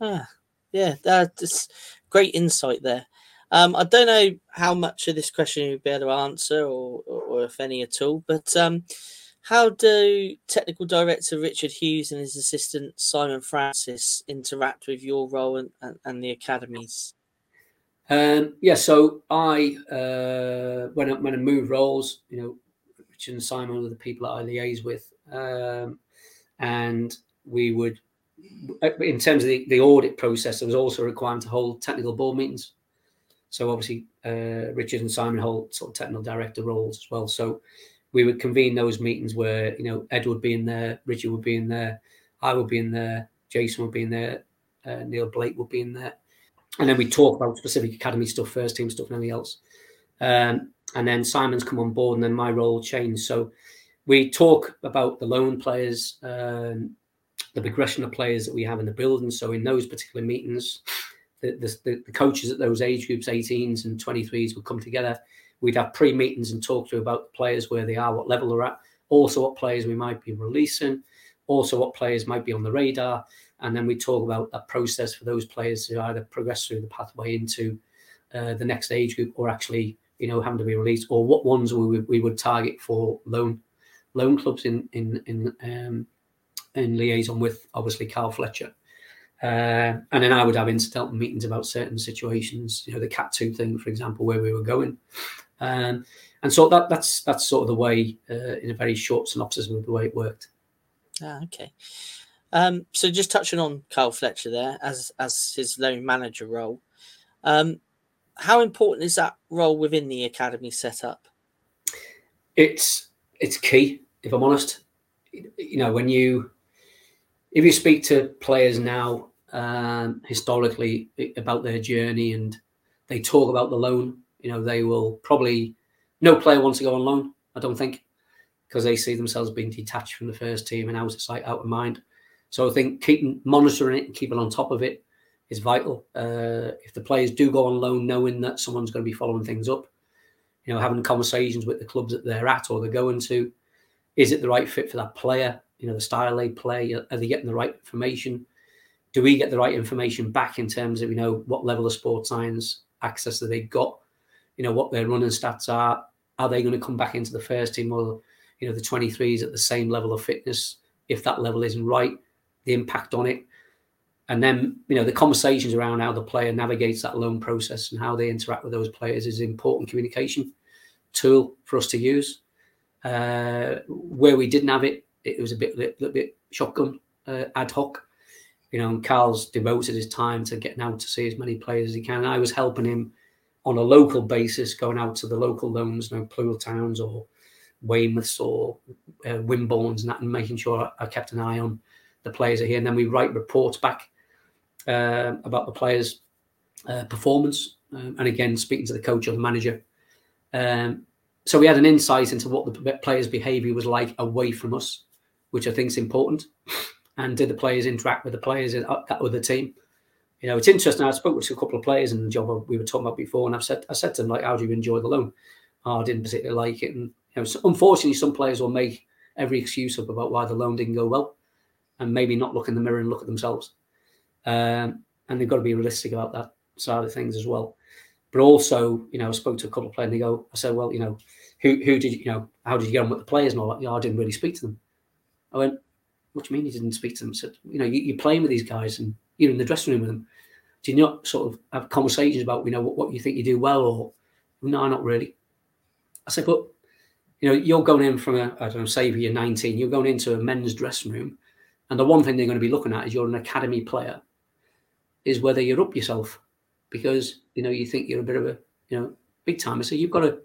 Ah, yeah, that's great insight there. Um, I don't know how much of this question you'll be able to answer, or, or, or if any at all. But um, how do technical director Richard Hughes and his assistant Simon Francis interact with your role and, and, and the academies? Um, yeah, so I uh, when I, when I moved roles, you know, Richard and Simon are the people that I liaise with, um, and we would, in terms of the, the audit process, there was also a requirement to hold technical board meetings. So obviously, uh, Richard and Simon hold sort of technical director roles as well. So we would convene those meetings where you know Ed would be in there, Richard would be in there, I would be in there, Jason would be in there, uh, Neil Blake would be in there and then we talk about specific academy stuff, first team stuff, and anything else. Um, and then Simon's come on board, and then my role changed. So we talk about the loan players, um, the progression of players that we have in the building. So in those particular meetings, the, the, the coaches at those age groups, 18s and 23s, would come together. We'd have pre-meetings and talk to about the players where they are, what level they're at, also what players we might be releasing, also what players might be on the radar, and then we talk about that process for those players to either progress through the pathway into uh, the next age group or actually you know having to be released or what ones we we would target for loan loan clubs in in in um, in liaison with obviously Carl Fletcher. Uh, and then I would have incidental meetings about certain situations, you know, the Cat Two thing, for example, where we were going, um, and so that that's that's sort of the way, uh, in a very short synopsis of the way it worked. Ah, okay. Um, so just touching on Carl Fletcher there as as his loan manager role, um, how important is that role within the academy setup? It's it's key, if I'm honest. You know, when you if you speak to players now, um, historically about their journey, and they talk about the loan, you know, they will probably no player wants to go on loan. I don't think because they see themselves being detached from the first team and out of sight, out of mind. So I think keeping monitoring it and keeping on top of it is vital. Uh, if the players do go on loan, knowing that someone's going to be following things up, you know, having conversations with the clubs that they're at or they're going to, is it the right fit for that player? You know, the style they play, uh, are they getting the right information? Do we get the right information back in terms of you know what level of sports science access that they've got? You know what their running stats are. Are they going to come back into the first team or you know the 23s at the same level of fitness? If that level isn't right, the impact on it, and then you know the conversations around how the player navigates that loan process and how they interact with those players is an important communication tool for us to use. Uh, where we didn't have it, it was a bit, little bit shotgun, uh, ad hoc. You know, and Carl's devoted his time to getting out to see as many players as he can. I was helping him on a local basis, going out to the local loans, you know, Poole Towns or Weymouths or uh, Wimbornes and that, and making sure I kept an eye on the players here. And then we write reports back uh, about the players' uh, performance, um, and again speaking to the coach or the manager. Um, so we had an insight into what the players' behaviour was like away from us, which I think is important. *laughs* And did the players interact with the players in, that other team? You know, it's interesting. I spoke with a couple of players in the job we were talking about before, and I've said I said to them like, "How do you enjoy the loan?" Oh, I didn't particularly like it, and you know, unfortunately, some players will make every excuse up about why the loan didn't go well, and maybe not look in the mirror and look at themselves. Um, and they've got to be realistic about that side of things as well. But also, you know, I spoke to a couple of players and they go, I said, well, you know, who who did you know, how did you get on with the players and all that? Know, I didn't really speak to them. I went, what do you mean you didn't speak to them? I said, you know, you, are playing with these guys and you're in the dressing room with them. Do you not sort of have conversations about, you know, what, what you think you do well or no, not really. I said, but you know, you're going in from a, I don't know, say you're 19, you're going into a men's dressing room, and the one thing they're going to be looking at is you're an academy player, is whether you're up yourself, because you know you think you're a bit of a, you know, big timer. So you've got to,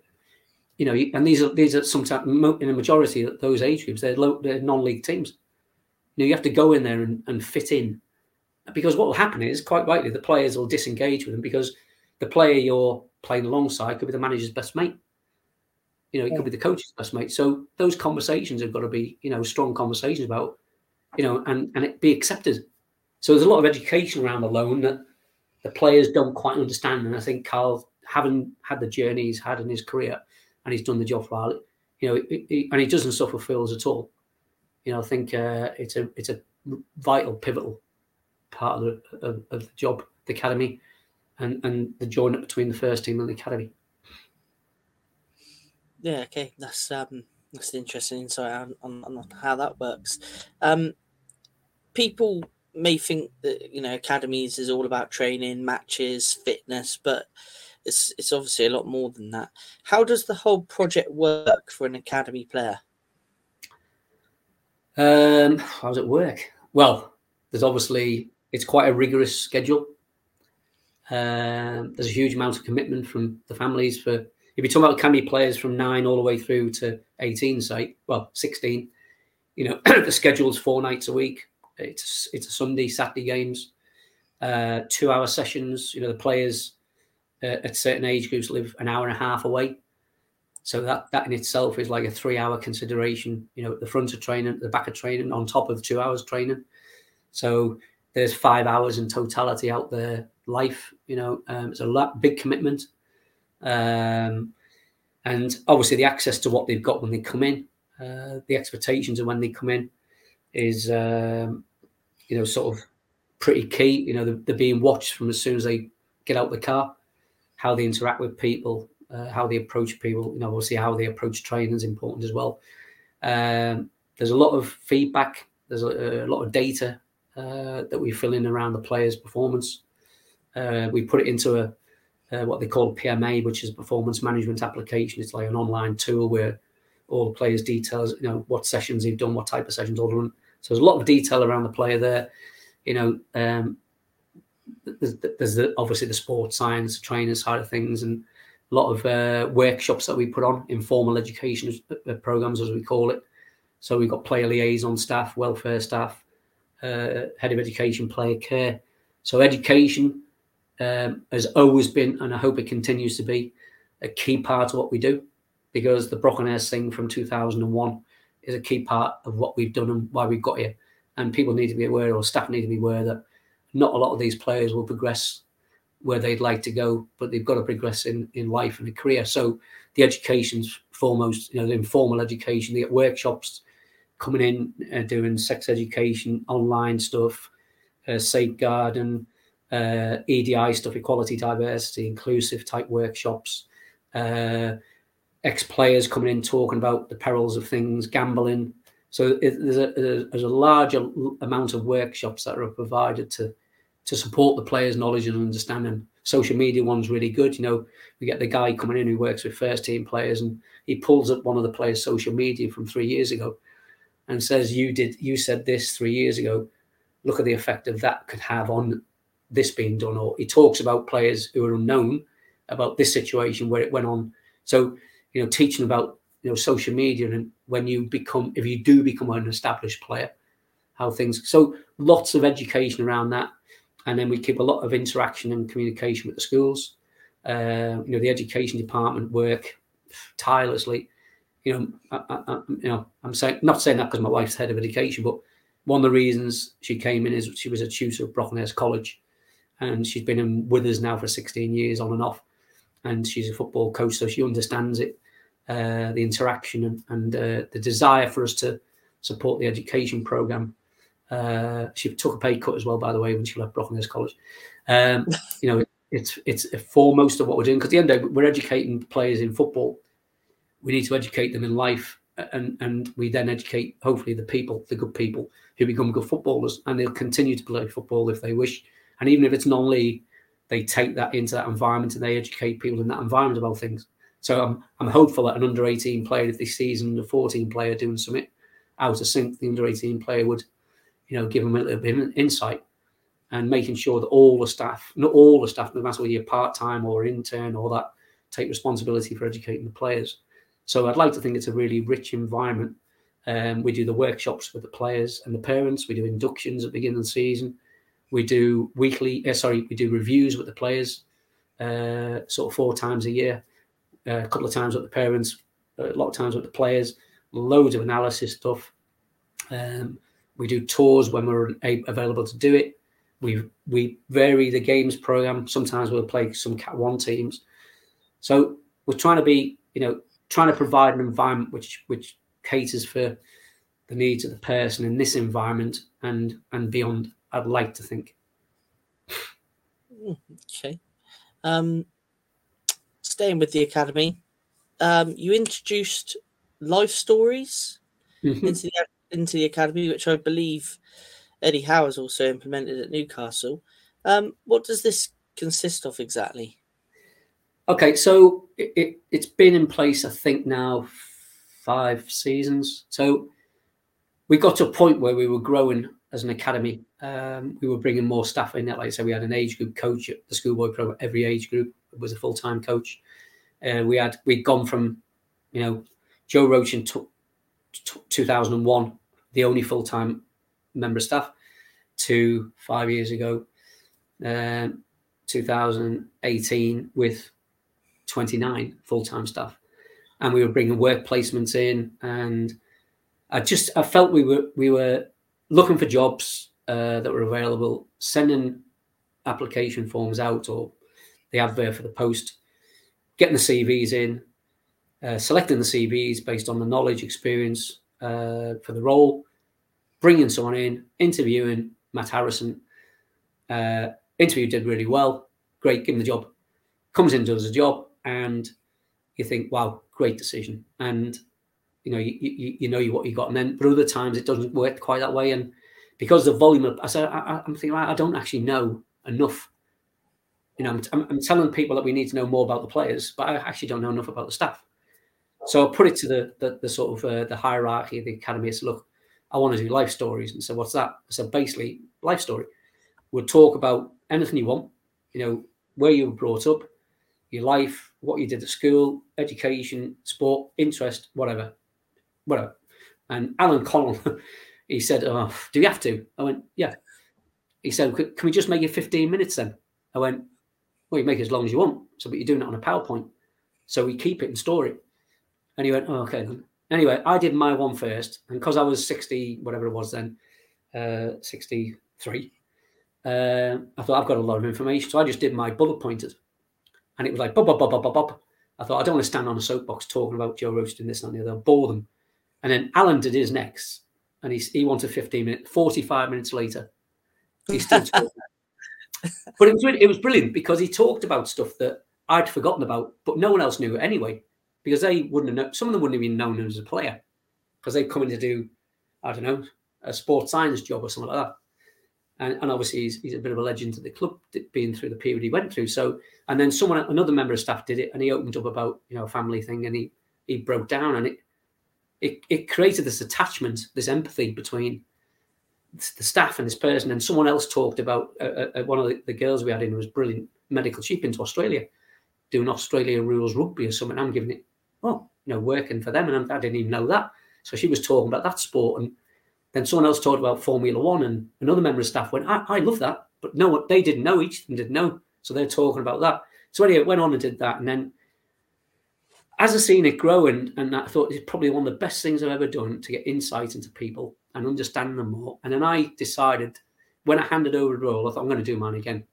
you know, and these are these are sometimes in a majority of those age groups, they're low, they're non-league teams. You know, you have to go in there and, and fit in, because what will happen is quite rightly the players will disengage with them because the player you're playing alongside could be the manager's best mate. You know, it could be the coach's best mate. So those conversations have got to be, you know, strong conversations about, you know, and and it be accepted. So there's a lot of education around the loan that the players don't quite understand. And I think Carl, having had the journey he's had in his career, and he's done the job well, you know, and he doesn't suffer fools at all. You know, I think uh, it's a it's a vital, pivotal part of the of, of the job, the academy, and and the join up between the first team and the academy. Yeah, okay, that's um that's an interesting insight on, on, on how that works. Um, people may think that you know academies is all about training, matches, fitness, but it's it's obviously a lot more than that. How does the whole project work for an academy player? Um, how does it work? Well, there's obviously it's quite a rigorous schedule. Um, there's a huge amount of commitment from the families for if you're talking about academy players from nine all the way through to 18, say, well, 16, you know, *clears throat* the schedule's four nights a week. It's it's a Sunday, Saturday games, uh, two hour sessions. You know, the players uh, at certain age groups live an hour and a half away. So that that in itself is like a three hour consideration. You know, at the front of training, the back of training, on top of two hours training. So there's five hours in totality out there. Life, you know, um, it's a lot, big commitment. Um, and obviously, the access to what they've got when they come in, uh, the expectations of when they come in is, um, you know, sort of pretty key. You know, they're, they're, being watched from as soon as they get out the car, how they interact with people, uh, how they approach people. You know, obviously, how they approach training is important as well. Um, there's a lot of feedback. There's a, a lot of data uh, that we fill in around the player's performance. Uh, we put it into a uh, what they call PMA, which is a performance management application. It's like an online tool where all the players' details, you know, what sessions they've done, what type of sessions all run. So there's a lot of detail around the player there. You know, um, there's, there's the, obviously the sports science, training side of things, and a lot of uh, workshops that we put on, informal education uh, programs as we call it. So we've got player liaison staff, welfare staff, uh, head of education, player care. So education um, has always been, and I hope it continues to be, a key part of what we do because the Brockenhurst thing from 2001 is a key part of what we've done and why we've got here. And people need to be aware, or staff need to be aware, that not a lot of these players will progress where they'd like to go, but they've got to progress in, in life and a career. So the education's foremost, you know, the informal education, the workshops coming in, uh, doing sex education, online stuff, uh, safeguarding, uh, EDI stuff, equality, diversity, inclusive type workshops. Uh, ex players coming in talking about the perils of things, gambling. So it, there's, a, there's a large amount of workshops that are provided to to support the players' knowledge and understanding. Social media one's really good. You know, we get the guy coming in who works with first team players, and he pulls up one of the players' social media from three years ago, and says, "You did, you said this three years ago. Look at the effect of that could have on this being done, or he talks about players who are unknown about this situation where it went on. So, you know, teaching about you know social media and when you become, if you do become an established player, how things. So, lots of education around that, and then we keep a lot of interaction and communication with the schools. Uh, you know, the education department work tirelessly. You know, I, I, you know, I'm saying not saying that because my wife's head of education, but one of the reasons she came in is she was a tutor at Brockenhurst College, and she's been in with us now for 16 years on and off and she's a football coach so she understands it uh, the interaction and, and uh, the desire for us to support the education program Uh, she took a pay cut as well, by the way, when she left Brockenhurst College. Um, you know, it's it's foremost of what we're doing because the end of the day, we're educating players in football. We need to educate them in life, and and we then educate hopefully the people, the good people who become good footballers, and they'll continue to play football if they wish. And even if it's non-league, they take that into that environment and they educate people in that environment about things. So I'm I'm hopeful that an under 18 player, if they under 14 player doing something out of sync, the under 18 player would, you know, give them a little bit of insight and making sure that all the staff, not all the staff, no matter whether you're part time or intern or that, take responsibility for educating the players. So I'd like to think it's a really rich environment. Um, we do the workshops with the players and the parents. We do inductions at the beginning of the season. We do weekly, uh, sorry, we do reviews with the players, uh, sort of four times a year, uh, a couple of times with the parents, a lot of times with the players, loads of analysis stuff. Um, we do tours when we're available to do it. We we vary the games program. Sometimes we'll play some Cat One teams. So we're trying to be, you know, trying to provide an environment which which caters for the needs of the person in this environment and and beyond. I'd like to think. Okay. Um, staying with the academy, um, you introduced life stories mm-hmm. into the into the academy, which I believe Eddie Howe has also implemented at Newcastle. Um, what does this consist of exactly? Okay, so it, it, it's been in place, I think, now five seasons. So we got to a point where we were growing as an academy. Um, we were bringing more staff in. Like I said, we had an age group coach at the schoolboy program. Every age group was a full time coach. Uh, we had we'd gone from, you know, Joe Roach in t- t- 2001, the only full time member of staff, to five years ago, uh, 2018, with 29 full time staff, and we were bringing work placements in, and I just I felt we were we were looking for jobs uh, that were available, sending application forms out or the advert for the post, getting the CVs in, uh, selecting the CVs based on the knowledge, experience uh, for the role, bringing someone in, interviewing Matt Harrison. Uh, interview did really well. Great, give him the job. Comes in, does the job, and you think, wow, great decision. And you know, you, you, you know what you got. And then, but other times it doesn't work quite that way. And because the volume of, I said, I, am thinking, I don't actually know enough. You know, I'm, I'm, telling people that we need to know more about the players, but I actually don't know enough about the staff. So I put it to the the, the sort of uh, the hierarchy of the academy. I said, look, I want to do life stories. And so what's that? Said, basically, life story. We'll talk about anything you want, you know, where you were brought up, your life, what you did at school, education, sport, interest, whatever whatever. And Alan Connell, *laughs* he said, oh, do you have to? I went, yeah. He said, can we just make it 15 minutes then? I went, well, you make it as long as you want. So, but you're doing it on a PowerPoint. So we keep it and store it. And he went, oh, okay. Anyway, I did my one first. And because I was 60, whatever it was then, uh, 63, uh, I thought I've got a lot of information. So I just did my bullet pointers. And it was like, bop, bop, bop, bop, bop. I thought, I don't want to stand on a soapbox talking about Joe Roasting this and the other. I'll bore them. And then Alan did his next, and he, he wanted 15 minutes. 45 minutes later, he still *laughs* talked. but it was, really, it was brilliant because he talked about stuff that I'd forgotten about, but no one else knew it anyway, because they wouldn't have known, some of them wouldn't have even known him as a player because they'd come in to do, I don't know, a sports science job or something like that. And, and, obviously he's, he's a bit of a legend to the club being through the period he went through so and then someone another member of staff did it and he opened up about you know a family thing and he he broke down and it it, it created this attachment, this empathy between the staff and this person. And someone else talked about uh, uh, one of the, the, girls we had in was brilliant medical. She'd to Australia doing Australia rules rugby or something. I'm giving it, oh, you know, working for them. And I didn't even know that. So she was talking about that sport. And then someone else talked about Formula One. And another member of staff went, I, I love that. But no, they didn't know. Each of them didn't know. So they're talking about that. So anyway, went on and did that. And then as I've seen it grow, and, and I thought it's probably one of the best things I've ever done to get insight into people and understand them more. And then I decided when I handed over the role, I thought I'm going to do mine again.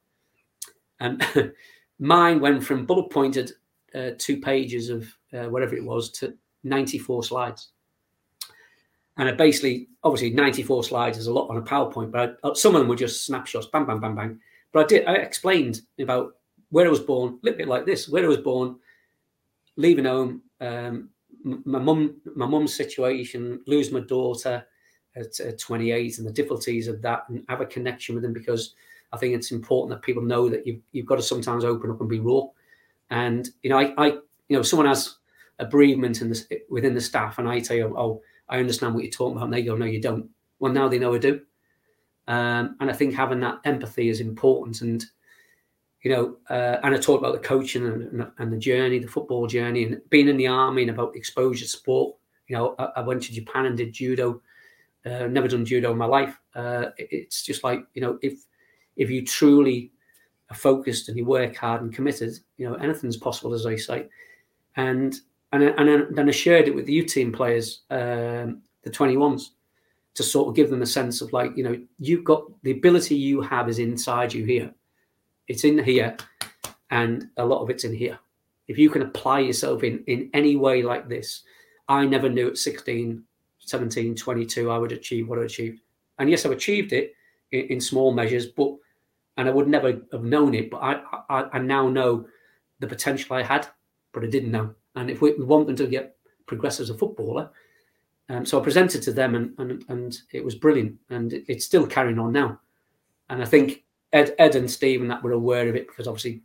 And *laughs* mine went from bullet pointed uh, two pages of uh, whatever it was to 94 slides. And I basically, obviously, 94 slides is a lot on a PowerPoint, but I, some of them were just snapshots, bang, bang, bang, bang. But I did, I explained about where I was born, a little bit like this, where I was born, leaving home, um, my mum, my mum's situation, lose my daughter at, at 28, and the difficulties of that, and have a connection with them because I think it's important that people know that you've, you've got to sometimes open up and be raw. And you know, I, I you know, someone has a bereavement in the, within the staff, and I tell you, oh, I understand what you're talking about, and they go, no, you don't. Well, now they know I do. Um, and I think having that empathy is important. And you know, uh, and I talked about the coaching and, and, the journey, the football journey, and being in the army and about exposure to sport. You know, I, I went to Japan and did judo. Uh, never done judo in my life. Uh, it, it's just like you know, if if you truly are focused and you work hard and committed, you know, anything's possible, as I say. And and and then I shared it with the U team players, um, the twenty ones, to sort of give them a sense of like, you know, you've got the ability you have is inside you here. It's in here, and a lot of it's in here. If you can apply yourself in in any way like this, I never knew at 16, 17, 22 I would achieve what I achieved. And yes, I've achieved it in, in small measures, but and I would never have known it. But I, I, I now know the potential I had, but I didn't know. And if we, we want them to get progress as a footballer, um, so I presented to them, and and, and it was brilliant, and it, it's still carrying on now. And I think Ed, Ed and Stephen that were aware of it because obviously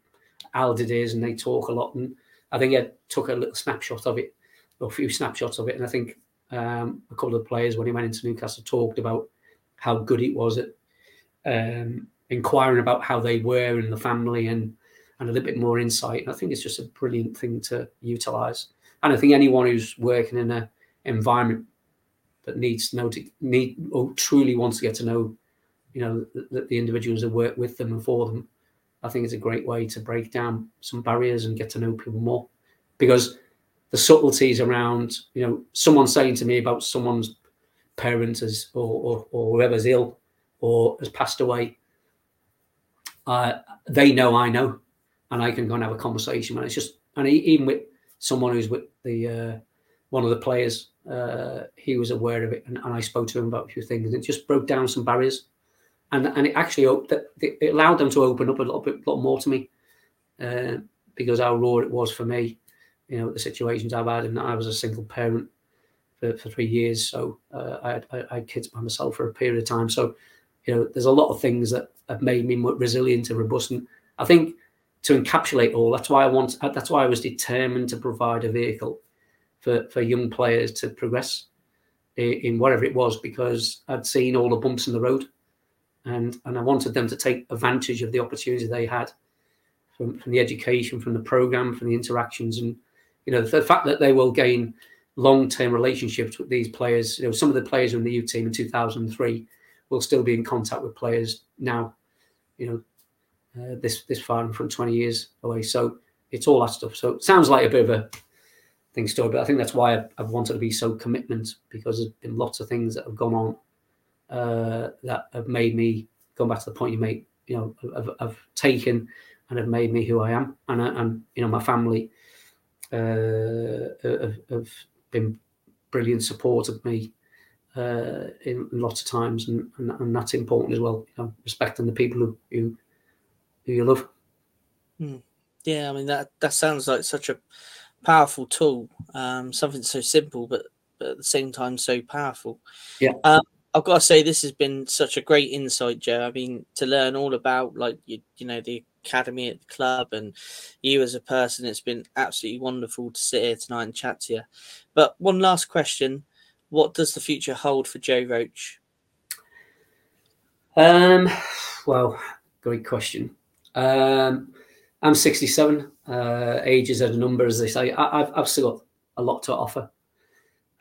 Al did his, and they talk a lot. And I think Ed took a little snapshot of it, or a few snapshots of it. And I think um, a couple of players when he went into Newcastle talked about how good it was at um, inquiring about how they were and the family and and a little bit more insight. And I think it's just a brilliant thing to utilize. And I think anyone who's working in an environment that needs to know to need or truly wants to get to know, you know, that the individuals that work with them and for them, I think it's a great way to break down some barriers and get to know people more. Because the subtleties around, you know, someone saying to me about someone's parent as or, or, or whoever's ill or has passed away, uh, they know I know, and I can go and have a conversation. And it's just, and even with someone who's with the uh, one of the players, uh, he was aware of it, and, and, I spoke to him about a few things, and it just broke down some barriers, and and it actually it allowed them to open up a little bit, lot more to me, uh, because how raw it was for me, you know, the situations I've had, and I was a single parent for, for three years, so uh, I, had, I had kids by myself for a period of time, so you know, there's a lot of things that have made me resilient and robust. And I think to encapsulate all, that's why I want, that's why I was determined to provide a vehicle for, for young players to progress in whatever it was, because I'd seen all the bumps in the road and, and I wanted them to take advantage of the opportunity they had from, from the education, from the program, from the interactions. And, you know, the fact that they will gain long-term relationships with these players, you know, some of the players in the U team in 2003 will still be in contact with players now, you know, uh, this this far from 20 years away. So it's all that stuff. So it sounds like a bit of a thing story, but I think that's why I've, I've wanted to be so commitment because there's been lots of things that have gone on uh, that have made me go back to the point you make, you know, have, have taken and have made me who I am, and and you know my family uh, have, have been brilliant support of me uh, in, in, lots of times, and, and, and, that's important as well. You know, respecting the people who who, who you love. Mm. Yeah, I mean that that sounds like such a powerful tool. Um, something so simple, but but at the same time so powerful. Yeah. Um, I've got to say this has been such a great insight, Joe. I mean, to learn all about like you, you know the academy at the club and you as a person, it's been absolutely wonderful to sit here tonight and chat to you. But one last question: what does the future hold for Joe Roach? Um, well, great question. Um, I'm 67. Uh, age is a number, as they say. I, have I've still got a lot to offer.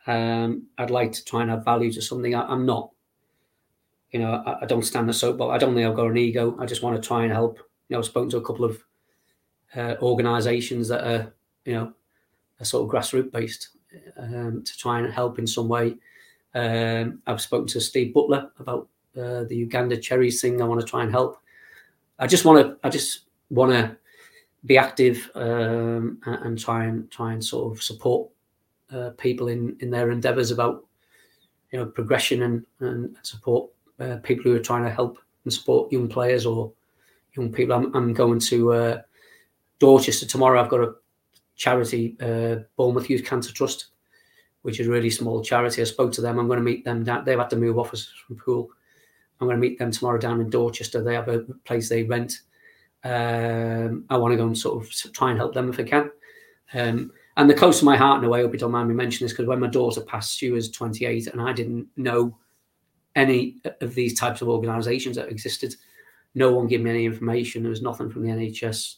Um, I'd like to try and add value to something. I, am not. You know, I, I don't stand the soapbox. I don't think I've got an ego. I just want to try and help. You know, I've spoken to a couple of uh, organisations that are, you know, are sort of grassroots based um, to try and help in some way. Um, I've spoken to Steve Butler about uh, the Uganda cherries thing. I want to try and help. I just want to. I just want to be active um, and, and, try and try and sort of support uh, people in in their endeavours about you know progression and, and support uh, people who are trying to help and support young players or young people. I'm, I'm going to uh, Dorchester tomorrow. I've got a charity, uh, Bournemouth Youth Cancer Trust, which is a really small charity. I spoke to them. I'm going to meet them down. They've had to move offices from Poole. I'm going to meet them tomorrow down in Dorchester. They have a place they rent. Um, I want to go and sort of try and help them if I can. Um, and the close to my heart in a way, I hope you don't mind me mentioning this, because when my daughter passed, she was 28 and I didn't know any of these types of organisations that existed. No one gave me any information. There was nothing from the NHS.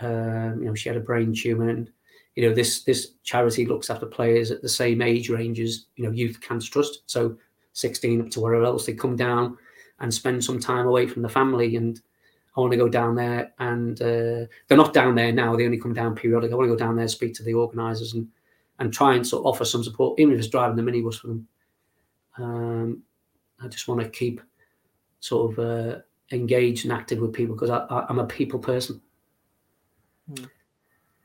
Um, you know, she had a brain tumour, and you know this this charity looks after players at the same age range as you know Youth Cancer Trust, so 16 up to wherever else. They come down and spend some time away from the family, and I want to go down there. And uh, they're not down there now; they only come down periodically. I want to go down there, speak to the organisers, and and try and sort of offer some support, even if it's driving the minibus for them. Um, I just want to keep sort of uh, engaged and active with people because I, am a people person. Mm.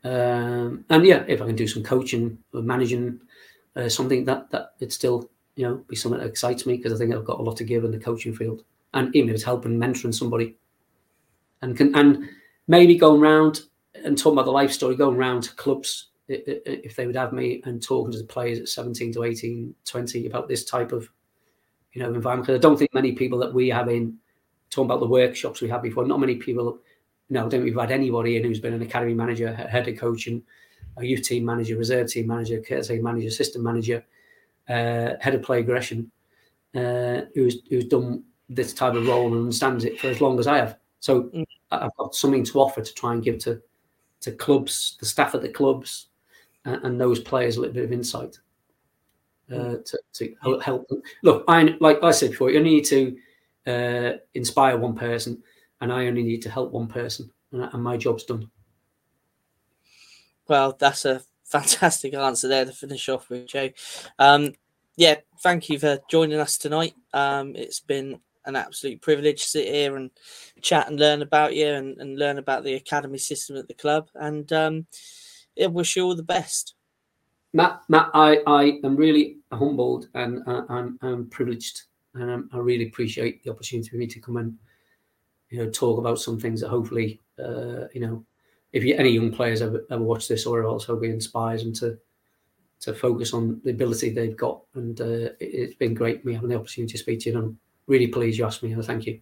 Um, and yeah, if I can do some coaching or managing uh, something that that it still you know be something that excites me because I think I've got a lot to give in the coaching field, and even if it's helping mentoring somebody, and can and maybe going around and talking about the life story, going around to clubs if they would have me and talking to the players at 17 to 18, 20 about this type of you know, environment. Because I don't think many people that we have in talking about the workshops we had before, not many people, you know, I don't think we've had anybody in who's been an academy manager, head of coaching, a youth team manager, reserve team manager, caretaker manager, system manager, uh, head of play aggression, uh, who's who's done this type of role and understands it for as long as I have. So mm. I've got something to offer to try and give to to clubs, the staff at the clubs, and, and those players a little bit of insight. Uh, to, to help them. Look, I like I said before, you only need to uh, inspire one person, and I only need to help one person, and, and my job's done. Well, that's a fantastic answer there to finish off with, Joe. Um, yeah, thank you for joining us tonight. Um, it's been an absolute privilege to sit here and chat and learn about you and, and learn about the academy system at the club. And um, yeah, wish you all the best. Matt, Matt, I, I am really humbled and uh, I'm, I'm privileged, and I'm, i really appreciate the opportunity for me to come and you know talk about some things that hopefully uh, you know if you, any young players ever, ever watch this or else hopefully inspires them to to focus on the ability they've got. And uh, it, has been great me having the opportunity to speak to you. And really pleased you asked me. Thank you.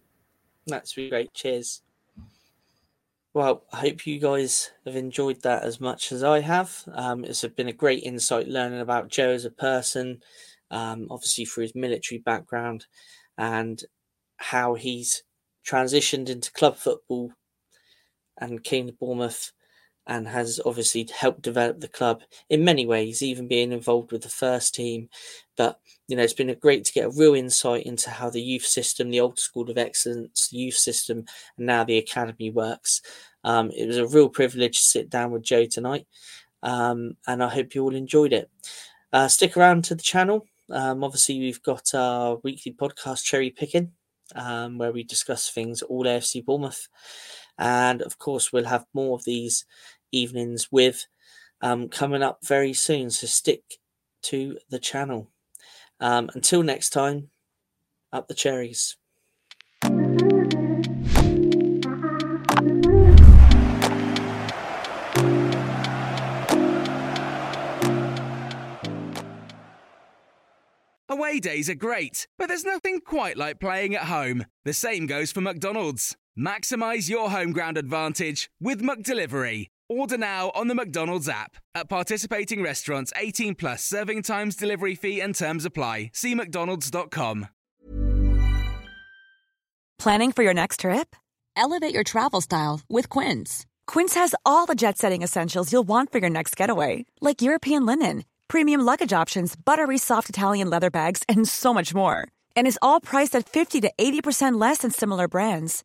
That's really great. Cheers. Well, I hope you guys have enjoyed that as much as I have. Um, it's been a great insight learning about Joe as a person, um, obviously through his military background and how he's transitioned into club football and came to Bournemouth and has obviously helped develop the club in many ways, even being involved with the first team. But you know, it's been great to get a real insight into how the youth system, the old school of excellence, youth system, and now the academy works. Um, it was a real privilege to sit down with Joe tonight, um, and I hope you all enjoyed it. Uh, stick around to the channel. Um, obviously, we've got our weekly podcast, Cherry Picking, um, where we discuss things all AFC Bournemouth. And of course, we'll have more of these evenings with um, coming up very soon. So stick to the channel. Um, until next time, up the cherries. Away days are great, but there's nothing quite like playing at home. The same goes for McDonald's. Maximize your home ground advantage with McDelivery. Order now on the McDonald's app. At participating restaurants, 18 plus serving times, delivery fee, and terms apply. See McDonald's.com. Planning for your next trip? Elevate your travel style with Quince. Quince has all the jet setting essentials you'll want for your next getaway, like European linen, premium luggage options, buttery soft Italian leather bags, and so much more. And is all priced at 50 to 80% less than similar brands.